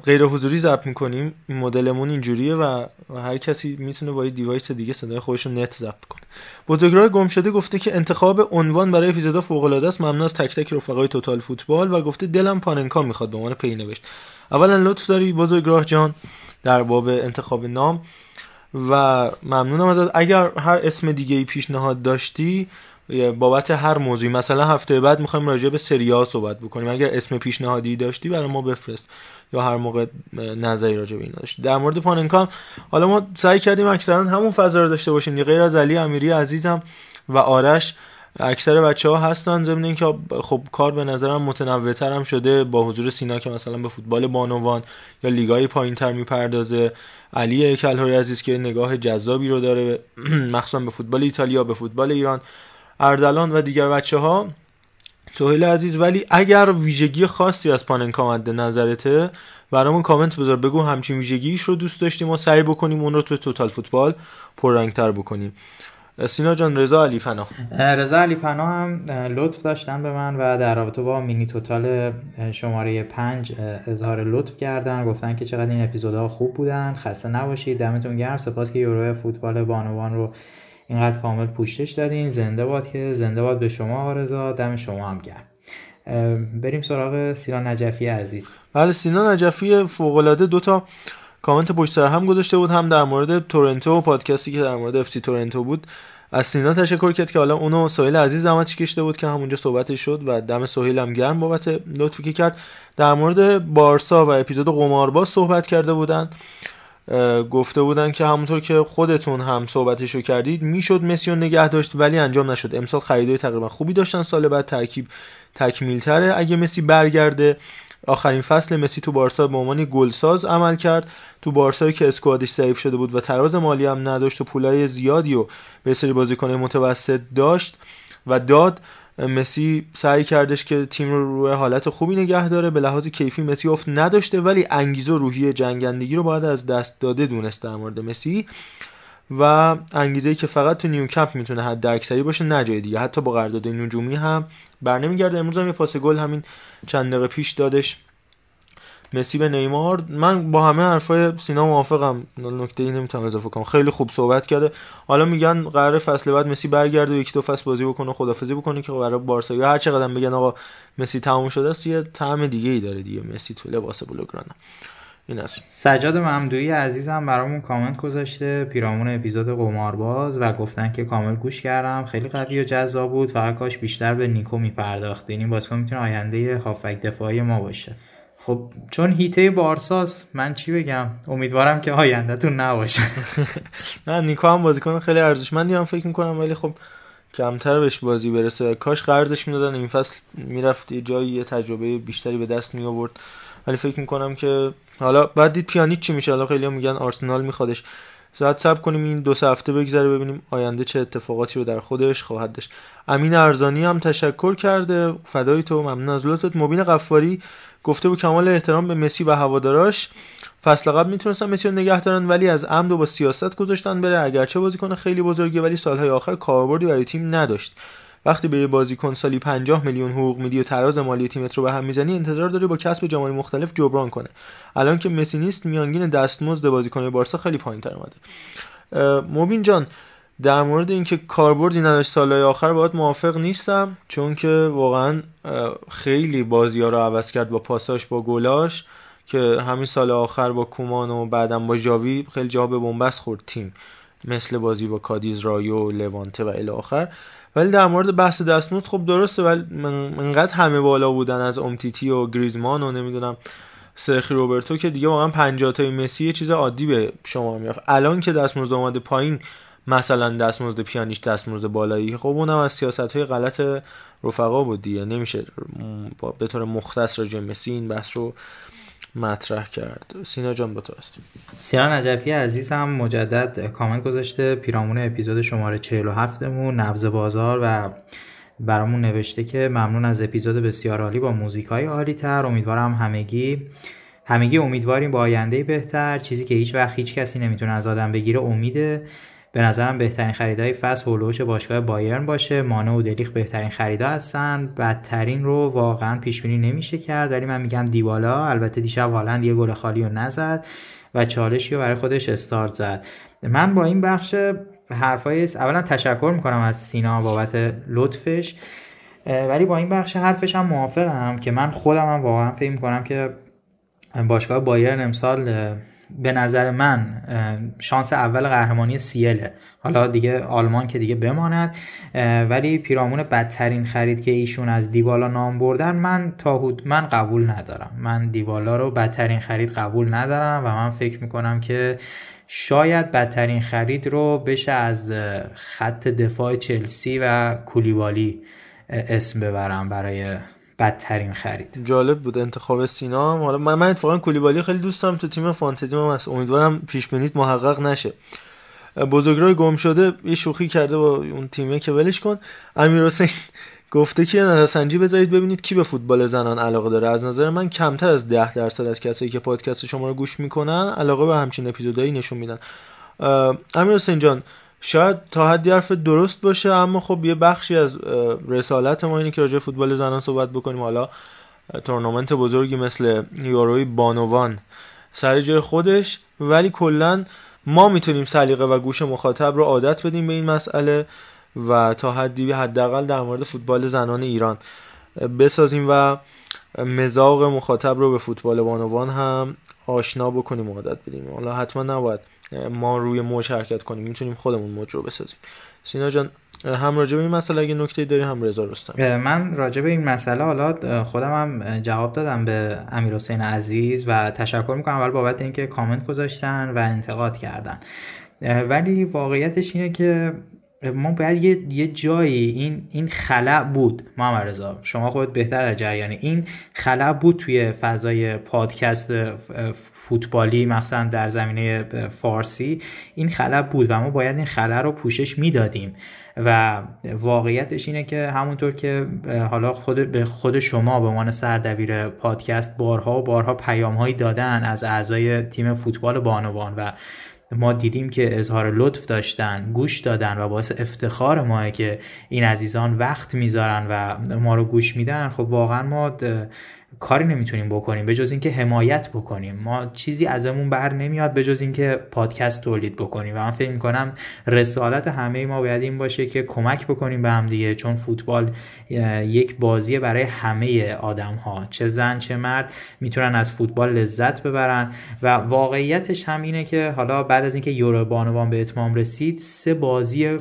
غیر حضوری ضبط می‌کنیم. مدلمون اینجوریه و هر کسی می‌تونه با یه device دیگه صدای خودش رو نت ضبط کنه. بزرگراه گم شده گفته که انتخاب عنوان برای اپیزودا فوق العاده است. ممنون از تک تک رفقای توتال فوتبال و گفته دلم پاننکا می‌خواد به عنوان پی نوشت. اولا لطف داری بزرگراه جان در باب انتخاب نام و ممنونم ازت. اگر هر اسم دیگه ای پیشنهاد داشتی بابت هر موضوعی. مثلا هفته بعد می‌خوایم راجع به سریا صحبت بکنیم. اگر اسم پیشنهادی داشتی برای ما بفرست یا هر موقع نظری راجع به این داشتی. در مورد پاننکا حالا ما سعی کردیم اکثرا همون فضا رو داشته باشیم. غیر از علی امیری عزیزم و آرش اکثر بچه ها هستن. ضمن اینکه خب کار به نظرم متنوعتر هم شده. با حضور سینا که مثلا به فوتبال بانوان یا لیگای پایینتر می‌پردازه. علی کلهوری عزیز که نگاه جذابی رو داره. مخصوصا به فوتبال ایتالیا به فوتبال ایران. اردلان و دیگر بچه ها سهیل عزیز ولی اگر ویژگی خاصی از پاننکا مد نظرته برامون کامنت بذار بگو همچین ویژگیش رو دوست داشتیم و سعی بکنیم اون رو تو توتال فوتبال پررنگتر بکنیم. سینا جان رضا علی پناه. رضا علی پناه هم لطف داشتن به من و در رابطه با مینی توتال شماره پنج اظهار لطف کردن. گفتن که چقدر این اپیزودها خوب بودن. خسته نباشید. دمتون گرم. سپاس که یورو فوتبال بانوان رو اینقدر کامل پوشش دادین. زنده باد که زنده باد به شما آرزا دم شما هم گرم. بریم سراغ سینا نجفی عزیز. بله سینا نجفی فوق العاده دو تا کامنت پشت سر هم گذاشته بود هم در مورد تورنتو و پادکستی که در مورد افسی تورنتو بود. از سینا تشکر کرد که حالا اونو سهیل عزیز زحمت کشته بود که همونجا صحبتش شد و دم سهیل هم گرم بابت لطفی که کرد. در مورد بارسا و اپیزود قمارباز صحبت کرده بودن. گفته بودن که همونطور که خودتون هم صحبتشو کردید می‌شد مسی نگه داشت ولی انجام نشد. امسال خریدای تقریبا خوبی داشتن سال بعد ترکیب تکمیل تره اگه مسی برگرده آخرین فصل مسی تو بارسا به عنوان گلساز عمل کرد. تو بارسایی که اسکوادش ضعیف شده بود و تراز مالی هم نداشت و پولای زیادی و به سری بازیکن متوسط داشت و داد. مسی سعی کردش که تیم رو روی حالت خوبی نگه داره. به لحاظ کیفی مسی افت نداشته ولی انگیزه و روحیه جنگندگی رو باید از دست داده دونست در مورد مسی. و انگیزه که فقط تو نیوکمپ می‌تونه حد اکثری باشه نه جای دیگه. حتی با قرارداد نجومی هم بر نمیگرده امروز هم یه پاس گل همین چند دقیقه پیش دادش. مسی به نیمار. من با همه حرفای سینا موافقم. نکته ای نمی‌تونم اضافه کنم. خیلی خوب صحبت کرده. حالا میگن قرار فصل بعد مسی برگرده و یک دو فصل بازی بکنه خدافظی بکنه که برای بارسا. یا هر چقدر بگن آقا مسی تموم شده است یه طعم دیگه ای داره دیگه. مسی تو لباس بلوگرانا این است سجاد ممدوی عزیزم برامون کامنت گذاشته. پیرامون اپیزود قمارباز و گفتن که کامل گوش کردم. خیلی قوی و جذاب بود. فقط کاش بیشتر به نیکو میپرداخت. این بازیکن می‌تونه آینده هافک دفاعی ما باشه. خب چون هیته بارساس من چی بگم؟ امیدوارم که آیندهتون نباشه. نه نیکو هم بازیکن خیلی ارزشمندی هم فکر می‌کنم ولی خب کمتر بهش بازی برسه. کاش قرضش می‌دادن این فصل می‌رفت یه جایی یه تجربه بیشتری به دست می آورد ولی فکر می‌کنم که حالا بعد دید پیانیت چی میشه؟ حالا خیلی میگن آرسنال میخوادش. زیاد سب کنیم این دو سه هفته بگذره ببینیم آینده چه اتفاقاتی رو در خودش خواهد داشت. امین ارزانی هم تشکر کرده. فدای تو ممنون از لطفت. مبین قفاری گفته بود کمال احترام به مسی و هواداراش. فصل قبل می‌تونستن مسی رو نگه دارن ولی از عمد و با سیاست گذاشتن بره. اگرچه بازیکن خیلی بزرگی ولی سالهای آخر کاربردی برای تیم نداشت. وقتی به یه بازیکن سالی 50 میلیون حقوق میدی و تراز مالی تیمت رو به هم می‌زنی انتظار داری با کسب جامای مختلف جبران کنه. الان که مسی نیست میانگین دستمزد بازیکن بارسا خیلی پایینتر اومده. مبین جان در مورد اینکه کاربردی نداشت سالهای آخر باید موافق نیستم چون که واقعا خیلی بازی ها رو عوض کرد با پاساش با گلاش که همین سال آخر با کومان و بعدم با ژاوی خیلی جا به بنبست خورد تیم مثل بازی با کادیز رایو لوانته و الی آخر. ولی در مورد بحث دستمزد خب درسته ولی انقدر همه بالا بودن از اومتیتی و گریزمان و نمی‌دونم سرجی روبرتو که دیگه واقعا 50 تای مسی یه چیز عادی به شمار می‌رفت. الان که دستمزد اومده پایین مثلا دستمزد پیانیش دستمزد بالایی. خب اونم از سیاست های غلط رفقا بود دیگه. نمیشه به طور مختص راجع مسی این بحث رو مطرح کرد. سینا جان با تو هستیم سینا نجفی عزیزم مجدد کامنت گذاشته. پیرامون اپیزود شماره 47 مون نبز بازار و برامون نوشته که ممنون از اپیزود بسیار عالی با موزیک های عالی تر امیدوارم همگی همگی امیدواریم با آینده بهتر. چیزی که هیچ وقت هیچ کسی نمی‌تونه از آدم بگیره امیده به نظرم بهترین خریدای فصل هولوش باشگاه بایرن باشه. مانه و دلیخ بهترین خریدا هستن. بدترین رو واقعا پیش بینی نمیشه کرد ولی من میگم دیوالا البته دیشب هالند یه گل خالی رو نزد و چالشی رو برای خودش استارت زد. من با این بخش حرفای اولا تشکر می‌کنم از سینا بابت لطفش ولی با این بخش حرفش هم موافقم که من خودم هم واقعا فکر می‌کنم که باشگاه بایرن امسال به نظر من شانس اول قهرمانی سیله حالا دیگه آلمان که دیگه بماند. ولی پیرامون بدترین خرید که ایشون از دیوالا نام بردن من تا من قبول ندارم. من دیوالا رو بدترین خرید قبول ندارم و من فکر می‌کنم که شاید بدترین خرید رو بشه از خط دفاع چلسی و کولیبالی اسم ببرم برای بدترین خرید. جالب بود انتخاب سینا حالا من من اتفاقا کولیبالی خیلی دوست دارم. تو تیم فانتزی من هست امیدوارم پیش بینیت محقق نشه. بزرگراه گم شده یه شوخی کرده با اون تیمه که ولش کن. امیر حسین گفته که نظرسنجی بذارید ببینید کی به فوتبال زنان علاقه داره. از نظر من کمتر از ده درصد از کسایی که پادکست شما رو گوش می‌کنن علاقه به همچین اپیزودایی نشون میدن. امیر حسین جان شاید تا حدی حرف درست باشه اما خب یه بخشی از رسالت ما اینه که راجع فوتبال زنان صحبت بکنیم. حالا تورنمنت بزرگی مثل یوروی بانوان سر جای خودش ولی کلا ما می‌تونیم سلیقه و گوش مخاطب رو عادت بدیم به این مسئله و تا حدی حداقل در مورد فوتبال زنان ایران بسازیم و مزاق مخاطب رو به فوتبال بانوان هم آشنا بکنیم و عادت بدیم. حالا حتما نباید ما روی موج حرکت کنیم می‌تونیم خودمون موج رو بسازیم. سینا جان هم راجع به این مسئله اگه نکته داری هم رضا رستم. من راجع به این مسئله حالا خودم هم جواب دادم به امیر حسین عزیز و تشکر می‌کنم. اول بابت اینکه کامنت گذاشتن و انتقاد کردن. ولی واقعیتش اینه که ما باید یه, یه جایی این این خلع بود محمد رضا. شما خود بهتر در جریان این خلع بود توی فضای پادکست فوتبالی مثلا در زمینه فارسی. این خلع بود و ما باید این خلع رو پوشش می‌دادیم. و واقعیتش اینه که همونطور که حالا خود به خود شما به عنوان سردبیر پادکست بارها و بارها پیام دادن از اعضای تیم فوتبال بانوان و ما دیدیم که اظهار لطف داشتن گوش دادن و باعث افتخار ماه که این عزیزان وقت می‌ذارن و ما رو گوش میدن. خب واقعا ما کاری نمی‌تونیم بکنیم به جز اینکه حمایت بکنیم. ما چیزی ازمون بر نمیاد به جز اینکه پادکست تولید بکنیم. و من فکر می‌کنم رسالت همه ما باید این باشه که کمک بکنیم به هم دیگه چون فوتبال یک بازی برای همه آدم ها چه زن چه مرد می‌تونن از فوتبال لذت ببرن. و واقعیتش هم اینه که حالا بعد از اینکه یورو بانوان به اتمام رسید سه بازی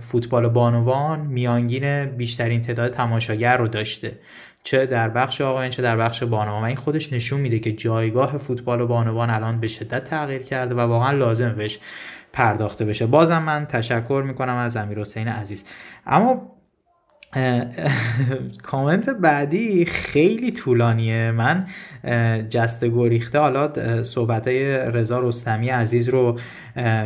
فوتبال بانوان میانگین بیشترین تعداد تماشاگر رو داشته. چه در بخش آقایان چه در بخش بانوان. و این خودش نشون میده که جایگاه فوتبال بانوان الان به شدت تغییر کرده و واقعا لازم بهش پرداخته بشه. بازم من تشکر می‌کنم از امیر حسین عزیز. اما کامنت بعدی خیلی طولانیه. من جست گریخته حالا صحبت های رضا رستمی عزیز رو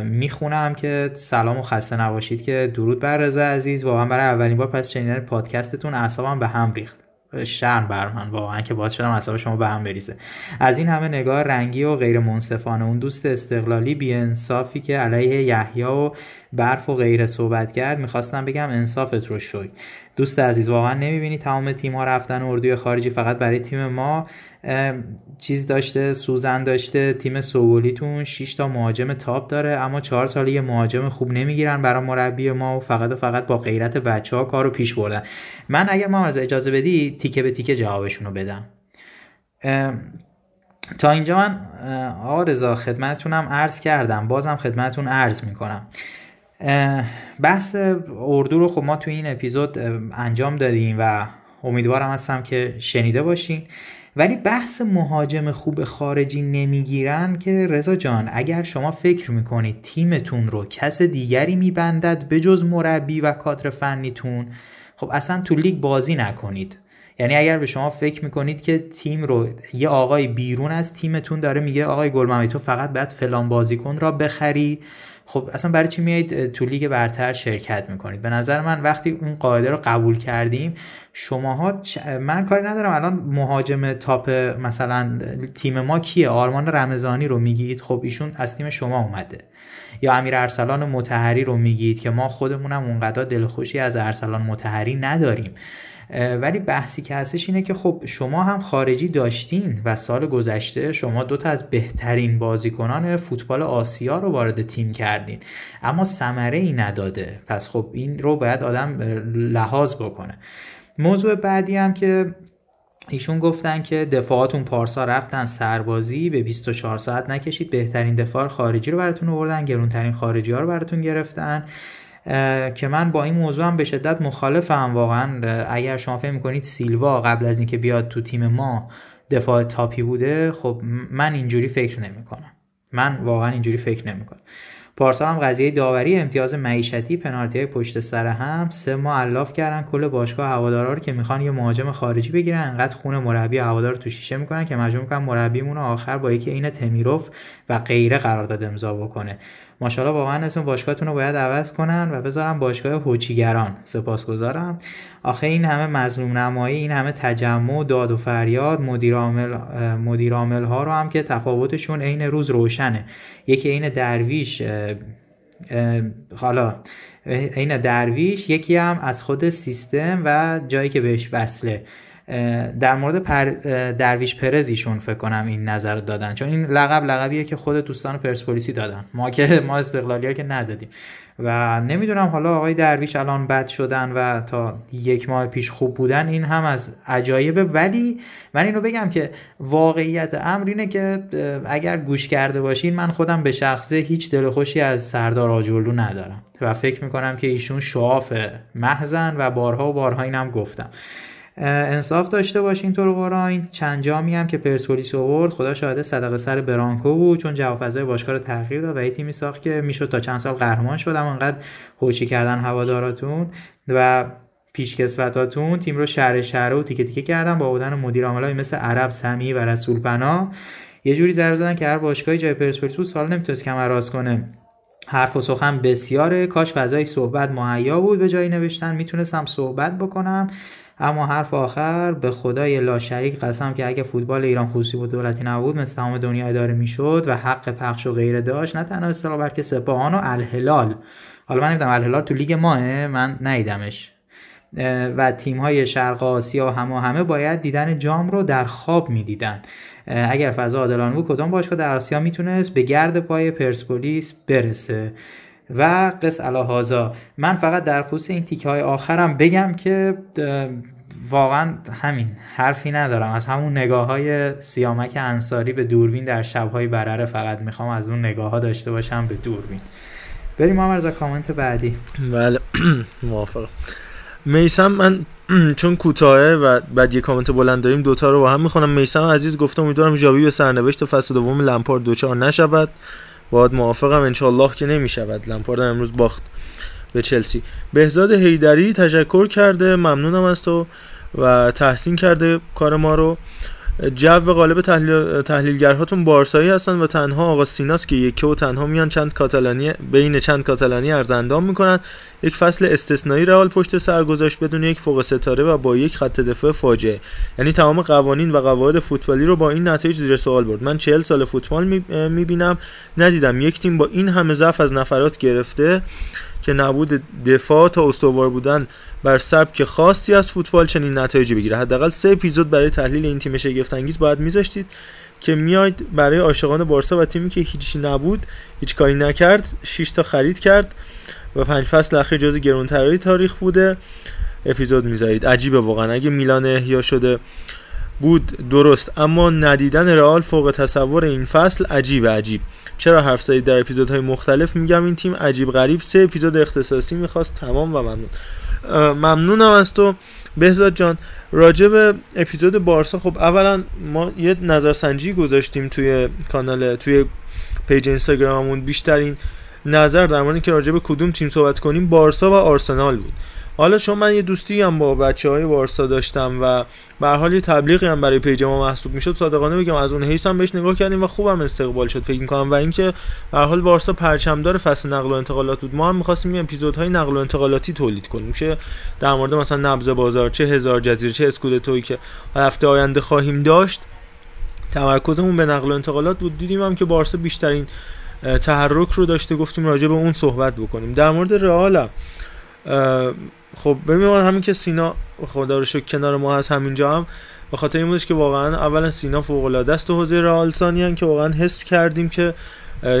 می‌خونم که سلام و خسته نباشید که درود بر رضا عزیز. واقعا برای اولین بار پس شنیدن پادکستتون اعصابم به هم ریخت. شرم بر من واقعا که باعث شدم اعصاب شما به هم بریزه. از این همه نگاه رنگی و غیر منصفانه اون دوست استقلالی بی انصافی که علیه یحیی و برف و غیر صحبت کرد می‌خواستم بگم انصافت رو شوی. دوست عزیز واقعا نمی‌بینی تمام تیم ها رفتن اردوی خارجی فقط برای تیم ما چیز داشته سوزن داشته تیم سوگلیتون 6 تا مهاجم تاپ داره اما چهار سالی یه مهاجم خوب نمی‌گیرن برای مربی ما و فقط و فقط با غیرت بچه ها کارو پیش بردن. من اگر ما از اجازه بدی تیکه به تیکه جوابشون رو بدم تا اینجا من آقا رضا عرض کردم. بازم خدمتتون عرض می‌کنم. بحث اردو رو خب ما تو این اپیزود انجام دادیم و امیدوارم هستم که شنیده باشین. ولی بحث مهاجم خوب خارجی نمی‌گیرن که رضا جان اگر شما فکر می‌کنید تیمتون رو کس دیگری میبندد به جز مربی و کادر فنیتون خب اصلا تو لیگ بازی نکنید. یعنی اگر به شما فکر می‌کنید که تیم رو یه آقای بیرون از تیمتون داره میگه آقای گلممی تو فقط باید فلان بازیکن را بخری. خب اصلا برای چی میایید تو لیگ برتر شرکت می‌کنید؟ به نظر من وقتی اون قاعده رو قبول کردیم شماها من کاری ندارم. الان مهاجم تاپ مثلا تیم ما کیه؟ آرمان رمضانی رو میگید. خب ایشون از تیم شما اومده. یا امیر ارسلان متحری رو میگید که ما خودمونم اونقدر دلخوشی از ارسلان متحری نداریم. ولی بحثی که هستش اینه که خب شما هم خارجی داشتین و سال گذشته شما دوتا از بهترین بازیکنان فوتبال آسیا رو وارد تیم کردین. اما ثمره ای نداده. پس خب این رو باید آدم لحاظ بکنه. موضوع بعدی هم که ایشون گفتن که دفاعاتون پارسا رفتن سربازی به 24 ساعت نکشید. بهترین دفاع خارجی رو براتون آوردن گرونترین خارجی ها رو براتون گرفتن. که من با این موضوع هم به شدت مخالفم واقعا. اگر شما فکر می‌کنید سیلوا قبل از اینکه بیاد تو تیم ما دفاع تاپی بوده خب من اینجوری فکر نمی‌کنم. من واقعا اینجوری فکر نمی‌کنم. پارسال هم قضیه داوری امتیاز معیشتی پنالتی پشت سر هم سه ماه الاف کردن. کل باشگاه هوادارا رو که می‌خوان یه مهاجم خارجی بگیرن. انقدر خون مربی هوادار تو شیشه می‌کنن که مجبور می‌کنن مربیمون آخر با یکی عین تمیروف و غیره قرارداد امضا بکنه. ماشاءالله واقعا اسم باشگاهتون رو باید عوض کنن و بذارم باشگاه هوچیگران. سپاسگزارم. آخه این همه مظلوم نمایی این همه تجمع داد و فریاد مدیر عامل ها رو هم که تفاوتشون عین روز روشنه. یکی عین درویش حالا عین درویش یکی هم از خود سیستم و جایی که بهش وصله. در مورد پر درویش پرزیشون فکر کنم این نظر دادن. چون این لقب لقبیه که خود دوستان پرسپولیسی دادن. ما که ما استقلالی ها که ندادیم. و نمی‌دونم حالا آقای درویش الان بد شدن و تا یک ماه پیش خوب بودن این هم از عجایبه. ولی من اینو بگم که واقعیت امر اینه که اگر گوش کرده باشین من خودم به شخصه هیچ دلخوشی از سردار آجرلو ندارم. و فکر می‌کنم که ایشون شعاف محزن و بارها و بارها اینم گفتم. انصاف داشته باشین تو رو قرآن. چند جامی هم که پرسپولیس آورد. خدا شاهده صدقه سر برانکو بود چون جواب فضای باشگاه رو تغییر داد و یه تیمی ساخت که می‌شد تا چند سال قهرمان شد. اما انقدر هوچی کردن هواداراتون و پیشکسوتاتون تیم رو شهر شهر و تیکه تیکه کردن با بودن مدیر عاملای مثل عرب سمی و رسول پنا یه جوری ضرر زدن که هر باشگاهی جای پرسپولیس بود سال نمی‌تونست کمر راست کنه. حرف و سخن بسیاره. کاش فضای صحبت مهیا بود به جایی نوشتن. می‌تونستم صحبت بکنم. اما حرف آخر به خدای لا شریک قسم که اگه فوتبال ایران خصوصی و دولتی نبود مثل تمام دنیا اداره می‌شد و حق پخش و غیره داشت نه تنها اصطلاح بلکه سپاهان و الهلال. حالا من نمی‌دونم الهلال تو لیگ ماه؟ من ندیدمش. و تیم های شرق آسیا و همه همه باید دیدن جام رو در خواب می‌دیدن. اگر فضا عادلانه بود کدام باشگاه در آسیا می‌تونست به گرد پای پرسپولیس برسه؟ و قص الهازا من فقط در خصوص این تیکه های آخرم بگم که واقعا همین حرفی ندارم. از همون نگاه های سیامک انصاری به دوربین در شبهای برره فقط می‌خوام از اون نگاه ها داشته باشم به دوربین. بریم ما کامنت بعدی. بله موافقم. میسم من چون کوتاهه و بعد یه کامنت بلند داریم دوتا رو با هم می‌خونم. میسم عزیز گفته امیدوارم جاوی به سرنوشت فصل دوم لمپارد دوچار نشود. باید موافقم انشالله که نمی‌شود. لمپارد امروز باخت به چلسی. بهزاد هیدری تشکر کرده ممنونم از تو. و تحسین کرده کار ما رو. جو غالب تحلیل تحلیلگرهاتون بارسایی هستن و تنها آقا سیناس که یکی و تنها میان چند کاتالانی بین چند کاتالانی ارزندام می‌کنن. یک فصل استثنایی رئال پشت سر گذاشت بدون یک فوق ستاره و با یک خط دفاع فاجعه. یعنی تمام قوانین و قواعد فوتبالی رو با این نتایج زیر سوال برد. من 40 سال فوتبال می‌بینم. ندیدم یک تیم با این همه ضعف از نفرات گرفته که نبود دفاع تا استوار بودن بر سبک خاصی از فوتبال چنین نتایجی بگیره. حداقل سه اپیزود برای تحلیل این تیم شگفت انگیز باید میذاشتید که میاید برای عاشقان بارسا و تیمی که هیچی نبود هیچ کاری نکرد 6 تا خرید کرد و پنج فصل اخیر جز گرونترهای تاریخ بوده. اپیزود می‌ذارید. عجیبه واقعا. اگه میلان احیا شده بود درست. اما ندیدن رئال فوق تصور این فصل عجیب عجیب. چرا حرف زدید در اپیزودهای مختلف؟ میگم این تیم عجیب غریب. سه اپیزود اختصاصی می‌خواست. تمام و ممنون. ممنونم از تو. بهزاد جان راجع به اپیزود بارسا خب اولا ما یه نظرسنجی گذاشتیم توی کانال توی page اینستاگراممون. بیشترین نظر در مورد که راجع به کدوم تیم صحبت کنیم بارسا و آرسنال بود. حالا چون من یه دوستی هم با بچه های بارسا داشتم و به هر حال یه تبلیغی هم برای page ما محسوب می‌شد صادقانه بگم از اون حیث هم بهش نگاه کردیم و خوبم استقبال شد فکر می‌کنم. و اینکه به هر حال بارسا پرچمدار فصل نقل و انتقالات بود. ما هم می‌خواستیم این اپیزودهای نقل و انتقالاتی تولید کنیم که در مورد مثلا نبض بازار چه هزار جزیره چه اسکودتویی که هفته آینده خواهیم داشت تمرکزمون به نقل و انتقالات بود. دیدیم هم که بارسا بیشترین تحرک رو داشته گفتیم راجع به اون صحبت بکنیم. در مورد رئال خب ببینیم همین که سینا خدا رو شکر کنار ما هست همینجا هم. به خاطر این بودش که واقعا اولا سینا فوق العاده است تو حوزه رئال که واقعا حس کردیم که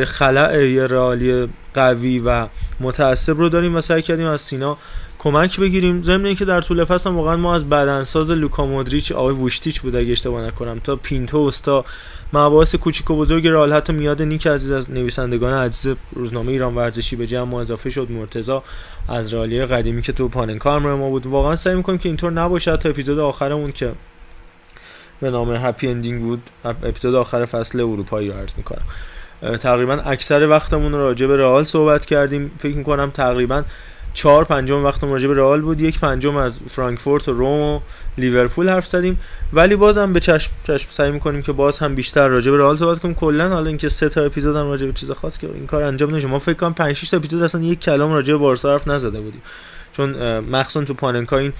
خلع یه رئالی قوی و متعصب رو داریم و سعی کردیم از سینا کمک بگیریم. ضمن اینکه در طول فصل واقعا ما از بدنساز لوکا مودریچ آقای ووشتیچ بود اگه اشتباه نکنم. تا پینتوس تا مباحث کوچیک و بزرگ رئال حتی میعاد نیک عزیز از نویسندگان عزیز روزنامه ایران ورزشی به جمع اضافه شد مرتضی از رئالی قدیمی که تو پاننکای ما بود. واقعا سعی می‌کنیم که اینطور نباشه. تا اپیزود آخرمون که به نام happy ending بود اپیزود آخر فصل اروپایی رو عرض می‌کنم. تقریبا اکثر وقتمون راجع به رئال صحبت کردیم. فکر می‌کنم تقریبا چهار پنجم وقت راجع به رئال بود. یک پنجم از فرانکفورت و روم و لیورپول حرف زدیم. ولی بازم به چشم چشم سعی می‌کنیم که باز هم بیشتر راجع به رئال صحبت کنیم. کلا حالا اینکه سه تا اپیزود هم راجع به چیز خاص که این کار انجام نشه ما فکر کنم 5 6 تا اپیزود اصلا یک کلام راجع به بارسا حرف نزده بودیم. چون مخصوصا تو پاننکا این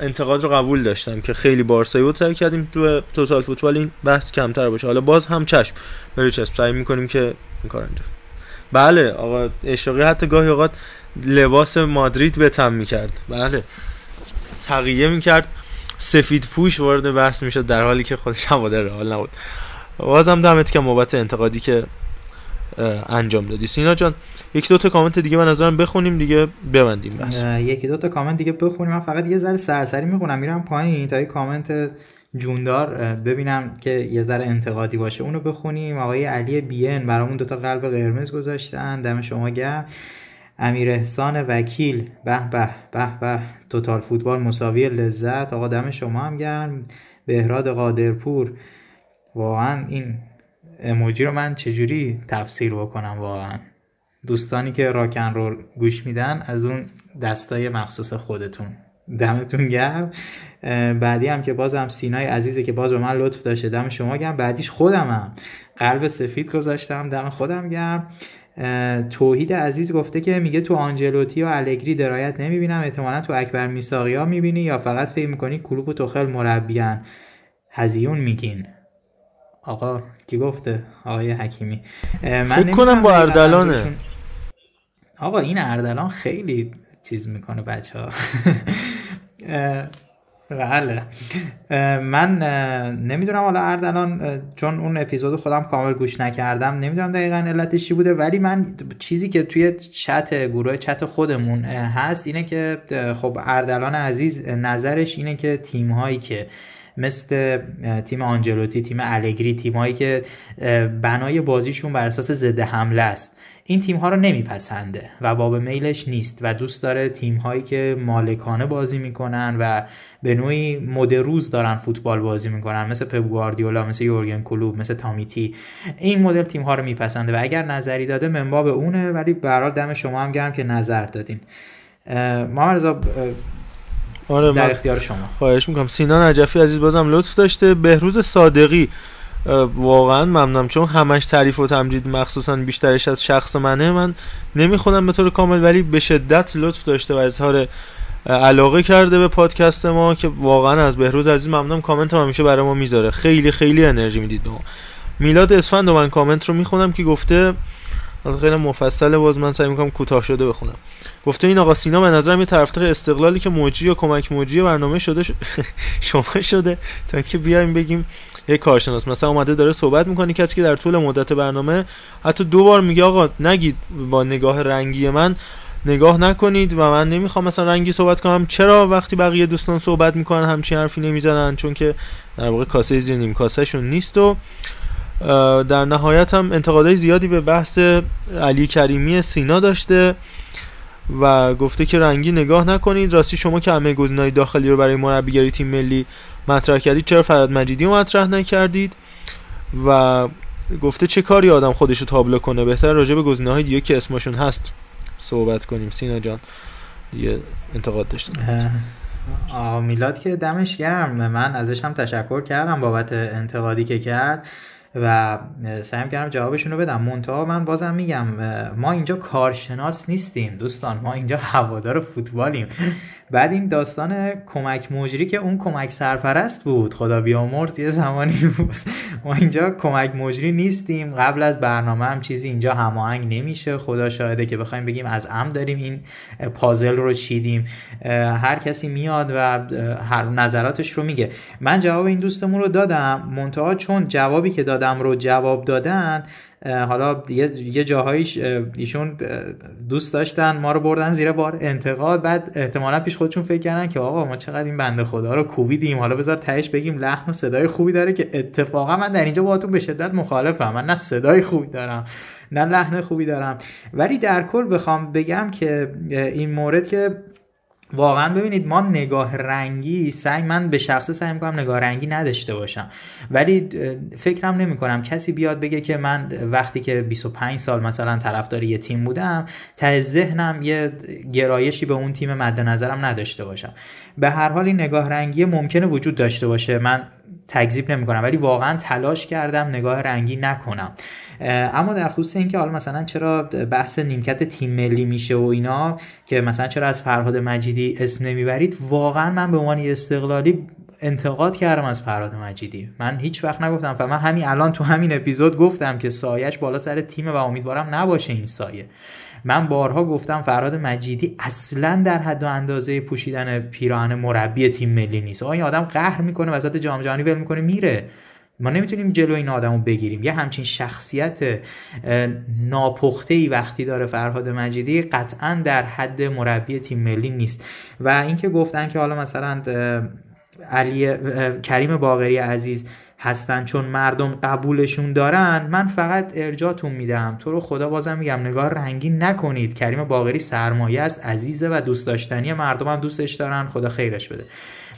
انتقاد رو قبول داشتم که خیلی بارسایی بود. سعی کردیم تو توتال فوتبال این بحث کمتر باشه. حالا باز هم چشم. بری چشم سعی می‌کنیم که این کار انجام بله آقا اشاقی حتی گاهی اوقات لباس مادرید به تم می‌کرد. بله. تقیه می‌کرد. سفید پوش وارد بحث می‌شد در حالی که خودش هوادار رئال نبود. بازم دمت که بابت انتقادی که انجام دادی. سینا جان یکی دو تا کامنت دیگه من نظرم بخونیم دیگه ببندیم بس. یکی دو تا کامنت دیگه بخونیم. من فقط یه ذره سرسری می‌خونم میرم پایین. تا یه کامنت جوندار ببینم که یه ذره انتقادی باشه. اونو بخونیم. آقای علی بین برامون دوتا قلب قرمز گذاشتن. دم شما گرم. امیر احسان وکیل. به به به به. توتال فوتبال مساوی لذت. آقا دم شما هم گرم. بهراد قادرپور. واقعا این اموجی رو من چجوری تفسیر بکنم واقعا؟ دوستانی که راکن رو گوش میدن از اون دستای مخصوص خودتون. دمتون گرم. بعدی هم که بازم سینای عزیزه که باز به من لطف داشته. دم شما گرم بعدیش خودمم قلب سفید گذاشتم. دم خودم گرم توحید عزیز گفته که میگه تو آنجلوتی و الگری درایت نمی‌بینم. احتمالا تو اکبر میساقی ها می‌بینی یا فقط فکر می‌کنی کلوب و توخل مربیان. هزیون میگین. آقا کی گفته؟ آقای حکیمی. من فکر کنم با اردلانه. آقا این اردلان خیلی چیز می‌کنه بچه ها بله. من نمی‌دونم حالا اردلان چون اون اپیزود خودم کامل گوش نکردم نمی‌دونم دقیقا علتش چی بوده ولی من چیزی که توی چت گروه چت خودمون هست اینه که خب اردلان عزیز نظرش اینه که تیم هایی که مثل تیم آنجلوتی تیم الگری تیمایی که بنای بازیشون بر اساس ضد حمله است. این تیم ها رو نمیپسنده و باب میلش نیست و دوست داره تیم هایی که مالکانه بازی می‌کنن و به نوعی مدروز دارن فوتبال بازی می‌کنن مثل پپ گواردیولا مثل یورگن کلوب مثل تامیتی این مدل تیم ها رو میپسنده و اگر نظری داده منباب اونه ولی به دم شما هم گرم که نظر دادین. ما آره در اختیار شما. خواهش می‌کنم. سینا نجفی عزیز بازم لطف داشته. بهروز صادقی واقعا ممنونم. چون همش تعریف و تمجید مخصوصا بیشترش از شخص منه من نمی‌خونم به طور کامل ولی به شدت لطف داشته و اظهار علاقه کرده به پادکست ما که واقعا از بهروز عزیز ممنونم. کامنت هم همیشه برای ما می‌ذاره. خیلی خیلی انرژی می‌دید به ما. میلاد اسفند و من کامنت رو می‌خونم که گفته از خیلی مفصل باز من سعی می‌کنم کوتاه شده بخونم. گفته این آقا سینا به نظرم یه طرفدار استقلالی که موجی یا کمک موجی برنامه شده شما شده. تا اینکه بیایم بگیم یه کارشناس. مثلا اومده داره صحبت می‌کنه کسی که در طول مدت برنامه حتی دو بار میگه آقا نگید با نگاه رنگی من نگاه نکنید و من نمی‌خوام مثلا رنگی صحبت کنم. چرا وقتی بقیه دوستان صحبت می‌کنن همچین حرفی نمی‌زنن؟ چون که در واقع کاسه زیر نیم کاسه شون نیست و در نهایت هم انتقادهای زیادی به بحث علی کریمی سینا داشته و گفته که رنگی نگاه نکنید. راستی شما که همه گزینه‌های داخلی رو برای مربیگری تیم ملی مطرح کردید. چرا فراد مجیدی رو مطرح نکردید؟ و گفته چه کاری آدم خودش رو تابلو کنه؟ بهتر راجع به گزینه های دیگه که اسمشون هست صحبت کنیم. سینا جان دیگه انتقاد داشتم. میلاد که دمش گرم. من ازش هم تشکر کردم بابت انتقادی که کرد و سعی کردم جوابشون رو بدم. منتها من بازم میگم ما اینجا کارشناس نیستیم دوستان. ما اینجا هوادار فوتبالیم. بعد این داستان کمک مجری که اون کمک سرپرست بود. خدا بیامرز یه زمانی بود. ما اینجا کمک مجری نیستیم. قبل از برنامه هم چیزی اینجا هماهنگ نمیشه. خدا شاهده که بخوایم بگیم از ام داریم این پازل رو چیدیم. هر کسی میاد و هر نظراتش رو میگه. من جواب این دوستمون رو دادم. منتها چون جوابی که دادم رو جواب دادن حالا یه جاهاییش ایشون دوست داشتن ما رو بردن زیر بار. انتقاد بعد احتمالا پیش خودشون فکر کردن که آقا ما چقدر این بنده خدا رو کوبیدیم. حالا بذار تهش بگیم لحن و صدای خوبی داره که اتفاقا من در اینجا باهاتون به شدت مخالفم. من نه صدای خوبی دارم نه لحن خوبی دارم. ولی در کل بخوام بگم که این مورد که واقعا ببینید ما نگاه رنگی سعی من به شخصه سعی می‌کنم نگاه رنگی نداشته باشم. ولی فکرم نمی کنم کسی بیاد بگه که من وقتی که 25 سال مثلا طرفدار یه تیم بودم تا ذهنم یه گرایشی به اون تیم مد نظرم نداشته باشم. به هر حال این نگاه رنگی ممکنه وجود داشته باشه. من تکذیب نمی کنم ولی واقعا تلاش کردم نگاه رنگی نکنم. اما در خصوص اینکه حالا مثلا چرا بحث نیمکت تیم ملی میشه و اینا که مثلا چرا از فرهاد مجیدی اسم نمی‌برید واقعا من به عنوان استقلالی انتقاد کردم از فرهاد مجیدی. من هیچ وقت نگفتم و من همین الان تو همین اپیزود گفتم که سایش بالا سر تیم و امیدوارم نباشه این سایه. من بارها گفتم فراد مجیدی اصلا در حد و اندازه پوشیدن پیراهن مربی تیم ملی نیست. این آدم قهر می‌کنه وسط جام جهانی ول می‌کنه میره. ما نمی‌تونیم جلو این آدمو بگیریم. یه همچین شخصیت ناپخته ای وقتی داره فرهاد مجیدی قطعا در حد مربی تیم ملی نیست. و اینکه گفتن که حالا مثلا علی کریم باغری عزیز هستن چون مردم قبولشون دارن من فقط ارجاتون میدم. تو رو خدا بازم میگم نگاه رنگین نکنید. کریم باغری سرمایه است عزیزه و دوست داشتنی هم دوستش دارن. خدا خیرش بده.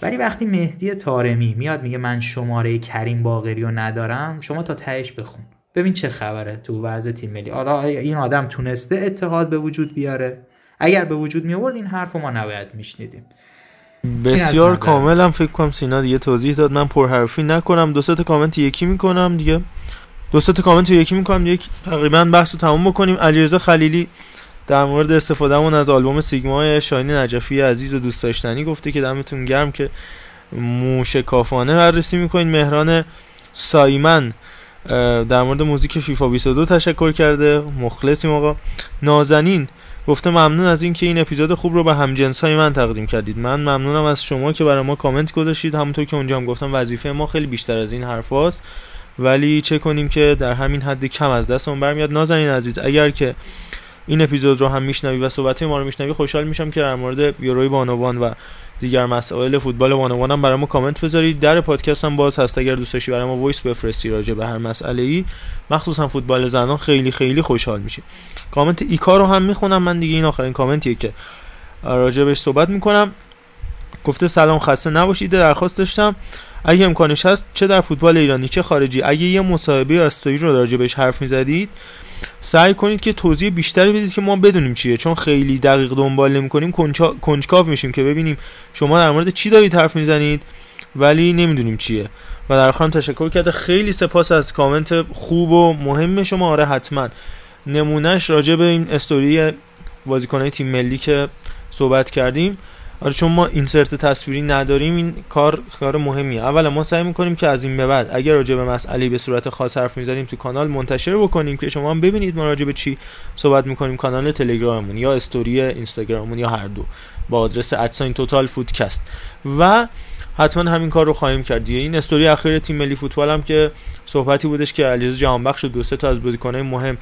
ولی وقتی مهدی تارمی میاد میگه من شماره کریم باغری رو ندارم شما تا تهش بخون. ببین چه خبره تو وضع تیم ملی. حالا این آدم تونسته اتحاد به وجود بیاره؟ اگر به وجود می آورد این حرف ما نباید میشنیدیم. بسیار کاملم فکر کنم سینا دیگه توضیح داد. من پرحرفی نکنم. دو تا کامنت یکی می‌کنم دیگه. دو تا کامنت یکی می‌کنم. یک تقریبا بحث رو تموم بکنیم. علیرضا خلیلی در مورد استفادهمون از آلبوم سیگما شاهین نجفی عزیز و دوست داشتنی گفته که دمتون گرم که موشکافانه بررسی می‌کنین. مهران سایمن در مورد موزیک فیفا 22 تشکر کرده. مخلصیم آقا. نازنین گفته ممنون از اینکه این اپیزود خوب رو به همجنس های من تقدیم کردید. من ممنونم از شما که برای ما کامنت گذاشتید. همونطور که اونجا هم گفتم وظیفه ما خیلی بیشتر از این حرف هاست ولی چه کنیم که در همین حد کم از دستمون برمیاد. نازنین عزیز اگر که این اپیزود رو هم میشنوی و صحبت ما رو میشنوی خوشحال میشم که در مورد یوروی بانوان و دیگر مسائل فوتبال بانوان هم برای ما کامنت بذارید. در پادکست هم باز هست. اگر دوست داشتی برای ما voice بفرستی راجع به هر مسئله ای مخصوصا فوتبال زنان خیلی خیلی خوشحال میشیم کامنت ایکا رو هم می‌خونم. من دیگه این آخرین کامنتیه که راجع بهش صحبت می‌کنم. گفته سلام خسته نباشید. درخواست داشتم. اگه امکانش هست چه در فوتبال ایرانی چه خارجی اگه یه مصاحبه استوری رو راجع بهش حرف می‌زدید سعی کنید که توضیح بیشتری بدید که ما بدونیم چیه. چون خیلی دقیق دنبال نمی‌کنیم کنجکاو میشیم که ببینیم شما در مورد چی دارید حرف می‌زنید ولی نمی‌دونیم چیه. و در آخرم تشکر کرده خیلی سپاس از کامنت خوب و مهم شما. آره حتما. نمونهش راجع به این استوری بازیکنهای تیم ملی که صحبت کردیم. آره چون ما اینسرت تصویری نداریم این کار کار مهمیه. اولا ما سعی می‌کنیم که از این به بعد اگر راجع به مسئله به صورت خاص حرف می‌زنیم تو کانال منتشر بکنیم که شما هم ببینید ما راجع به چی صحبت می‌کنیم. کانال تلگراممون یا استوری اینستاگراممون یا هر دو با آدرس ادساین توتال فودکست و حتما همین کار رو خواهیم کرد. دیگه این استوری اخیر تیم ملی فوتبال هم که صحبتی بودش که علیرضا جهانبخش و دو سه تا از بازیکن‌های مهم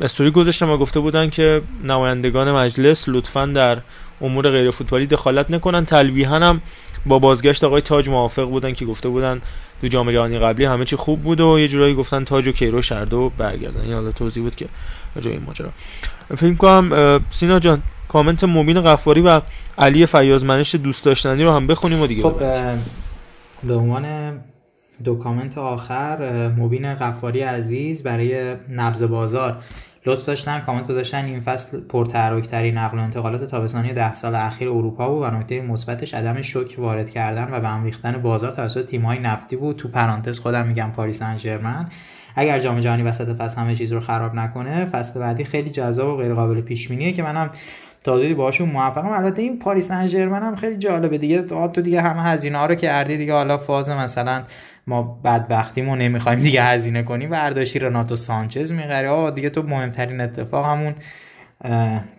استوری گذاشتم و گفته بودن که نمایندگان مجلس لطفا در امور غیر فوتبالی دخالت نکنن. تلویحا هم با بازگشت آقای تاج موافق بودن که گفته بودن تو جام جهانی قبلی همه چی خوب بود و یه جورایی گفتن تاج و کیرو شرد و برگردن. این حالا توضیح بود که جای این ماجرا. فکر کنم سینا جان کامنت مبین قفاری و علی فیاض دوست داشتنی رو هم بخونیم و دیگه خب به عنوان دو کامنت آخر مبین قفاری عزیز برای نبض بازار لطف داشتن کامنت گذاشتن این فصل پرتحرکترین نقل و انتقالات تابستانی ده سال اخیر اروپا بود و نکته مثبتش عدم شوک وارد کردن و به هم ریختن بازار توسط تیم‌های نفتی بود. تو پرانتز خودم میگم پاریس سن اگر جام جهانی وسط فصل همه چیز رو خراب نکنه فصل بعدی خیلی جذاب و غیر قابل پیش بینیه که منم تا حدودی باهاشون موافقم البته این پاریس سن هم خیلی جالبه دیگه. تو دیگه همه هزینه ها رو که اردی دیگه حالا فاز مثلا ما بدبختیمو نمی‌خوایم دیگه هزینه کنیم برداشتی رناتو سانچز می‌خری. آه دیگه تو مهمترین اتفاق همون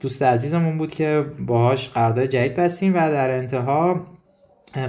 دوست عزیزمون بود که باهاش قرارداد جدید بستیم و در انتها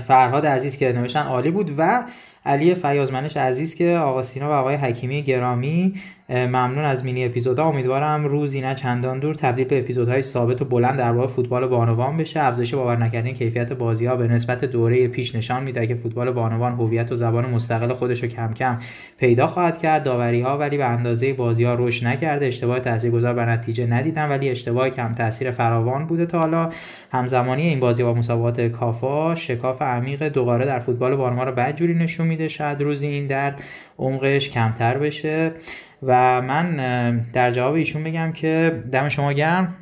فرهاد عزیز که نوشتن عالی بود و علی فیازمنش عزیز که آقا سینا و آقای حکیمی گرامی. ممنون از مینی اپیزودها. امیدوارم روزی نه چندان دور تبدیل به اپیزودهای ثابت و بلند در واقع فوتبال بانوان بشه. افزایش باور نکردنی کیفیت بازی ها به نسبت دوره پیش نشان میده که فوتبال بانوان هویت و زبان مستقل خودش رو کم کم پیدا خواهد کرد. داوری ها ولی به اندازه بازی ها رشد نکرده. اشتباه تاثیرگذار بر نتیجه ندیدم ولی اشتباه کم تاثیر فراوان بوده. تا حالا همزمانی این بازی با مسابقات کافا شکاف عمیق دوباره در فوتبال بانوان رو بدجوری نشون میده. شاید روزی این درد عمقش کمتر بشه. و من در جواب ایشون بگم که دم شما گرم.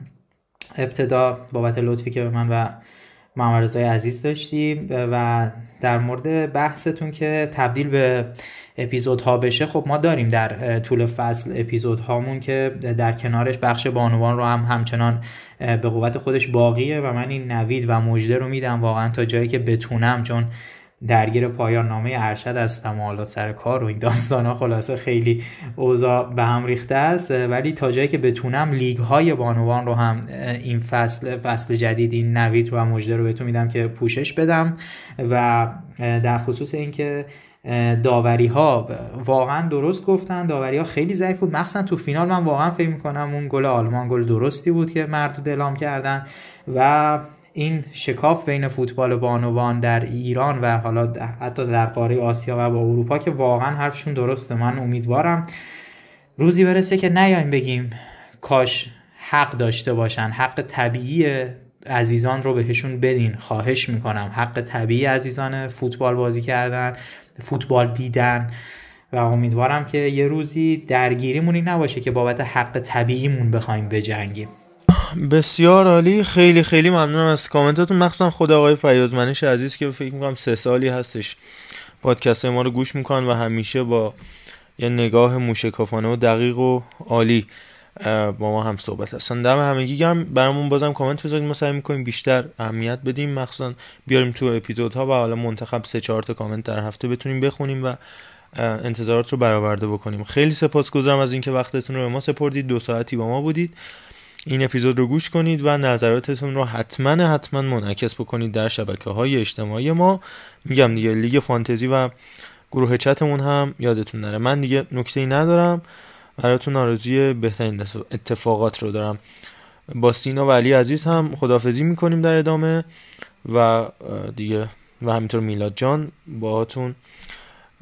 ابتدا بابت لطفی که به من و محمد رضای عزیز داشتیم و در مورد بحثتون که تبدیل به اپیزودها بشه خب ما داریم در طول فصل اپیزودهامون که در کنارش بخش بانوان رو هم همچنان به قوت خودش باقیه و من این نوید و مجده رو میدم واقعا تا جایی که بتونم چون درگیر پایان نامه ارشد هستم و حالا سر کار و این داستان ها خلاصه خیلی اوضاع به هم ریخته است. ولی تا جایی که بتونم لیگ های بانوان رو هم این فصل فصل جدید این نوید و مجده رو بهتون میدم که پوشش بدم و در خصوص اینکه داوری ها واقعا درست گفتن. داوری ها خیلی ضعیف بود. مخصوصا تو فینال من واقعا فکر می‌کنم اون گل آلمان گل درستی بود که مردود اعلام کردن و این شکاف بین فوتبال بانوان در ایران و حالا حتی در قاره آسیا و با اروپا که واقعا حرفشون درسته. من امیدوارم روزی برسه که نیایم بگیم کاش حق داشته باشن. حق طبیعی عزیزان رو بهشون بدین. خواهش می‌کنم. حق طبیعی عزیزان فوتبال بازی کردن فوتبال دیدن. و امیدوارم که یه روزی درگیریمونی نباشه که بابت حق طبیعیمون بخوایم بجنگیم. بسیار عالی. خیلی خیلی ممنونم از کامنتاتون. مخصوصا خود آقای فیازمنش عزیز که فکر می‌کنم سه سالی هستش پادکست ما رو گوش می‌کنن و همیشه با یه نگاه موشکافانه و دقیق و عالی با ما هم صحبت هستن. دم همگی گرم. برامون بازم کامنت بذارید. ما سعی می‌کنیم بیشتر اهمیت بدیم. مخصوصا بیاریم تو اپیزودها و حالا منتخب سه چهار تا کامنت در هفته بتونیم بخونیم و انتظارات رو برآورده بکنیم. خیلی سپاسگزارم از اینکه وقتتون رو به ما سپردید. دو ساعتی با ما بودید. این اپیزود رو گوش کنید و نظراتتون رو حتما حتما منعکس بکنید در شبکه های اجتماعی ما. میگم دیگه لیگ فانتزی و گروه چتمون هم یادتون نره. من دیگه نکته ای ندارم. براتون آرزوی بهترین اتفاقات رو دارم. با سینا و علی عزیز هم خدافزی می‌کنیم در ادامه و دیگه و همینطور میلاد جان باهاتون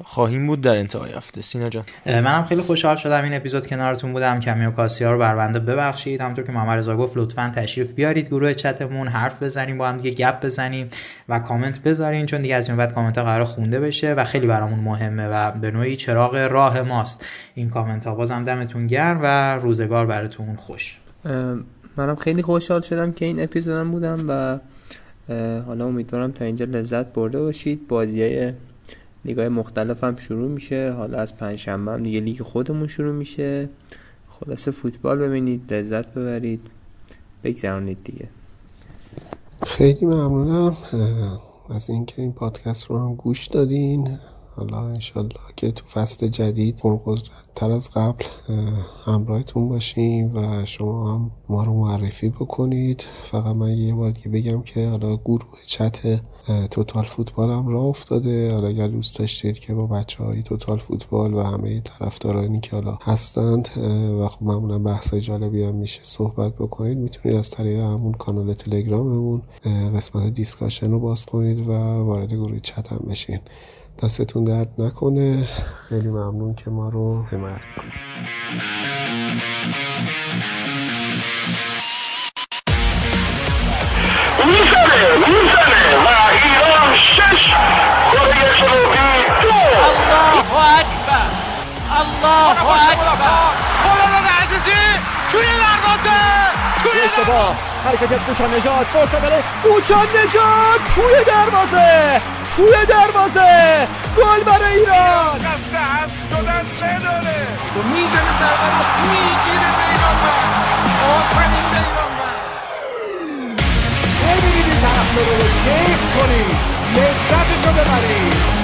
خواهیم بود در انتهای هفته. سینا جان. منم خیلی خوشحال شدم این اپیزود کنارتون بودم. کمی و کاسیا رو برونده ببخشید. همونطور که محمد رضا گفت لطفا تشریف بیارید گروه چتمون حرف بزنیم با هم دیگه گپ بزنیم و کامنت بذارین چون دیگه از این بعد کامنت ها قرار خونده بشه و خیلی برامون مهمه و به نوعی چراغ راه ماست. این کامنت ها بازم دمتون گرم و روزگار براتون خوش. منم خیلی خوشحال شدم که این اپیزودم بودم و حالا امیدوارم تا اینجا لذت برده باشید. بازی لیگای مختلف هم شروع میشه. حالا از پنجشنبه هم دیگه لیگ خودمون شروع میشه. خلاصه فوتبال ببینید لذت ببرید. بگذرانید دیگه. خیلی ممنونم. از اینکه این پادکست رو هم گوش دادین. حالا انشالله که تو فصل جدید تر از قبل همراهتون باشیم و شما هم ما رو معرفی بکنید. فقط من یه بار دیگه بگم که حالا گروه چت توتال فوتبال هم راه افتاده. حالا اگر دوست داشتید که با بچه های توتال فوتبال و همه طرفدارانی که حالا هستند و خب معمولا بحث جالبی هم میشه صحبت بکنید می‌تونید از طریق همون کانال تلگراممون قسمت دیسکاشن رو باز کنید و وارد گروه چت هم بشین. دستتون درد نکنه. خیلی ممنون که ما رو حمایت می‌کنید. می‌زنه می‌زنه و ایران شش کره جنوبی دو. الله اکبر الله اکبر. خلال عزیزی. توی دروازه توی اشتباه حرکت کوچان نجات فرصت برای کوچان نجات توی دروازه توی دروازه. گل برای ایران. دست هم شدن بداره می‌زنه ضربه رو می‌گیره به ایران. آفرین. رو کیف کنید لذتش رو ببرید